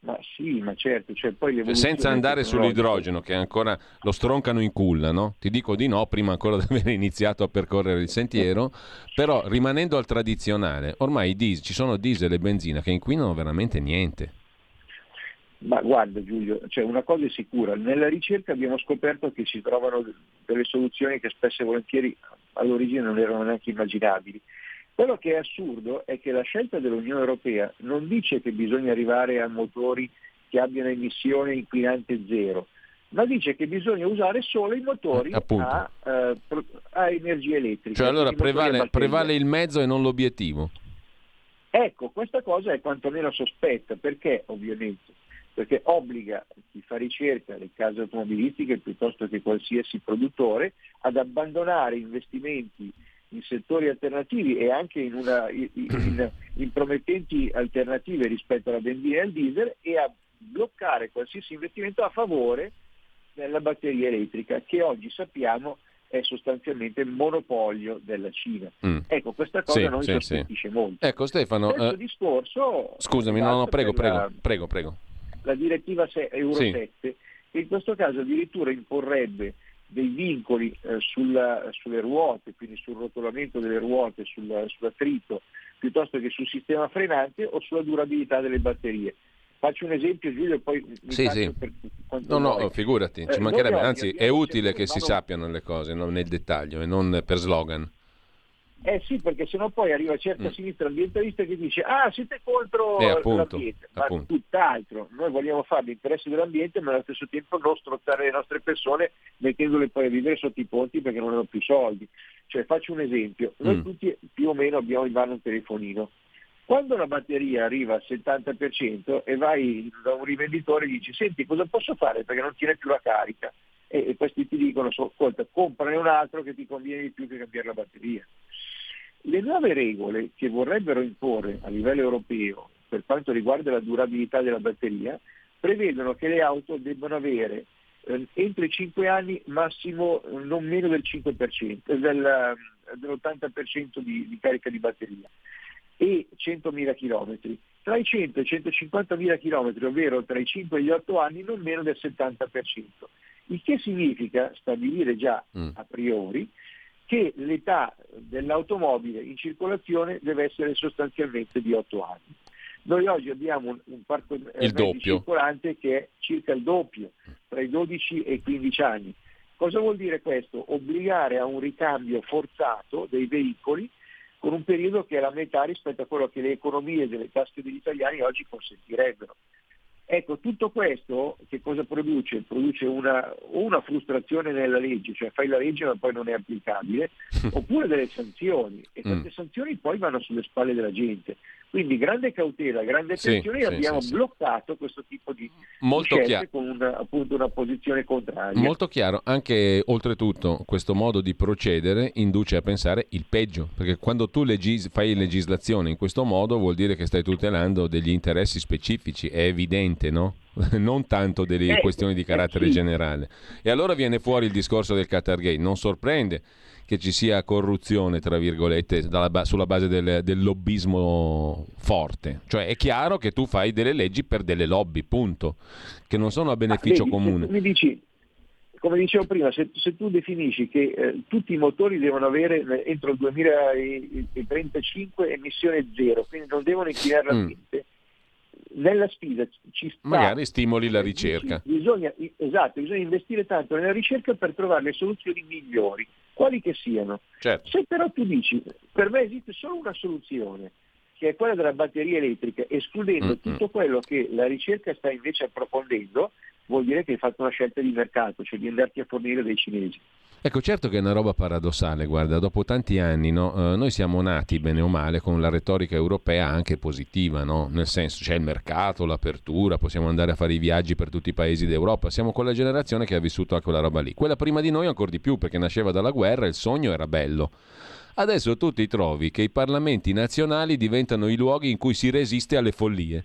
ma sì, ma certo. Cioè poi Senza andare sull'idrogeno, che ancora lo stroncano in culla, no? Ti dico di no, prima ancora di aver iniziato a percorrere il sentiero, però rimanendo al tradizionale, ormai diesel, ci sono diesel e benzina che inquinano veramente niente. Ma guarda Giulio, cioè una cosa è sicura, nella ricerca abbiamo scoperto che si trovano delle soluzioni che spesso e volentieri all'origine non erano neanche immaginabili. Quello che è assurdo è che la scelta dell'Unione Europea non dice che bisogna arrivare a motori che abbiano emissione inquinante zero, ma dice che bisogna usare solo i motori a, eh, a, energia elettrica. Cioè allora prevale, prevale il mezzo e non l'obiettivo. Ecco, questa cosa è quantomeno sospetta, perché ovviamente? Perché obbliga chi fa ricerca nelle case automobilistiche piuttosto che qualsiasi produttore ad abbandonare investimenti in settori alternativi e anche in, una, in, in, promettenti alternative rispetto alla benzina e al diesel e a bloccare qualsiasi investimento a favore della batteria elettrica che oggi sappiamo è sostanzialmente monopolio della Cina. Mm. Ecco, questa cosa sì, non sì, sorprendisce sì. molto. Ecco Stefano, uh, discorso, scusami, no, no, prego, prego, la, prego, prego. La direttiva Euro 7, che in questo caso addirittura imporrebbe dei vincoli eh, sulla, sulle ruote, quindi sul rotolamento delle ruote, sul, sull'attrito, piuttosto che sul sistema frenante o sulla durabilità delle batterie. Faccio un esempio Giulio, poi mi sì, sì. No, no, vuoi. figurati, ci eh, mancherebbe, anzi è utile che si sappiano le cose no, nel dettaglio e non per slogan. Eh sì, perché sennò poi arriva certa mm. sinistra ambientalista che dice ah siete contro eh, appunto, l'ambiente, ma appunto. tutt'altro, noi vogliamo fare l'interesse dell'ambiente ma allo stesso tempo non strozzare le nostre persone mettendole poi a vivere sotto i ponti perché non hanno più soldi. Cioè faccio un esempio, noi mm. tutti più o meno abbiamo in mano un telefonino, quando la batteria arriva al 70% e vai da un rivenditore e dici senti cosa posso fare perché non tiene più la carica e, e questi ti dicono ascolta comprane un altro che ti conviene di più che cambiare la batteria. Le nuove regole che vorrebbero imporre a livello europeo per quanto riguarda la durabilità della batteria prevedono che le auto debbano avere eh, entro i 5 anni massimo eh, non meno del 5%, eh, del, eh, dell'80% di, di carica di batteria e 100.000 km. Tra i 100 e i 150.000 km, ovvero tra i 5 e gli 8 anni, non meno del 70%. Il che significa stabilire già mm. a priori che l'età dell'automobile in circolazione deve essere sostanzialmente di 8 anni. Noi oggi abbiamo un, un parco il circolante che è circa il doppio, tra i 12 e i 15 anni. Cosa vuol dire questo? Obbligare a un ricambio forzato dei veicoli con un periodo che è la metà rispetto a quello che le economie delle tasche degli italiani oggi consentirebbero. Ecco, tutto questo che cosa produce? Produce una, una frustrazione nella legge, cioè fai la legge ma poi non è applicabile, oppure delle sanzioni e queste mm. sanzioni poi vanno sulle spalle della gente. Quindi grande cautela, grande attenzione sì, e abbiamo sì, bloccato questo tipo di, Molto di con una, appunto una posizione contraria. Molto chiaro, anche oltretutto questo modo di procedere induce a pensare il peggio, perché quando tu legis- fai legislazione in questo modo vuol dire che stai tutelando degli interessi specifici, è evidente, no? non tanto delle eh, questioni di carattere eh, sì. generale. E allora viene fuori il discorso del Qatar Gate, non sorprende che ci sia corruzione, tra virgolette, ba- sulla base del, del, lobbismo forte. Cioè è chiaro che tu fai delle leggi per delle lobby, punto, che non sono a beneficio ah, vedi, comune. Mi dici, come dicevo prima, se, se tu definisci che eh, tutti i motori devono avere eh, entro il 2035 emissione zero, quindi non devono inquinare l'ambiente, mm nella sfida ci sta. Magari stimoli la ricerca. Bisogna, esatto, bisogna investire tanto nella ricerca per trovare le soluzioni migliori quali che siano. Certo. Se però tu dici, per me esiste solo una soluzione, che è quella della batteria elettrica, escludendo mm-hmm. tutto quello che la ricerca sta invece approfondendo, vuol dire che hai fatto una scelta di mercato, cioè di andarti a fornire dei cinesi. Ecco, certo che è una roba paradossale, guarda, dopo tanti anni no, eh, noi siamo nati bene o male con la retorica europea anche positiva, no? nel senso c'è il mercato, l'apertura, possiamo andare a fare i viaggi per tutti i paesi d'Europa, siamo quella generazione che ha vissuto anche quella roba lì. Quella prima di noi ancora di più perché nasceva dalla guerra e il sogno era bello. Adesso tu ti trovi che i parlamenti nazionali diventano i luoghi in cui si resiste alle follie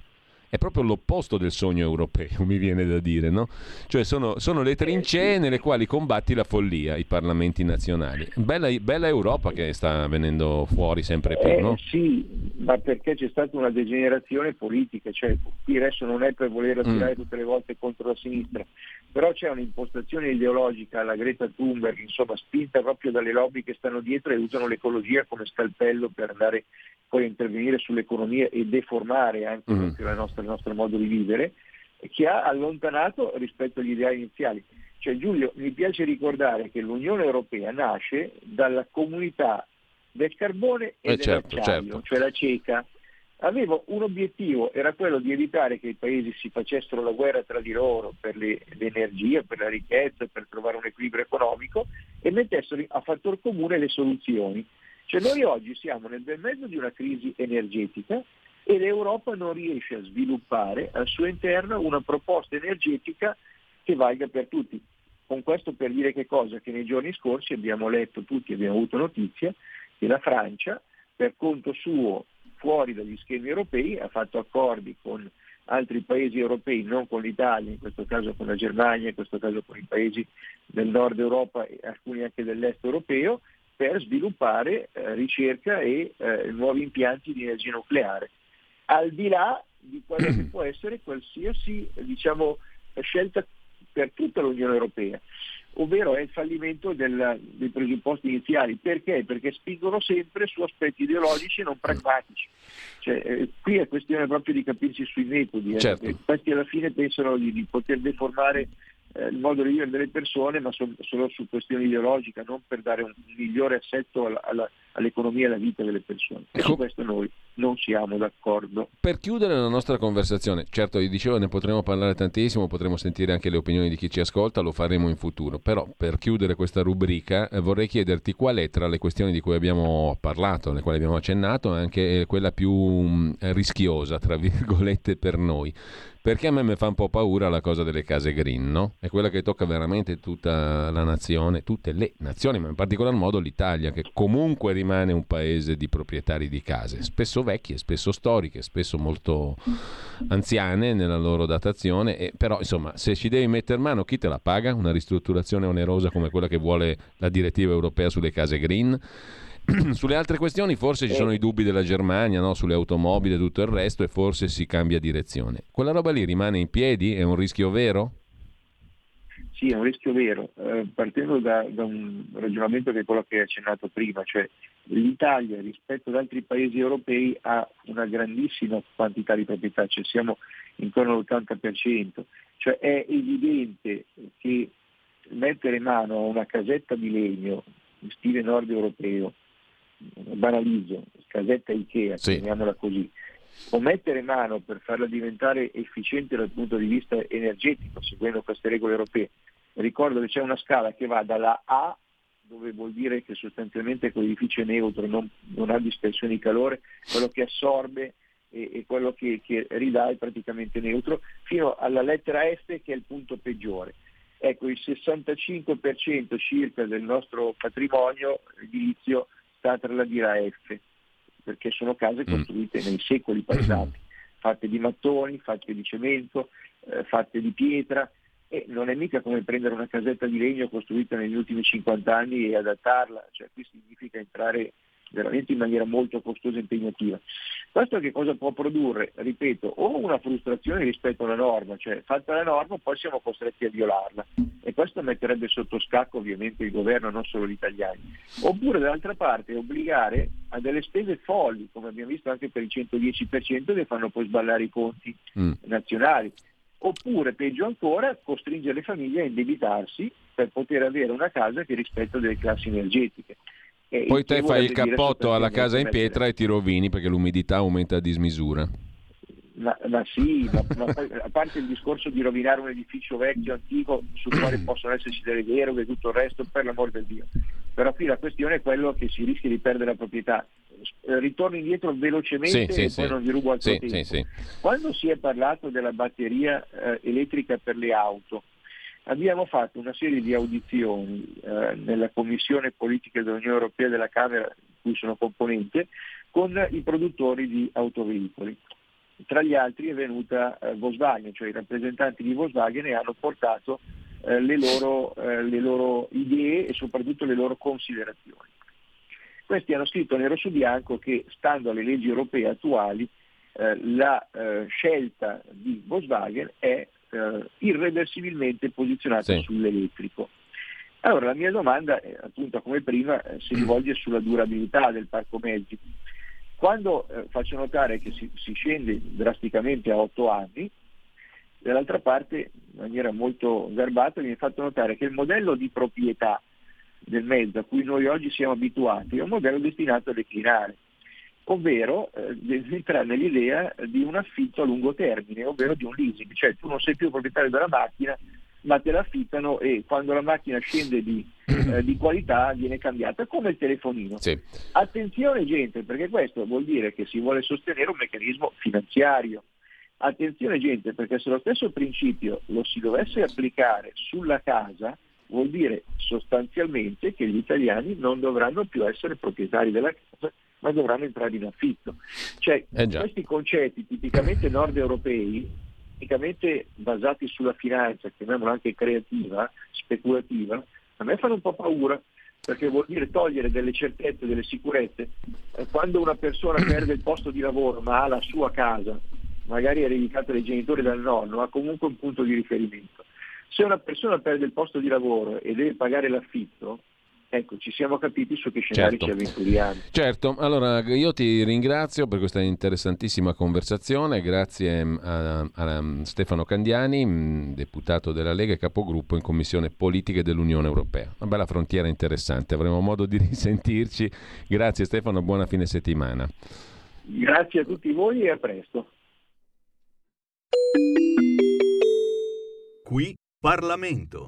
è proprio l'opposto del sogno europeo, mi viene da dire, no? Cioè sono, sono le trincee nelle quali combatti la follia, i parlamenti nazionali. Bella, bella Europa che sta venendo fuori sempre più, eh, no? Sì, ma perché c'è stata una degenerazione politica, cioè qui adesso non è per voler attirare mm. tutte le volte contro la sinistra, però c'è un'impostazione ideologica alla Greta Thunberg, insomma, spinta proprio dalle lobby che stanno dietro e usano l'ecologia come scalpello per andare poi a intervenire sull'economia e deformare anche mm. nostra il nostro modo di vivere, che ha allontanato rispetto agli ideali iniziali. Cioè Giulio, mi piace ricordare che l'Unione Europea nasce dalla comunità del carbone e eh certo, certo. cioè la CECA. Aveva un obiettivo, era quello di evitare che i paesi si facessero la guerra tra di loro per le, l'energia, per la ricchezza, per trovare un equilibrio economico e mettessero a fattor comune le soluzioni. Cioè noi oggi siamo nel bel mezzo di una crisi energetica e l'Europa non riesce a sviluppare al suo interno una proposta energetica che valga per tutti. Con questo per dire che cosa? Che nei giorni scorsi abbiamo letto tutti, abbiamo avuto notizia che la Francia per conto suo fuori dagli schemi europei ha fatto accordi con altri paesi europei, non con l'Italia, in questo caso con la Germania, in questo caso con i paesi del nord Europa e alcuni anche dell'est europeo, per sviluppare eh, ricerca e eh, nuovi impianti di energia nucleare. Al di là di quello che può essere qualsiasi diciamo, scelta per tutta l'Unione Europea, ovvero è il fallimento del, dei presupposti iniziali. Perché? Perché spingono sempre su aspetti ideologici e non pragmatici. Cioè, eh, qui è questione proprio di capirsi sui metodi. Eh, certo. Questi alla fine pensano di, di poter deformare eh, il modo di vivere delle persone, ma so, solo su questioni ideologiche, non per dare un migliore assetto alla, alla, all'economia e alla vita delle persone. E ecco. su questo noi non siamo d'accordo. Per chiudere la nostra conversazione, certo, io dicevo ne potremo parlare tantissimo, potremo sentire anche le opinioni di chi ci ascolta, lo faremo in futuro, però per chiudere questa rubrica eh, vorrei chiederti qual è tra le questioni di cui abbiamo parlato, alle quali abbiamo accennato, anche quella più mh, mm, rischiosa, tra virgolette, per noi. Perché a me mi fa un po' paura la cosa delle case green, no? È quella che tocca veramente tutta la nazione, tutte le nazioni, ma in particolar modo l'Italia, che comunque rimane un paese di proprietari di case, spesso vecchie, spesso storiche, spesso molto anziane nella loro datazione, e, però insomma se ci devi mettere mano chi te la paga? Una ristrutturazione onerosa come quella che vuole la direttiva europea sulle case green? Sulle altre questioni forse ci sono i dubbi della Germania, no? sulle automobili e tutto il resto, e forse si cambia direzione. Quella roba lì rimane in piedi? È un rischio vero? Sì, è un rischio vero, eh, partendo da, da, un ragionamento che è quello che hai accennato prima, cioè l'Italia rispetto ad altri paesi europei ha una grandissima quantità di proprietà, cioè siamo intorno all'80%, cioè è evidente che mettere mano a una casetta di legno in stile nord europeo banalizzo, casetta Ikea, sì. chiamiamola così, o mettere mano per farla diventare efficiente dal punto di vista energetico, seguendo queste regole europee. Ricordo che c'è una scala che va dalla A, dove vuol dire che sostanzialmente quell'edificio è neutro, non, non ha dispersione di calore, quello che assorbe e, e quello che, che, ridà è praticamente neutro, fino alla lettera F che è il punto peggiore. Ecco, il 65% circa del nostro patrimonio edilizio sta tra la D e la F, perché sono case mm. costruite nei secoli passati, fatte di mattoni, fatte di cemento, eh, fatte di pietra, e non è mica come prendere una casetta di legno costruita negli ultimi 50 anni e adattarla, cioè qui significa entrare veramente in maniera molto costosa e impegnativa. Questo che cosa può produrre? Ripeto, o una frustrazione rispetto alla norma, cioè fatta la norma poi siamo costretti a violarla e questo metterebbe sotto scacco ovviamente il governo, non solo gli italiani. Oppure dall'altra parte obbligare a delle spese folli, come abbiamo visto anche per il 110% che fanno poi sballare i conti mm. nazionali. Oppure, peggio ancora, costringere le famiglie a indebitarsi per poter avere una casa che rispetta delle classi energetiche. E Poi te fai il cappotto alla casa in pietra e ti rovini perché l'umidità aumenta a dismisura. Ma, ma sì, ma, ma, a parte il discorso di rovinare un edificio vecchio, antico, sul quale possono esserci delle deroghe e tutto il resto, per l'amor del Dio. Però qui la questione è quello che si rischia di perdere la proprietà. Eh, ritorno indietro velocemente sì, e sì, poi sì. non vi rubo altro tempo. Quando si è parlato della batteria eh, elettrica per le auto, abbiamo fatto una serie di audizioni eh, nella Commissione Politica dell'Unione Europea della Camera, di cui sono componente, con i produttori di autoveicoli. Tra gli altri è venuta eh, Volkswagen, cioè i rappresentanti di Volkswagen e hanno portato eh, le, loro, eh, le loro idee e soprattutto le loro considerazioni. Questi hanno scritto nero su bianco che, stando alle leggi europee attuali, eh, la eh, scelta di Volkswagen è eh, irreversibilmente posizionata sì. sull'elettrico. Allora la mia domanda, eh, appunto come prima, eh, si rivolge sulla durabilità del parco mezzi. Quando eh, faccio notare che si, si, scende drasticamente a 8 anni, dall'altra parte, in maniera molto garbata, viene fatto notare che il modello di proprietà del mezzo a cui noi oggi siamo abituati è un modello destinato a declinare ovvero eh, entrare nell'idea di un affitto a lungo termine, ovvero di un leasing, cioè tu non sei più proprietario della macchina, ma te l'affittano e quando la macchina scende di, eh, di qualità viene cambiata, come il telefonino. Sì. Attenzione gente, perché questo vuol dire che si vuole sostenere un meccanismo finanziario. Attenzione gente, perché se lo stesso principio lo si dovesse applicare sulla casa, vuol dire sostanzialmente che gli italiani non dovranno più essere proprietari della casa ma dovranno entrare in affitto. Cioè, eh questi concetti tipicamente nord europei, tipicamente basati sulla finanza, chiamiamola anche creativa, speculativa, a me fanno un po' paura perché vuol dire togliere delle certezze, delle sicurezze. Eh, quando una persona perde il posto di lavoro ma ha la sua casa, magari ereditata dai genitori e dal nonno, ha comunque un punto di riferimento. Se una persona perde il posto di lavoro e deve pagare l'affitto, ecco, ci siamo capiti su che scenari certo. ci avventuriamo. Certo, allora io ti ringrazio per questa interessantissima conversazione, grazie mm, a, a Stefano Candiani, mm, deputato della Lega e capogruppo in Commissione Politiche dell'Unione Europea. Una bella frontiera interessante, avremo modo di risentirci. Grazie Stefano, buona fine settimana. Grazie a tutti voi e a presto. Qui Parlamento.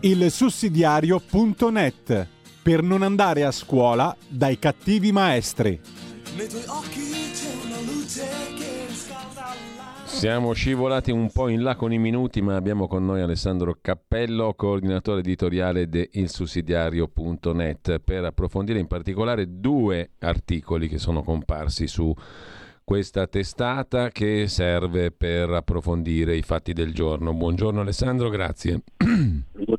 Il sussidiario.net per non andare a scuola dai cattivi maestri. Siamo scivolati un po' in là con i minuti, ma abbiamo con noi Alessandro Cappello, coordinatore editoriale di ilsussidiario.net, per approfondire in particolare due articoli che sono comparsi su questa testata che serve per approfondire i fatti del giorno. Buongiorno Alessandro, grazie.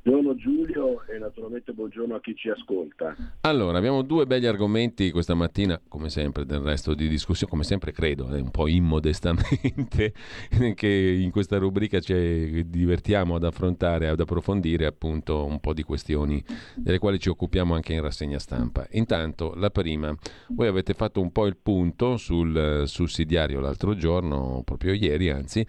Naturalmente buongiorno a chi ci ascolta. Allora, abbiamo due begli argomenti questa mattina, come sempre del resto di discussione, come sempre credo, eh, un po' immodestamente, che in questa rubrica ci divertiamo ad affrontare, ad approfondire appunto un po' di questioni delle quali ci occupiamo anche in rassegna stampa. Intanto, la prima, voi avete fatto un po' il punto sul sussidiario l'altro giorno, proprio ieri anzi,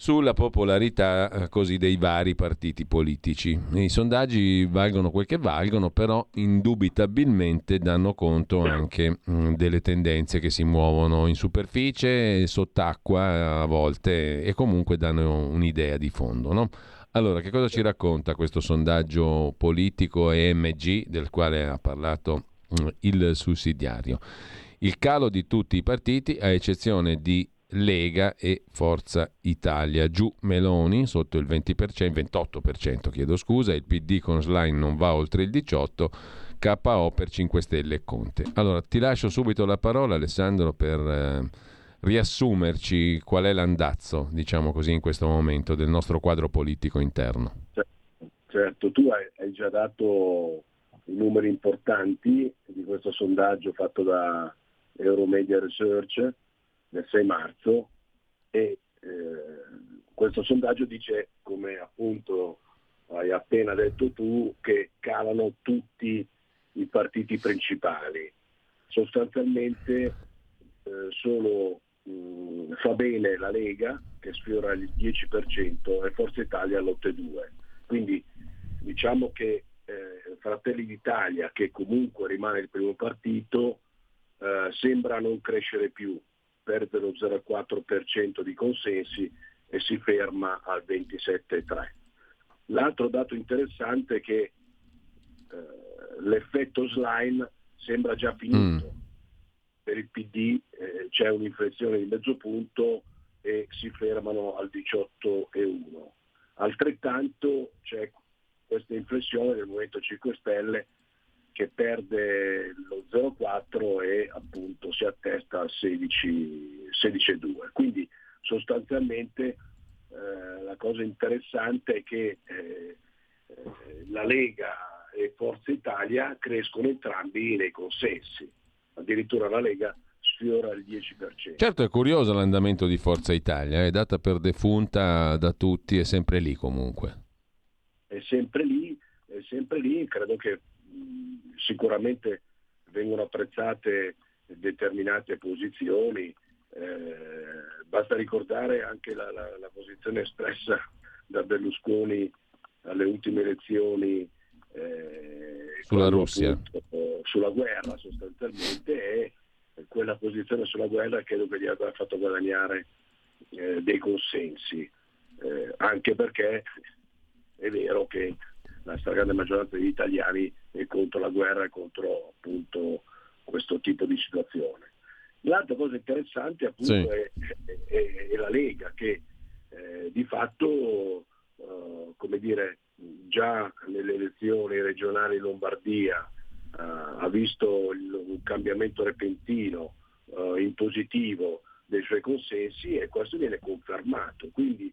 sulla popolarità eh, così dei vari partiti politici. I sondaggi valgono quel che valgono, però indubitabilmente danno conto anche mm, delle tendenze che si muovono in superficie, sott'acqua a volte e comunque danno un'idea di fondo. No? Allora, che cosa ci racconta questo sondaggio politico EMG del quale ha parlato mm, il sussidiario? Il calo di tutti i partiti, a eccezione di Lega e Forza Italia. Giù Meloni sotto il 20%, 28% chiedo scusa, il PD con Slime non va oltre il 18%, KO per 5 Stelle e Conte. Allora ti lascio subito la parola Alessandro per eh, riassumerci qual è l'andazzo, diciamo così, in questo momento del nostro quadro politico interno. Certo, tu hai, hai già dato i numeri importanti di questo sondaggio fatto da Euromedia Research nel 6 marzo e eh, questo sondaggio dice, come appunto hai appena detto tu, che calano tutti i partiti principali. Sostanzialmente eh, solo mh, mm, fa bene la Lega che sfiora il 10% e Forza Italia l'8,2%. Quindi diciamo che eh, Fratelli d'Italia, che comunque rimane il primo partito, eh, sembra non crescere più, perde lo 0,4% di consensi e si ferma al 27,3%. L'altro dato interessante è che eh, l'effetto slime sembra già finito. Mm. Per il PD eh, c'è un'inflezione di mezzo punto e si fermano al 18,1. Altrettanto c'è questa inflessione del Movimento 5 Stelle che perde lo 0,4 e appunto si attesta al 16, 16,2. Quindi sostanzialmente eh, la cosa interessante è che eh, eh, la Lega e Forza Italia crescono entrambi nei consensi, addirittura la Lega sfiora il 10%. Certo è curioso l'andamento di Forza Italia, è data per defunta da tutti, è sempre lì comunque. È sempre lì, è sempre lì, credo che sicuramente vengono apprezzate determinate posizioni, eh, basta ricordare anche la, la, la, posizione espressa da Berlusconi alle ultime elezioni eh, sulla Russia, appunto, sulla guerra sostanzialmente e quella posizione sulla guerra credo che gli abbia fatto guadagnare eh, dei consensi, eh, anche perché è vero che la stragrande maggioranza degli italiani è contro la guerra e contro appunto questo tipo di situazione. L'altra cosa interessante appunto sì. è, è, è, la Lega che eh, di fatto eh, come dire, già nelle elezioni regionali in Lombardia uh, ha visto il, un cambiamento repentino uh, in positivo dei suoi consensi e questo viene confermato. Quindi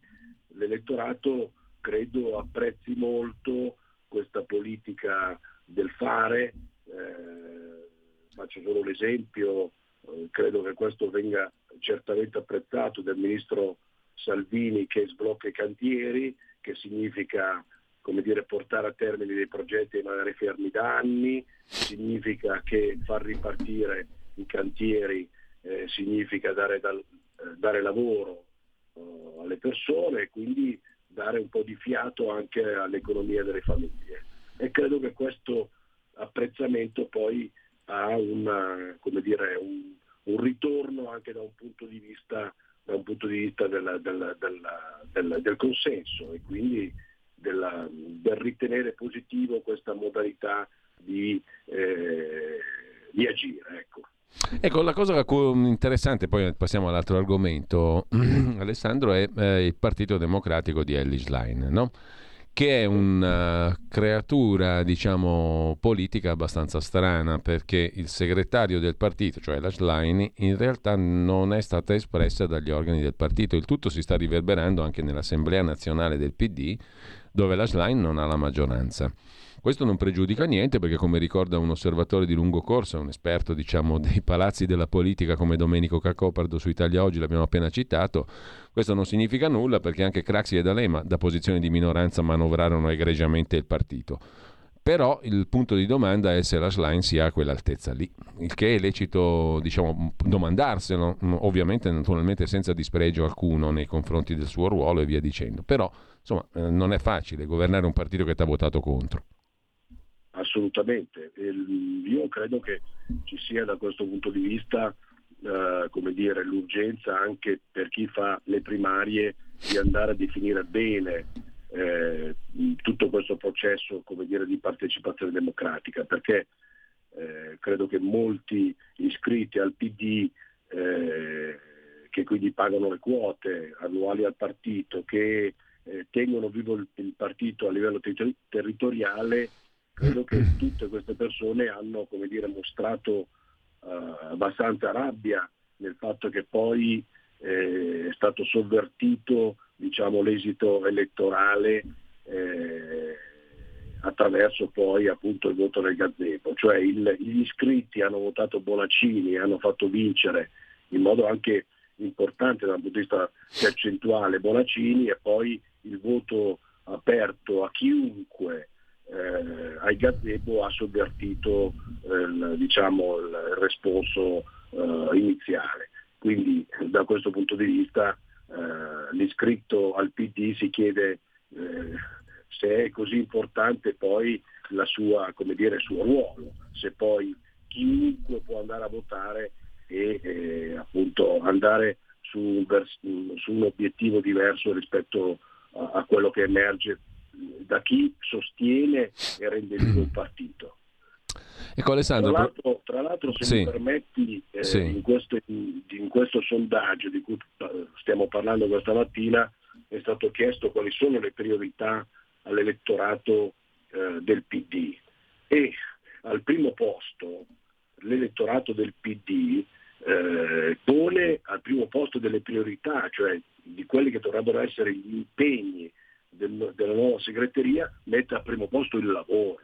l'elettorato credo apprezzi molto questa politica del fare. Eh, faccio solo l'esempio, eh, credo che questo venga certamente apprezzato dal ministro Salvini che sblocca i cantieri, che significa come dire, portare a termine dei progetti magari fermi da anni, significa che far ripartire i cantieri eh, significa dare, dal, eh, dare lavoro eh, alle persone e quindi dare un po' di fiato anche all'economia delle famiglie. E credo che questo apprezzamento poi ha una, dire, un, un, ritorno anche da un punto di vista, un punto di vista della, della, della, del consenso e quindi del ritenere positivo questa modalità di, eh, di agire. Ecco. Ecco, la cosa interessante, poi passiamo all'altro argomento, Alessandro, è eh, il Partito Democratico di Ellis Line, no? Che è una creatura, diciamo, politica abbastanza strana, perché il segretario del partito, cioè la Schlein, in realtà non è stata espressa dagli organi del partito. Il tutto si sta riverberando anche nell'Assemblea nazionale del PD, dove la Schlein non ha la maggioranza. Questo non pregiudica niente perché, come ricorda un osservatore di lungo corso, un esperto diciamo, dei palazzi della politica come Domenico Cacopardo su Italia Oggi, l'abbiamo appena citato, questo non significa nulla perché anche Craxi e D'Alema da posizione di minoranza manovrarono egregiamente il partito. Però il punto di domanda è se la Schlein sia a quell'altezza lì, il che è lecito diciamo, domandarselo, ovviamente naturalmente senza dispregio alcuno nei confronti del suo ruolo e via dicendo. Però insomma eh, non è facile governare un partito che ti ha votato contro. Assolutamente, io credo che ci sia da questo punto di vista eh, come dire, l'urgenza anche per chi fa le primarie di andare a definire bene eh, tutto questo processo come dire, di partecipazione democratica, perché eh, credo che molti iscritti al PD eh, che quindi pagano le quote annuali al partito, che eh, tengono vivo il, il partito a livello ter- territoriale, credo che tutte queste persone hanno dire, mostrato uh, abbastanza rabbia nel fatto che poi eh, è stato sovvertito diciamo, l'esito elettorale eh, attraverso poi appunto il voto del gazebo, cioè il, gli iscritti hanno votato Bonaccini, hanno fatto vincere in modo anche importante dal punto di vista percentuale Bonaccini e poi il voto aperto a chiunque eh, ai gazebo ha sovvertito eh, diciamo, il responso eh, iniziale. Quindi da questo punto di vista eh, l'iscritto al PD si chiede eh, se è così importante poi sua, dire, il suo ruolo, se poi chiunque può andare a votare e eh, appunto andare su un, vers- su un, obiettivo diverso rispetto a, a quello che emerge da chi sostiene e rende vivo il partito. Ecco Alessandro. Tra l'altro, tra l'altro se sì. mi permetti, eh, sì. in, questo, in, in, questo, sondaggio di cui stiamo parlando questa mattina è stato chiesto quali sono le priorità all'elettorato eh, del PD e al primo posto l'elettorato del PD eh, pone al primo posto delle priorità, cioè di quelli che dovrebbero essere gli impegni del, della nuova segreteria mette al primo posto il lavoro,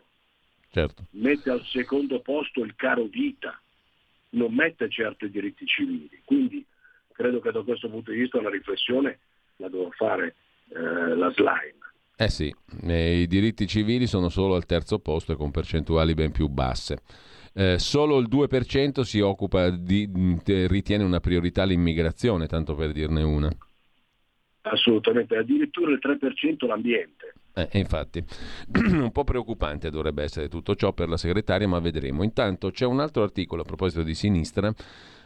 certo. mette al secondo posto il caro vita, non mette certo i diritti civili. Quindi credo che da questo punto di vista una riflessione la devo fare eh, la slime. Eh sì, i diritti civili sono solo al terzo posto e con percentuali ben più basse. Eh, solo il 2% si occupa di, ritiene una priorità l'immigrazione, tanto per dirne una. Assolutamente, addirittura il 3% l'ambiente. Eh, infatti, un po' preoccupante dovrebbe essere tutto ciò per la segretaria, ma vedremo. Intanto c'è un altro articolo a proposito di sinistra,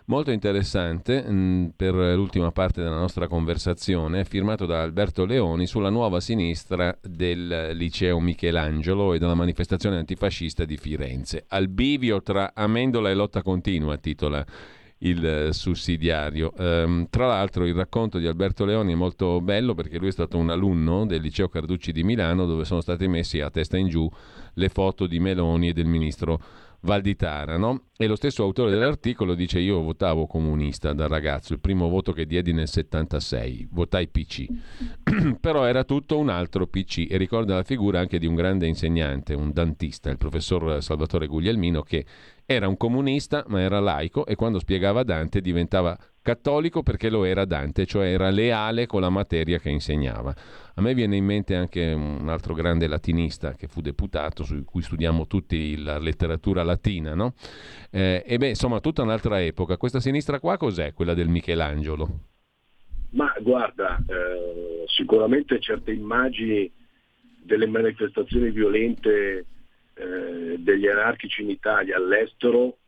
molto interessante mh, mm, per l'ultima parte della nostra conversazione, firmato da Alberto Leoni sulla nuova sinistra del liceo Michelangelo e della manifestazione antifascista di Firenze. Al bivio tra Amendola e lotta continua, titola il sussidiario. Um, tra l'altro il racconto di Alberto Leoni è molto bello perché lui è stato un alunno del liceo Carducci di Milano dove sono state messe a testa in giù le foto di Meloni e del ministro Valditara, no? E lo stesso autore dell'articolo dice io votavo comunista da ragazzo, il primo voto che diedi nel 76, votai PC. Però era tutto un altro PC e ricorda la figura anche di un grande insegnante, un dantista, il professor Salvatore Guglielmino che era un comunista ma era laico e quando spiegava Dante diventava cattolico perché lo era Dante, cioè era leale con la materia che insegnava. A me viene in mente anche un altro grande latinista che fu deputato, su cui studiamo tutti la letteratura latina, no? Eh, e beh, insomma, tutta un'altra epoca. Questa sinistra qua cos'è? Quella del Michelangelo? Ma guarda, eh, sicuramente certe immagini delle manifestazioni violente eh, degli anarchici in Italia all'estero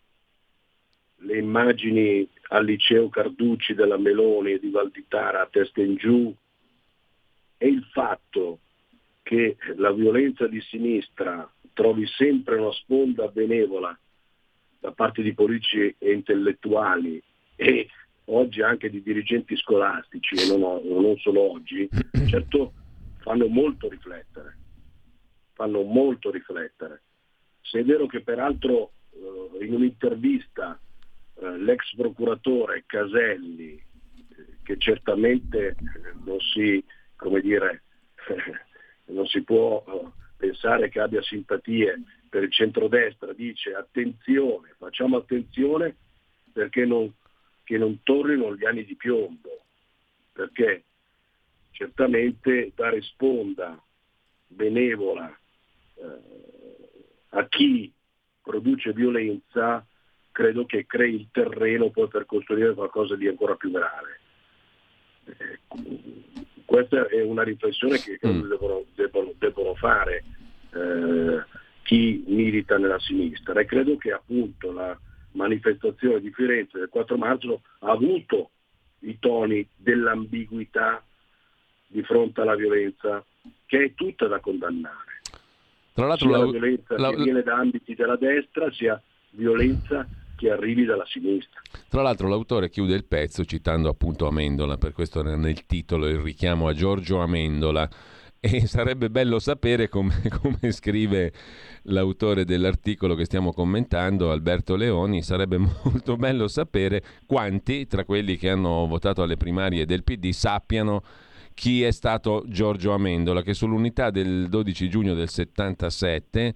le immagini al liceo Carducci della Meloni e di Valditara a testa in giù e il fatto che la violenza di sinistra trovi sempre una sponda benevola da parte di politici e intellettuali e oggi anche di dirigenti scolastici e non, non solo oggi, certo fanno molto riflettere, fanno molto riflettere. Se è vero che peraltro eh, in un'intervista eh, l'ex procuratore Caselli, eh, che certamente non si, come dire, non si può pensare che abbia simpatie per il centrodestra, dice attenzione, facciamo attenzione perché non, che non tornino gli anni di piombo, perché certamente dare sponda benevola eh, a chi produce violenza credo che crei il terreno poi per costruire qualcosa di ancora più grave. Eh, questa è una riflessione che mm. devono, devono, devono, fare eh, chi milita nella sinistra e credo che appunto la manifestazione di Firenze del 4 marzo ha avuto i toni dell'ambiguità di fronte alla violenza che è tutta da condannare. Tra l'altro sia la, la violenza la, che viene da ambiti della destra sia violenza che arrivi dalla sinistra. Tra l'altro l'autore chiude il pezzo citando appunto Amendola, per questo nel titolo il richiamo a Giorgio Amendola e sarebbe bello sapere come, come, scrive l'autore dell'articolo che stiamo commentando, Alberto Leoni, sarebbe molto bello sapere quanti tra quelli che hanno votato alle primarie del PD sappiano chi è stato Giorgio Amendola, che sull'unità del 12 giugno del 77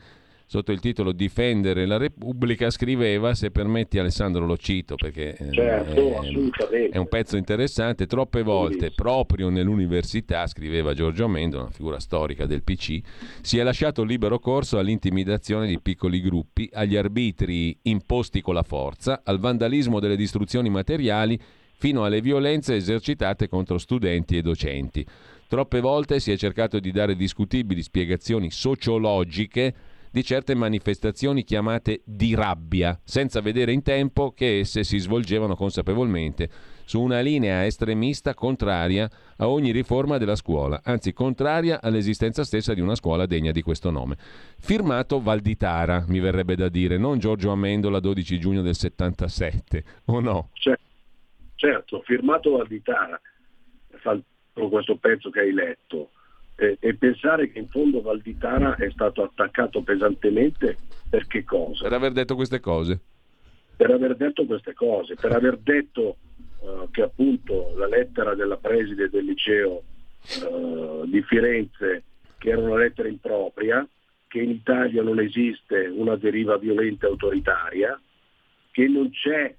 sotto il titolo Difendere la Repubblica scriveva, se permetti Alessandro lo cito perché eh, certo, è, è, un pezzo interessante, troppe volte proprio nell'università, scriveva Giorgio Amendo, una figura storica del PC, si è lasciato libero corso all'intimidazione di piccoli gruppi, agli arbitri imposti con la forza, al vandalismo delle distruzioni materiali fino alle violenze esercitate contro studenti e docenti. Troppe volte si è cercato di dare discutibili spiegazioni sociologiche di certe manifestazioni chiamate di rabbia, senza vedere in tempo che esse si svolgevano consapevolmente su una linea estremista contraria a ogni riforma della scuola, anzi contraria all'esistenza stessa di una scuola degna di questo nome. Firmato Valditara, mi verrebbe da dire, non Giorgio Amendola 12 giugno del 77, o no? Certo, firmato Valditara, con questo pezzo che hai letto eh, e pensare che in fondo Valditara è stato attaccato pesantemente per che cosa? Per aver detto queste cose. Per aver detto queste cose, per aver detto uh, che appunto la lettera della preside del liceo uh, di Firenze, che era una lettera impropria, che in Italia non esiste una deriva violenta autoritaria, che non c'è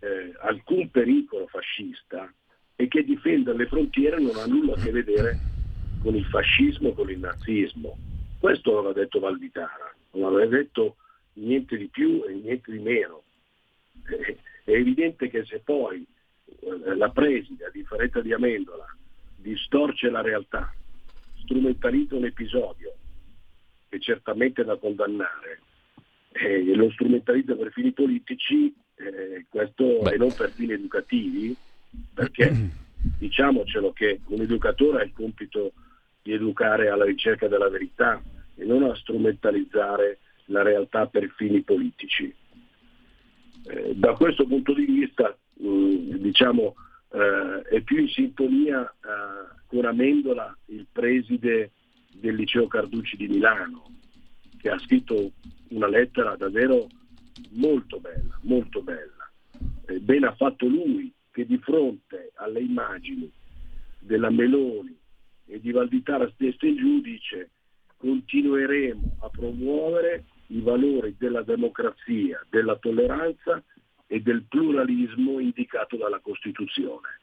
eh, alcun pericolo fascista e che difendere le frontiere non ha nulla a che vedere con il fascismo, con il nazismo. Questo l'aveva detto Valditara, non aveva detto niente di più e niente di meno. È evidente che se poi eh, la preside, a differenza di Amendola, distorce la realtà, strumentalizza un episodio che certamente è da condannare e lo strumentalizza per fini politici, eh, questo e non per fini educativi, perché diciamocelo che un educatore ha il compito di educare alla ricerca della verità e non a strumentalizzare la realtà per fini politici. Eh, da questo punto di vista mh, diciamo, eh, è più in sintonia eh, con Amendola, il preside del liceo Carducci di Milano, che ha scritto una lettera davvero molto bella, molto bella. Eh, bene ha fatto lui che di fronte alle immagini della Meloni e di Valditara stessa in giudice continueremo a promuovere i valori della democrazia, della tolleranza e del pluralismo indicato dalla Costituzione.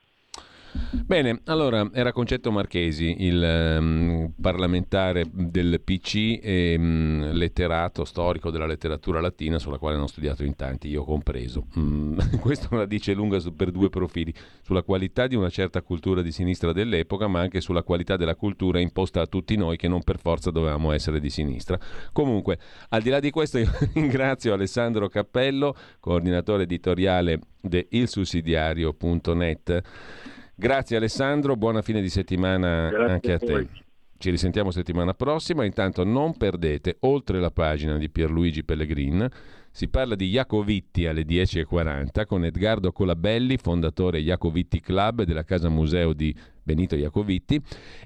Bene, allora era Concetto Marchesi, il um, parlamentare del PC e um, letterato storico della letteratura latina sulla quale hanno studiato in tanti, io compreso. Mm, questo la dice lunga su, per due profili, sulla qualità di una certa cultura di sinistra dell'epoca, ma anche sulla qualità della cultura imposta a tutti noi che non per forza dovevamo essere di sinistra. Comunque, al di là di questo io ringrazio Alessandro Cappello, coordinatore editoriale di ilsussidiario.net Grazie Alessandro, buona fine di settimana Grazie anche a te. Ci risentiamo settimana prossima. Intanto non perdete, oltre la pagina di Pierluigi Pellegrin, si parla di Iacovitti alle 10.40 con Edgardo Colabelli, fondatore Iacovitti Club della Casa Museo di Benito Iacovitti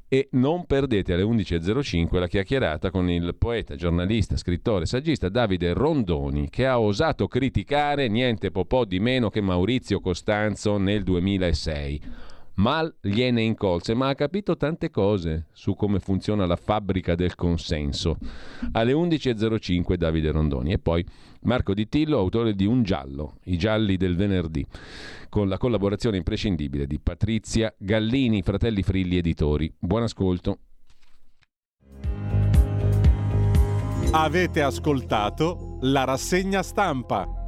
e non perdete alle 11.05 la chiacchierata con il poeta, giornalista, scrittore, saggista Davide Rondoni che ha osato criticare niente po' di meno che Maurizio Costanzo nel 2006 Mal gliene incolse, ma ha capito tante cose su come funziona la fabbrica del consenso. Alle 11.05 Davide Rondoni e poi Marco Di Tillo, autore di Un giallo, I gialli del venerdì, con la collaborazione imprescindibile di Patrizia Gallini, Fratelli Frilli Editori. Buon ascolto. Avete ascoltato la rassegna stampa.